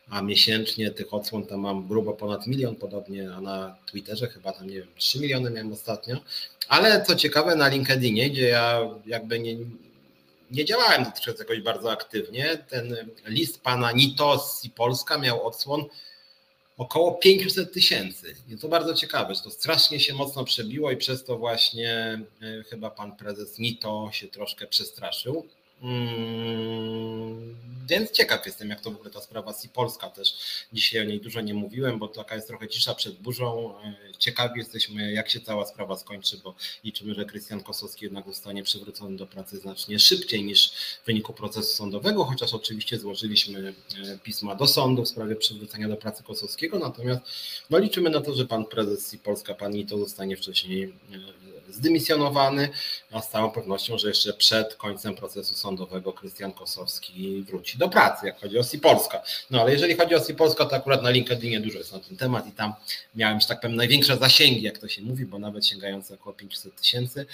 a miesięcznie tych odsłon tam mam grubo ponad milion, podobnie, a na Twitterze chyba tam, nie wiem, 3 miliony miałem ostatnio. Ale co ciekawe, na LinkedInie, gdzie ja jakby nie, nie działałem dotychczas jakoś bardzo aktywnie, ten list pana Nitos i Polska miał odsłon około 500 tysięcy. I to bardzo ciekawe, że to strasznie się mocno przebiło i przez to właśnie e, chyba pan prezes Nito się troszkę przestraszył. Mm, więc ciekaw jestem, jak to w ogóle ta sprawa si Polska też. Dzisiaj o niej dużo nie mówiłem, bo taka jest trochę cisza przed burzą. E, ciekawi jesteśmy, jak się cała sprawa skończy, bo liczymy, że Krystian Kosowski jednak zostanie przywrócony do pracy znacznie szybciej niż w wyniku procesu sądowego, chociaż oczywiście złożyliśmy e, pisma do sądu w sprawie przywrócenia do pracy Kosowskiego, natomiast no, liczymy na to, że pan prezes si Polska, pan Nito zostanie wcześniej e, zdymisjonowany, a z całą pewnością, że jeszcze przed końcem procesu sądowego Krystian Kosowski wróci do pracy, jak chodzi o Sipolska. No ale jeżeli chodzi o Sipolska, to akurat na LinkedInie dużo jest na ten temat i tam miałem, że tak powiem, największe zasięgi, jak to się mówi, bo nawet sięgające około 500 tysięcy.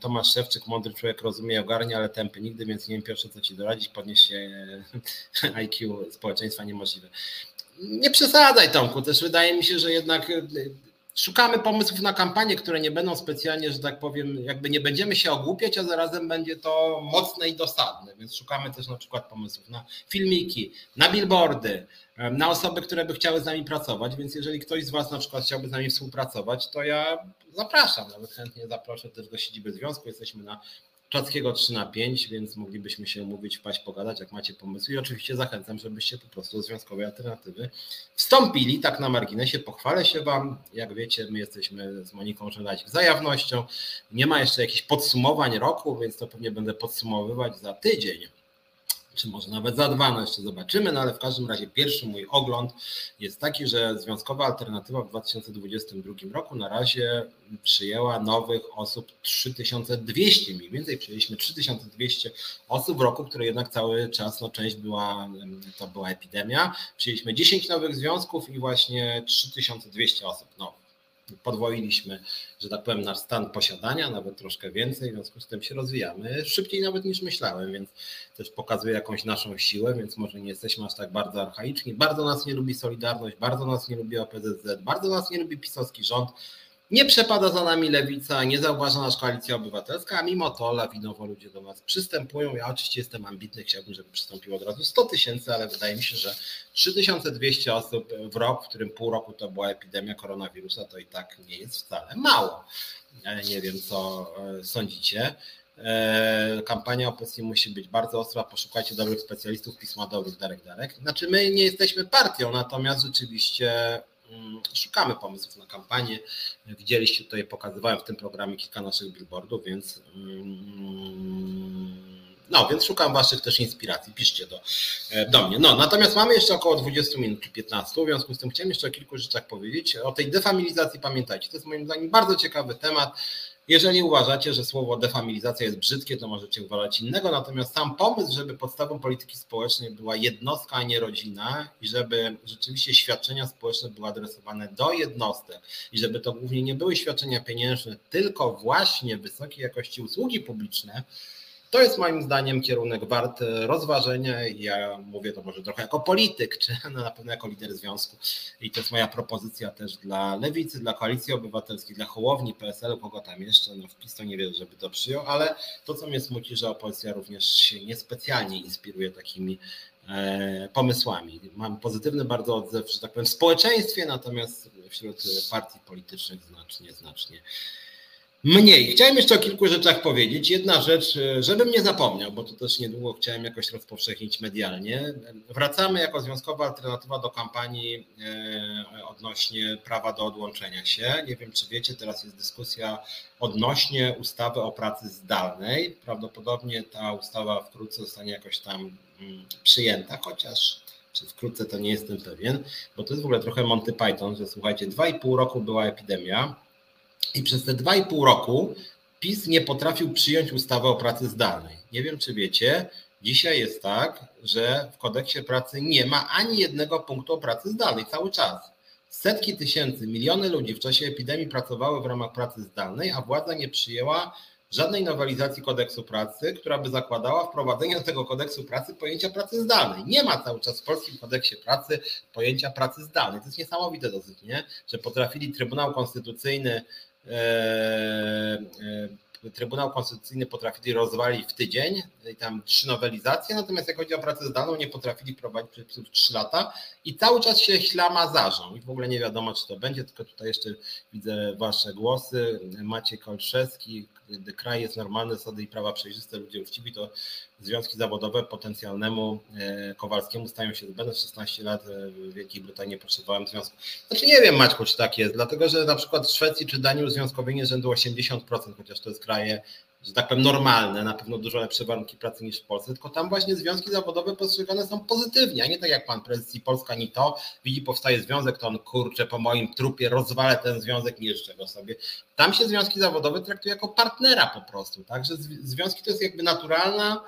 Tomasz Szewczyk, mądry człowiek, rozumie, ogarnia, ale tępy nigdy, więc nie wiem pierwsze, co ci doradzić, podnieść IQ społeczeństwa niemożliwe. Nie przesadzaj Tomku, też wydaje mi się, że jednak Szukamy pomysłów na kampanie, które nie będą specjalnie, że tak powiem, jakby nie będziemy się ogłupiać, a zarazem będzie to mocne i dosadne. Więc szukamy też na przykład pomysłów na filmiki, na billboardy, na osoby, które by chciały z nami pracować. Więc jeżeli ktoś z Was na przykład chciałby z nami współpracować, to ja zapraszam. Nawet chętnie zaproszę też do siedziby związku. Jesteśmy na Czackiego 3 na 5, więc moglibyśmy się umówić, wpaść, pogadać, jak macie pomysły. I oczywiście zachęcam, żebyście po prostu do Związkowej Alternatywy wstąpili, tak na marginesie. Pochwalę się Wam. Jak wiecie, my jesteśmy z Moniką Żeladzik za. Nie ma jeszcze jakichś podsumowań roku, więc to pewnie będę podsumowywać za tydzień czy może nawet za dwa, no jeszcze zobaczymy, no ale w każdym razie pierwszy mój ogląd jest taki, że Związkowa Alternatywa w 2022 roku na razie przyjęła nowych osób 3200, mniej więcej przyjęliśmy 3200 osób w roku, które jednak cały czas, no część była, to była epidemia, przyjęliśmy 10 nowych związków i właśnie 3200 osób nowych podwoiliśmy, że tak powiem, nasz stan posiadania, nawet troszkę więcej, w związku z tym się rozwijamy szybciej nawet niż myślałem, więc też pokazuje jakąś naszą siłę, więc może nie jesteśmy aż tak bardzo archaiczni. Bardzo nas nie lubi Solidarność, bardzo nas nie lubi OPZZ, bardzo nas nie lubi pisowski rząd, nie przepada za nami lewica, nie zauważa nas koalicja obywatelska, a mimo to lawinowo ludzie do nas przystępują. Ja oczywiście jestem ambitny, chciałbym, żeby przystąpiło od razu 100 tysięcy, ale wydaje mi się, że 3200 osób w rok, w którym pół roku to była epidemia koronawirusa, to i tak nie jest wcale mało. Nie wiem, co e, sądzicie. E, kampania opozycji musi być bardzo ostra, poszukajcie dobrych specjalistów, pisma dobrych, Darek Darek. Znaczy my nie jesteśmy partią, natomiast rzeczywiście szukamy pomysłów na kampanię. Widzieliście tutaj, pokazywałem w tym programie kilka naszych billboardów, więc mm, no, więc szukam Waszych też inspiracji. Piszcie do, e, do mnie. No, natomiast mamy jeszcze około 20 minut czy 15, w związku z tym chciałem jeszcze o kilku rzeczach powiedzieć. O tej defamilizacji pamiętajcie, to jest moim zdaniem bardzo ciekawy temat. Jeżeli uważacie, że słowo defamilizacja jest brzydkie, to możecie uważać innego. Natomiast sam pomysł, żeby podstawą polityki społecznej była jednostka, a nie rodzina i żeby rzeczywiście świadczenia społeczne były adresowane do jednostek i żeby to głównie nie były świadczenia pieniężne, tylko właśnie wysokiej jakości usługi publiczne, to jest moim zdaniem kierunek wart rozważenia. Ja mówię to może trochę jako polityk, czy no na pewno jako lider związku. I to jest moja propozycja też dla Lewicy, dla Koalicji Obywatelskiej, dla Hołowni, PSL-u, kogo tam jeszcze. No wpis to nie wiem, żeby to przyjął, ale to, co mnie smuci, że opozycja również się niespecjalnie inspiruje takimi e, pomysłami. Mam pozytywny bardzo odzew, że tak powiem, w społeczeństwie, natomiast wśród partii politycznych znacznie, znacznie Mniej. Chciałem jeszcze o kilku rzeczach powiedzieć. Jedna rzecz, e, żebym nie zapomniał, bo to też niedługo chciałem jakoś rozpowszechnić medialnie. Wracamy jako związkowa alternatywa do kampanii e, odnośnie prawa do odłączenia się. Nie wiem, czy wiecie, teraz jest dyskusja odnośnie ustawy o pracy zdalnej. Prawdopodobnie ta ustawa wkrótce zostanie jakoś tam mm, przyjęta, chociaż czy wkrótce to nie jestem pewien, bo to jest w ogóle trochę Monty Python, że słuchajcie, dwa i pół roku była epidemia i przez te dwa i pół roku PiS nie potrafił przyjąć ustawy o pracy zdalnej. Nie wiem, czy wiecie, dzisiaj jest tak, że w kodeksie pracy nie ma ani jednego punktu o pracy zdalnej cały czas. Setki tysięcy, miliony ludzi w czasie epidemii pracowały w ramach pracy zdalnej, a władza nie przyjęła żadnej nowelizacji kodeksu pracy, która by zakładała wprowadzenie do tego kodeksu pracy pojęcia pracy zdalnej. Nie ma cały czas w polskim kodeksie pracy pojęcia pracy zdalnej. To jest niesamowite dosyć, nie? że potrafili Trybunał Konstytucyjny Trybunał Konstytucyjny potrafili rozwalić w tydzień, i tam trzy nowelizacje, natomiast jak chodzi o pracę zdalną, nie potrafili prowadzić przepisów trzy lata i cały czas się ślama zarzą i w ogóle nie wiadomo, czy to będzie, tylko tutaj jeszcze widzę wasze głosy. Maciej Kolszewski, gdy kraj jest normalny, zasady i prawa przejrzyste, ludzie uczciwi, to związki zawodowe potencjalnemu e, Kowalskiemu stają się zbędne. 16 lat e, w Wielkiej Brytanii potrzebowałem związku. Znaczy nie wiem Maćku, czy tak jest, dlatego że na przykład w Szwecji czy Danii uzwiązkowienie rzędu 80%, chociaż to jest kraje że tak powiem, normalne, na pewno dużo lepsze warunki pracy niż w Polsce, tylko tam właśnie związki zawodowe postrzegane są pozytywnie, a nie tak jak pan prezes Polska ni to, widzi powstaje związek, to on kurczę po moim trupie rozwalę ten związek, nie życzę go sobie. Tam się związki zawodowe traktuje jako partnera po prostu, także związki to jest jakby naturalna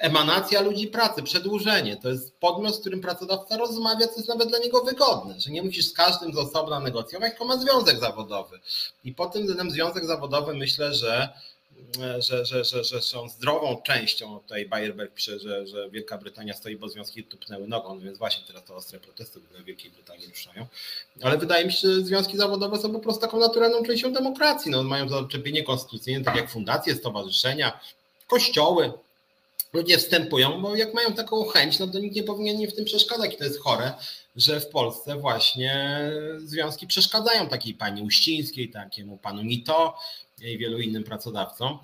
emanacja ludzi pracy, przedłużenie. To jest podmiot, z którym pracodawca rozmawia, co jest nawet dla niego wygodne, że nie musisz z każdym z osobna negocjować, tylko ma związek zawodowy. I po tym względem związek zawodowy myślę, że że, że, że, że są zdrową częścią, tutaj Bayerberg pisze, że, że Wielka Brytania stoi, bo związki tupnęły nogą, no więc właśnie teraz to ostre protesty w Wielkiej Brytanii ruszają. Ale wydaje mi się, że związki zawodowe są po prostu taką naturalną częścią demokracji. No, mają zaczepienie konstytucyjne, tak jak fundacje, stowarzyszenia, kościoły. Ludzie wstępują, bo jak mają taką chęć, no to nikt nie powinien im w tym przeszkadzać. I to jest chore, że w Polsce właśnie związki przeszkadzają takiej pani Uścińskiej, takiemu panu Nito, i wielu innym pracodawcom.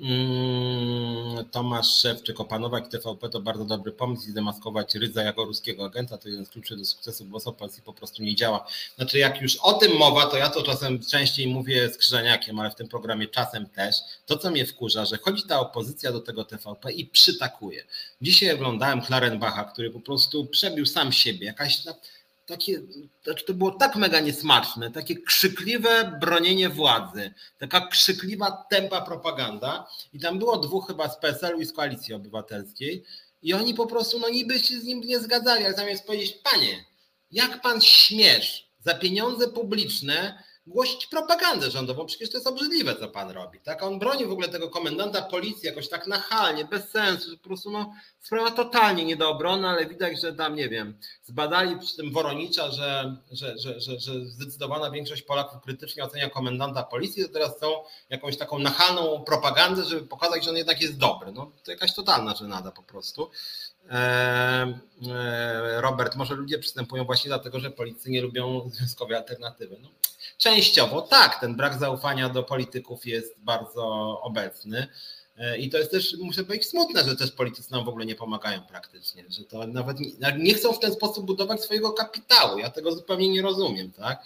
Mm, Tomasz Szewczyk, opanować TVP to bardzo dobry pomysł i zdemaskować Rydza jako ruskiego agenta to jeden z kluczy do sukcesu, bo Polski po prostu nie działa. Znaczy jak już o tym mowa, to ja to czasem częściej mówię z Krzyżaniakiem, ale w tym programie czasem też. To co mnie wkurza, że chodzi ta opozycja do tego TVP i przytakuje. Dzisiaj oglądałem Klarenbacha, który po prostu przebił sam siebie, jakaś takie, znaczy to było tak mega niesmaczne, takie krzykliwe bronienie władzy, taka krzykliwa tempa propaganda i tam było dwóch chyba z PSL-u i z Koalicji Obywatelskiej i oni po prostu no niby się z nim nie zgadzali, ale zamiast powiedzieć, panie, jak pan śmiesz za pieniądze publiczne głosić propagandę rządową. Przecież to jest obrzydliwe, co pan robi. Tak? On broni w ogóle tego komendanta policji jakoś tak nachalnie, bez sensu, po prostu no, sprawa totalnie nie do obrony, ale widać, że tam, nie wiem, zbadali przy tym Woronicza, że, że, że, że, że zdecydowana większość Polaków krytycznie ocenia komendanta policji, to teraz chcą jakąś taką nachalną propagandę, żeby pokazać, że on jednak jest dobry. No, to jakaś totalna żenada po prostu. Robert, może ludzie przystępują właśnie dlatego, że policy nie lubią związkowej alternatywy. No, Częściowo tak, ten brak zaufania do polityków jest bardzo obecny. E, I to jest też, muszę powiedzieć, smutne, że też politycy nam w ogóle nie pomagają praktycznie, że to nawet nie, nie chcą w ten sposób budować swojego kapitału. Ja tego zupełnie nie rozumiem, tak?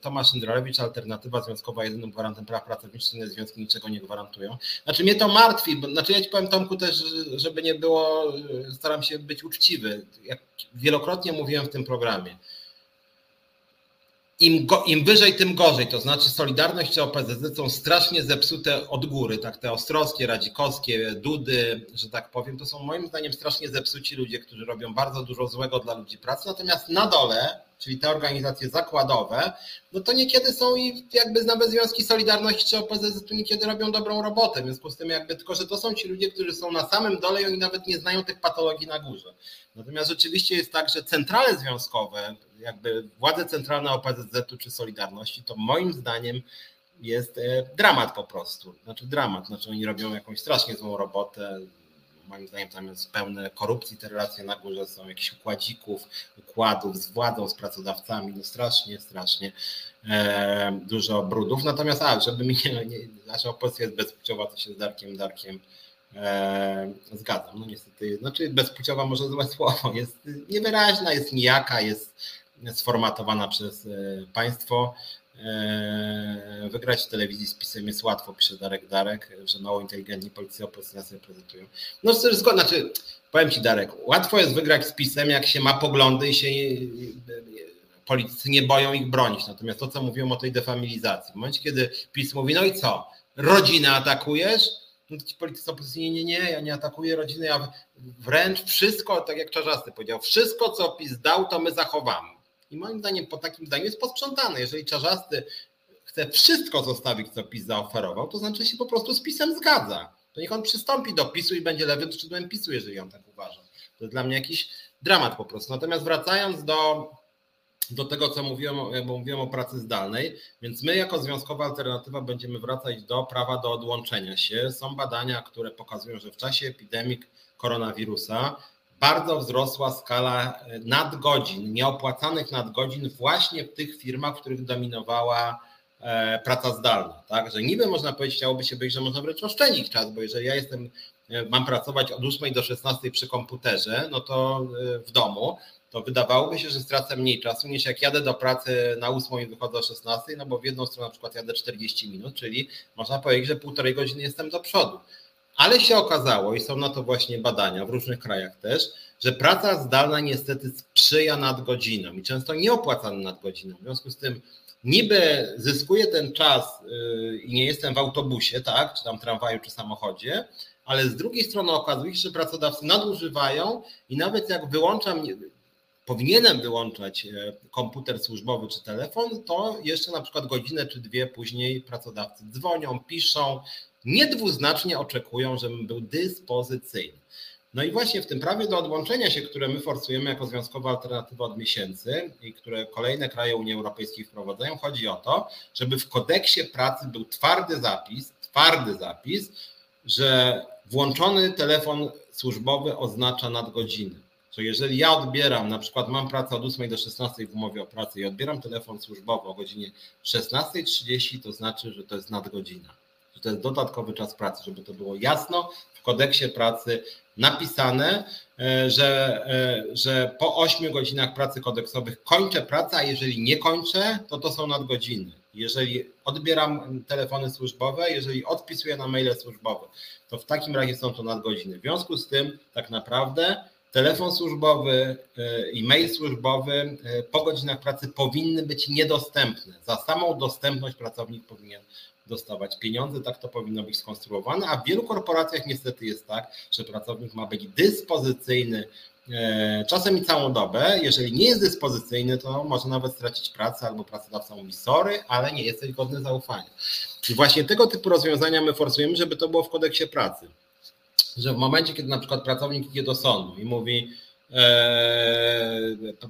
Tomasz Indrolewicz, Alternatywa Związkowa jedynym gwarantem praw pracowniczych, związki niczego nie gwarantują. Znaczy mnie to martwi, bo, znaczy ja ci powiem Tomku też, żeby nie było, staram się być uczciwy. Jak wielokrotnie mówiłem w tym programie, im, go, im wyżej, tym gorzej. To znaczy Solidarność czy OPZZ są strasznie zepsute od góry. Tak, te Ostrowskie, Radzikowskie, Dudy, że tak powiem, to są moim zdaniem strasznie zepsuci ludzie, którzy robią bardzo dużo złego dla ludzi pracy. Natomiast na dole, czyli te organizacje zakładowe, no to niekiedy są i jakby nawet związki Solidarności czy OPZZ tu niekiedy robią dobrą robotę. W związku z tym jakby tylko, że to są ci ludzie, którzy są na samym dole i oni nawet nie znają tych patologii na górze. Natomiast rzeczywiście jest tak, że centrale związkowe, jakby władze centralne OPZZ-u czy Solidarności, to moim zdaniem jest e, dramat po prostu. Znaczy dramat, znaczy oni robią jakąś strasznie złą robotę. Moim zdaniem tam jest pełne korupcji, te relacje na górze są jakichś układzików, układów z władzą, z pracodawcami, no strasznie, strasznie e, dużo brudów. Natomiast, a, żeby mi nie, nie nasza opozycja jest bezpłciowa, to się z Darkiem Darkiem E, zgadzam, no niestety, znaczy bezpłciowa może złe słowo, jest niewyraźna, jest nijaka, jest sformatowana przez e, państwo. E, wygrać w telewizji z pisem jest łatwo, pisze Darek Darek, że mało inteligentni policji opozycja sobie prezentują. No zgoda, znaczy powiem Ci Darek, łatwo jest wygrać z pisem, jak się ma poglądy i się politycy nie boją ich bronić. Natomiast to, co mówiłem o tej defamilizacji, w momencie, kiedy PiS mówi, no i co, rodzinę atakujesz, no to ci politycy opozycji, nie, nie, nie, ja nie atakuję rodziny, ja wręcz wszystko, tak jak Czarzasty powiedział, wszystko co PiS dał, to my zachowamy. I moim zdaniem po takim zdaniu jest posprzątane. Jeżeli Czarzasty chce wszystko zostawić, co PiS zaoferował, to znaczy się po prostu z PiSem zgadza. To niech on przystąpi do PiSu i będzie lewym skrzydłem PiSu, jeżeli on tak uważa. To jest dla mnie jakiś dramat po prostu. Natomiast wracając do do tego, co mówiłem, bo mówiłem o pracy zdalnej, więc my jako Związkowa Alternatywa będziemy wracać do prawa do odłączenia się. Są badania, które pokazują, że w czasie epidemii koronawirusa bardzo wzrosła skala nadgodzin, nieopłacanych nadgodzin właśnie w tych firmach, w których dominowała e, praca zdalna. Tak? Że niby można powiedzieć, chciałoby się być, że można wręcz oszczędzić czas, bo jeżeli ja jestem, e, mam pracować od 8 do 16 przy komputerze, no to e, w domu, to wydawałoby się, że stracę mniej czasu niż jak jadę do pracy na 8 i wychodzę o 16, no bo w jedną stronę na przykład jadę 40 minut, czyli można powiedzieć, że półtorej godziny jestem do przodu. Ale się okazało, i są na to właśnie badania w różnych krajach też, że praca zdalna niestety sprzyja nadgodzinom i często nieopłacanym nadgodzinom. W związku z tym niby zyskuję ten czas yy, i nie jestem w autobusie, tak, czy tam tramwaju, czy samochodzie, ale z drugiej strony okazuje się, że pracodawcy nadużywają i nawet jak wyłączam powinienem wyłączać e, komputer służbowy czy telefon, to jeszcze na przykład godzinę czy dwie później pracodawcy dzwonią, piszą, niedwuznacznie oczekują, żebym był dyspozycyjny. No i właśnie w tym prawie do odłączenia się, które my forsujemy jako związkowa alternatywa od miesięcy i które kolejne kraje Unii Europejskiej wprowadzają, chodzi o to, żeby w kodeksie pracy był twardy zapis, twardy zapis, że włączony telefon służbowy oznacza nadgodziny że jeżeli ja odbieram, na przykład mam pracę od 8 do 16 w umowie o pracę i odbieram telefon służbowy o godzinie 16.30, to znaczy, że to jest nadgodzina, że to jest dodatkowy czas pracy, żeby to było jasno w kodeksie pracy napisane, e, że, e, że po 8 godzinach pracy kodeksowych kończę pracę, a jeżeli nie kończę, to to są nadgodziny. Jeżeli odbieram telefony służbowe, jeżeli odpisuję na maile służbowe, to w takim razie są to nadgodziny. W związku z tym tak naprawdę telefon służbowy e, i mail służbowy e, po godzinach pracy powinny być niedostępne. Za samą dostępność pracownik powinien dostawać pieniądze, tak to powinno być skonstruowane, a w wielu korporacjach niestety jest tak, że pracownik ma być dyspozycyjny e, czasem i całą dobę. Jeżeli nie jest dyspozycyjny, to może nawet stracić pracę albo pracodawca mówi sorry, ale nie jesteś godny zaufania. I właśnie tego typu rozwiązania my forsujemy, żeby to było w kodeksie pracy że w momencie, kiedy na przykład pracownik idzie do sądu i mówi,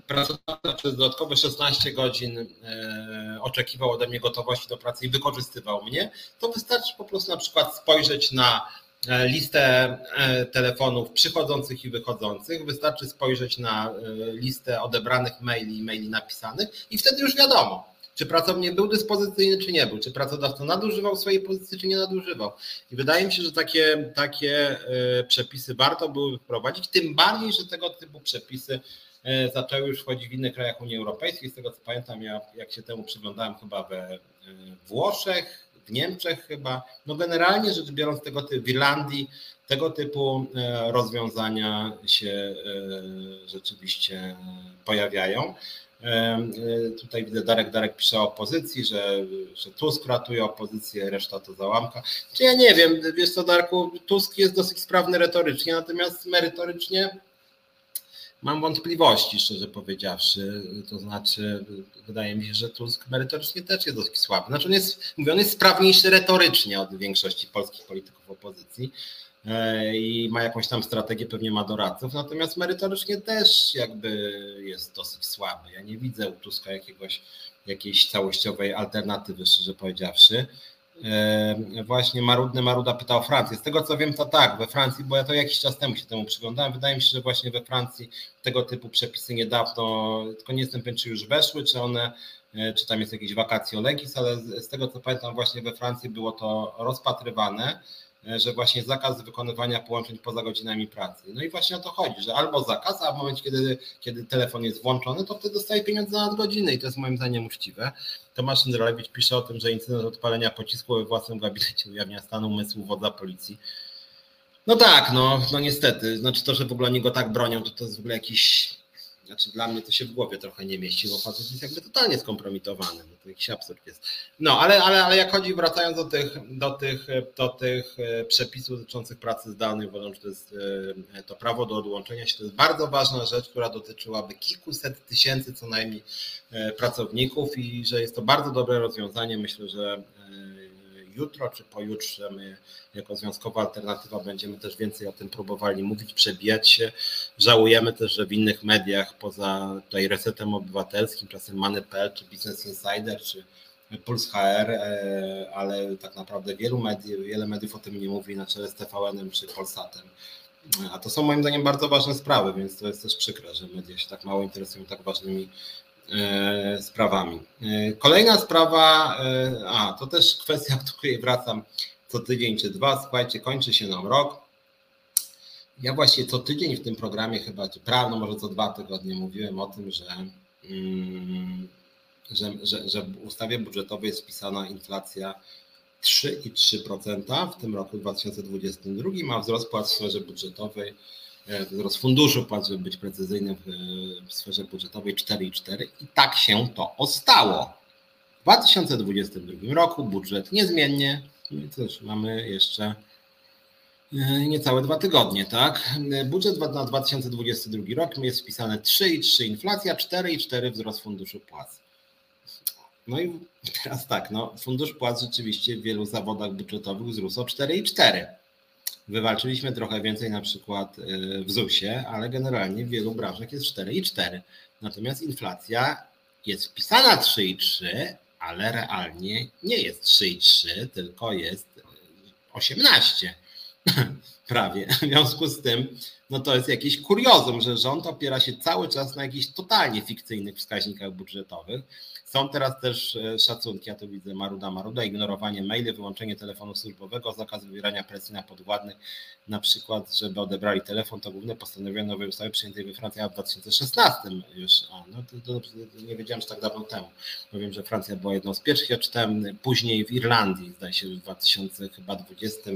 pracodawca przez dodatkowe 16 godzin e, oczekiwał ode mnie gotowości do pracy i wykorzystywał mnie, to wystarczy po prostu na przykład spojrzeć na e, listę e, telefonów przychodzących i wychodzących, wystarczy spojrzeć na e, listę odebranych maili i maili napisanych i wtedy już wiadomo, Czy pracownik był dyspozycyjny, czy nie był? Czy pracodawca nadużywał swojej pozycji, czy nie nadużywał? I wydaje mi się, że takie, takie e, przepisy warto były wprowadzić, tym bardziej, że tego typu przepisy e, zaczęły już wchodzić w innych krajach Unii Europejskiej. Z tego co pamiętam, ja jak się temu przyglądałem chyba we e, Włoszech, w Niemczech chyba, no generalnie rzecz biorąc tego typu, w Irlandii tego typu rozwiązania się rzeczywiście pojawiają. E, tutaj widzę Darek Darek pisze o opozycji, że, że Tusk ratuje opozycję, reszta to załamka. Czy ja nie wiem, wiesz co Darku, Tusk jest dosyć sprawny retorycznie, natomiast merytorycznie mam wątpliwości, szczerze powiedziawszy. To znaczy, wydaje mi się, że Tusk merytorycznie też jest dosyć słaby. Znaczy on jest, mówię, on jest sprawniejszy retorycznie od większości polskich polityków opozycji. E, i ma jakąś tam strategię, pewnie ma doradców, natomiast merytorycznie też jakby jest dosyć słaby. Ja nie widzę u Tuska jakiegoś, jakiejś całościowej alternatywy, szczerze powiedziawszy. E, właśnie Marudny Maruda pytał o Francję. Z tego co wiem, to tak, we Francji, bo ja to jakiś czas temu się temu przyglądałem, wydaje mi się, że właśnie we Francji tego typu przepisy niedawno, tylko nie jestem pewien, czy już weszły, czy one, e, czy tam jest jakieś wakacje legis, ale z tego co pamiętam, właśnie we Francji było to rozpatrywane że właśnie zakaz wykonywania połączeń poza godzinami pracy. No i właśnie o to chodzi, że albo zakaz, a w momencie, kiedy, kiedy telefon jest włączony, to wtedy dostaje pieniądze za nadgodziny i to jest moim zdaniem uczciwe. Tomasz Jędrolewicz pisze o tym, że incydent odpalenia pocisku we własnym gabinecie ujawnia stan umysłu wodza policji. No tak, no, no niestety. Znaczy to, że w ogóle oni go tak bronią, to to jest w ogóle jakiś znaczy dla mnie to się w głowie trochę nie mieści, bo facet jest jakby totalnie skompromitowany. No to jakiś absurd jest. No, ale, ale, ale jak chodzi, wracając do tych, do tych, do tych e, przepisów dotyczących pracy zdalnej, uważam, że to jest e, to prawo do odłączenia się, to jest bardzo ważna rzecz, która dotyczyłaby kilkuset tysięcy co najmniej e, pracowników i że jest to bardzo dobre rozwiązanie. Myślę, że jutro czy pojutrze my jako związkowa alternatywa będziemy też więcej o tym próbowali mówić, przebijać się. Żałujemy też, że w innych mediach poza tutaj Resetem Obywatelskim, czasem Many.pl czy Business Insider czy Puls HR, e, ale tak naprawdę wielu mediów, wiele mediów o tym nie mówi na czele z TVN-em czy Polsatem. A to są moim zdaniem bardzo ważne sprawy, więc to jest też przykre, że media się tak mało interesują tak ważnymi sprawami. E, kolejna sprawa, e, a to też kwestia, do której wracam co tydzień czy dwa. Słuchajcie, kończy się nam rok. Ja właśnie co tydzień w tym programie chyba, czy prawno może co dwa tygodnie mówiłem o tym, że, mm, że, że, że w ustawie budżetowej jest wpisana inflacja 3,3% w tym roku 2022, a wzrost płac w sferze budżetowej wzrost funduszu płac, żeby być precyzyjnym w sferze budżetowej 4,4 i tak się to ostało. W 2022 roku budżet niezmiennie, no i cóż, mamy jeszcze e, niecałe dwa tygodnie, tak? Budżet na 2022 rok jest wpisane 3,3 inflacja, 4,4 wzrost funduszu płac. No i teraz tak, no, fundusz płac rzeczywiście w wielu zawodach budżetowych wzrósł o 4,4. Wywalczyliśmy trochę więcej na przykład y, w ZUS-ie, ale generalnie w wielu branżach jest 4,4. Natomiast inflacja jest wpisana 3,3, ale realnie nie jest 3,3, tylko jest 18 prawie. W związku z tym, no to jest jakiś kuriozum, że rząd opiera się cały czas na jakichś totalnie fikcyjnych wskaźnikach budżetowych są teraz też e, szacunki, ja tu widzę Maruda Maruda, ignorowanie maili, wyłączenie telefonu służbowego, zakaz wywierania presji na podwładnych, na przykład, żeby odebrali telefon, to główne postanowienie nowej ustawy przyjętej we Francji w 2016 już, a no to, to, nie wiedziałem, że tak dawno temu, bo wiem, że Francja była jedną z pierwszych, ja czytałem później w Irlandii, zdaje się w 2020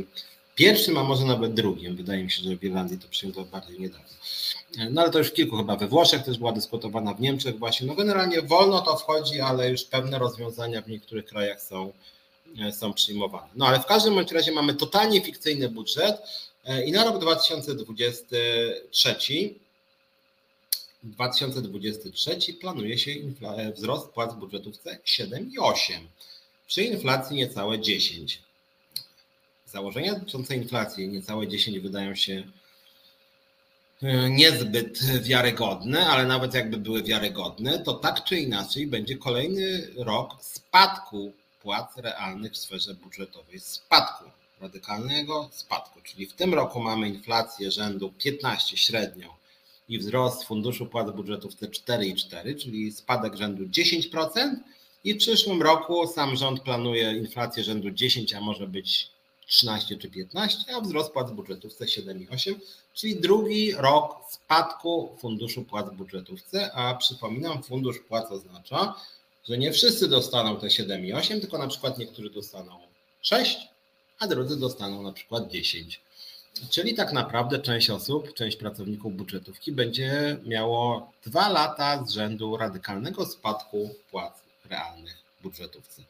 pierwszym, a może nawet drugim. Wydaje mi się, że w Irlandii to przyjęto bardziej niedawno. No ale to już w kilku chyba we Włoszech też była dyskutowana, w Niemczech właśnie. No generalnie wolno to wchodzi, ale już pewne rozwiązania w niektórych krajach są, e, są przyjmowane. No ale w każdym bądź razie mamy totalnie fikcyjny budżet e, i na rok 2023 2023 planuje się e, wzrost płac budżetówce 7,8 przy inflacji niecałe 10. Założenia dotyczące inflacji niecałe 10 wydają się e, niezbyt wiarygodne, ale nawet jakby były wiarygodne, to tak czy inaczej będzie kolejny rok spadku płac realnych w sferze budżetowej. Spadku, radykalnego spadku. Czyli w tym roku mamy inflację rzędu 15 średnio i wzrost funduszu płac budżetów te 4,4, czyli spadek rzędu 10%, I w przyszłym roku sam rząd planuje inflację rzędu 10, a może być 13 czy 15, a wzrost płac budżetówce 7,8, czyli drugi rok spadku funduszu płac budżetówce, a przypominam, fundusz płac oznacza, że nie wszyscy dostaną te 7,8, tylko na przykład niektórzy dostaną 6, a drudzy dostaną na przykład 10. Czyli tak naprawdę część osób, część pracowników budżetówki będzie miało dwa lata z rzędu radykalnego spadku płac realnych w budżetówce.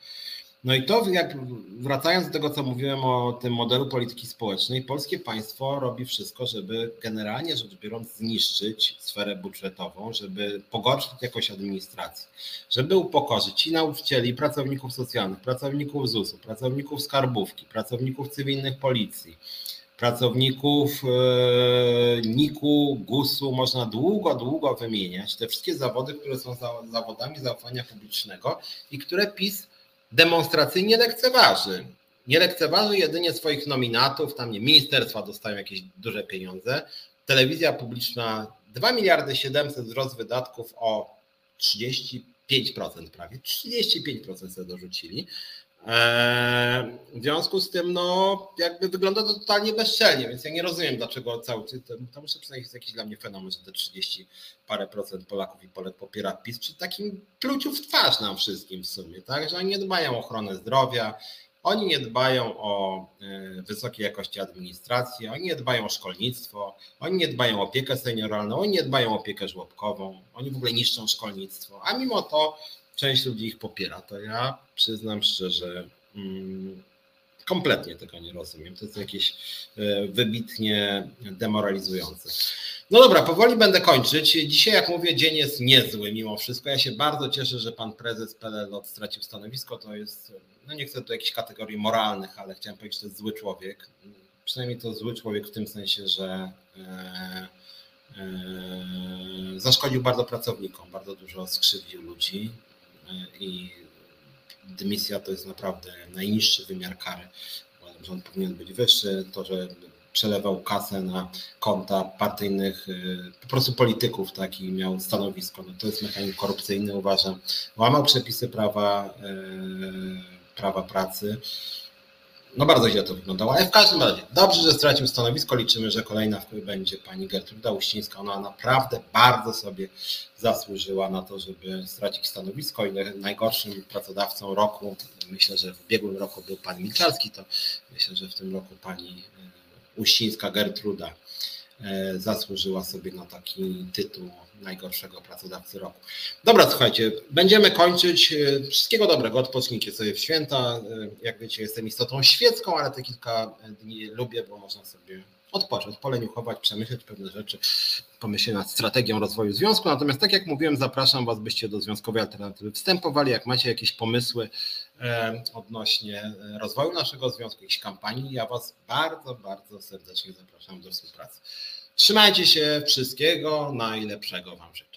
No i to, jak wracając do tego, co mówiłem o tym modelu polityki społecznej, polskie państwo robi wszystko, żeby generalnie rzecz biorąc zniszczyć sferę budżetową, żeby pogorszyć jakość administracji, żeby upokorzyć i nauczycieli, i pracowników socjalnych, pracowników ZUS-u, pracowników skarbówki, pracowników cywilnych policji, pracowników e, NIK-u, GUS-u, można długo, długo wymieniać te wszystkie zawody, które są zawodami zaufania publicznego i które PiS demonstracyjnie lekceważy. Nie lekceważy jedynie swoich nominatów, tam nie, ministerstwa dostają jakieś duże pieniądze. Telewizja publiczna 2 miliardy 700 wzrost wydatków o 35% prawie, 35% sobie dorzucili. Eee, w związku z tym, no, jakby wygląda to totalnie bezczelnie, więc ja nie rozumiem, dlaczego cały to, to muszę przynajmniej jest jakiś dla mnie fenomen, że te 30 parę procent Polaków i Polek popiera PiS, czy takim pluciu w twarz nam wszystkim w sumie, tak, że oni nie dbają o ochronę zdrowia, oni nie dbają o e, wysokiej jakości administracji, oni nie dbają o szkolnictwo, oni nie dbają o opiekę senioralną, oni nie dbają o opiekę żłobkową, oni w ogóle niszczą szkolnictwo, a mimo to część ludzi ich popiera. To ja przyznam szczerze, mm, kompletnie tego nie rozumiem. To jest jakieś e, wybitnie demoralizujące. No dobra, powoli będę kończyć. Dzisiaj, jak mówię, dzień jest niezły mimo wszystko. Ja się bardzo cieszę, że pan prezes PLL stracił stanowisko. To jest, no nie chcę tu jakichś kategorii moralnych, ale chciałem powiedzieć, że to jest zły człowiek. Przynajmniej to zły człowiek w tym sensie, że e, e, zaszkodził bardzo pracownikom, bardzo dużo skrzywdził ludzi i dymisja to jest naprawdę najniższy wymiar kary. Uważam, że on powinien być wyższy. To, że przelewał kasę na konta partyjnych y, po prostu polityków, tak, i miał stanowisko, no to jest mechanizm korupcyjny, uważam. Łamał przepisy prawa, y, prawa pracy no bardzo źle to wyglądało, ale w każdym razie dobrze, że stracił stanowisko. Liczymy, że kolejna będzie pani Gertruda Uścińska. Ona naprawdę bardzo sobie zasłużyła na to, żeby stracić stanowisko i najgorszym pracodawcą roku, myślę, że w ubiegłym roku był pan Milczarski, to myślę, że w tym roku pani e, Uścińska Gertruda zasłużyła sobie na taki tytuł najgorszego pracodawcy roku. Dobra, słuchajcie, będziemy kończyć. Wszystkiego dobrego, odpocznijcie sobie w święta. Jak wiecie, jestem istotą świecką, ale te kilka dni lubię, bo można sobie odpocząć, poleniuchować, przemyśleć pewne rzeczy, pomyśleć nad strategią rozwoju związku. Natomiast tak jak mówiłem, zapraszam Was, byście do Związkowej Alternatywy wstępowali. Jak macie jakieś pomysły e, odnośnie rozwoju naszego związku, jakiejś kampanii, ja Was bardzo, bardzo serdecznie zapraszam do współpracy. Trzymajcie się, wszystkiego najlepszego Wam życzę.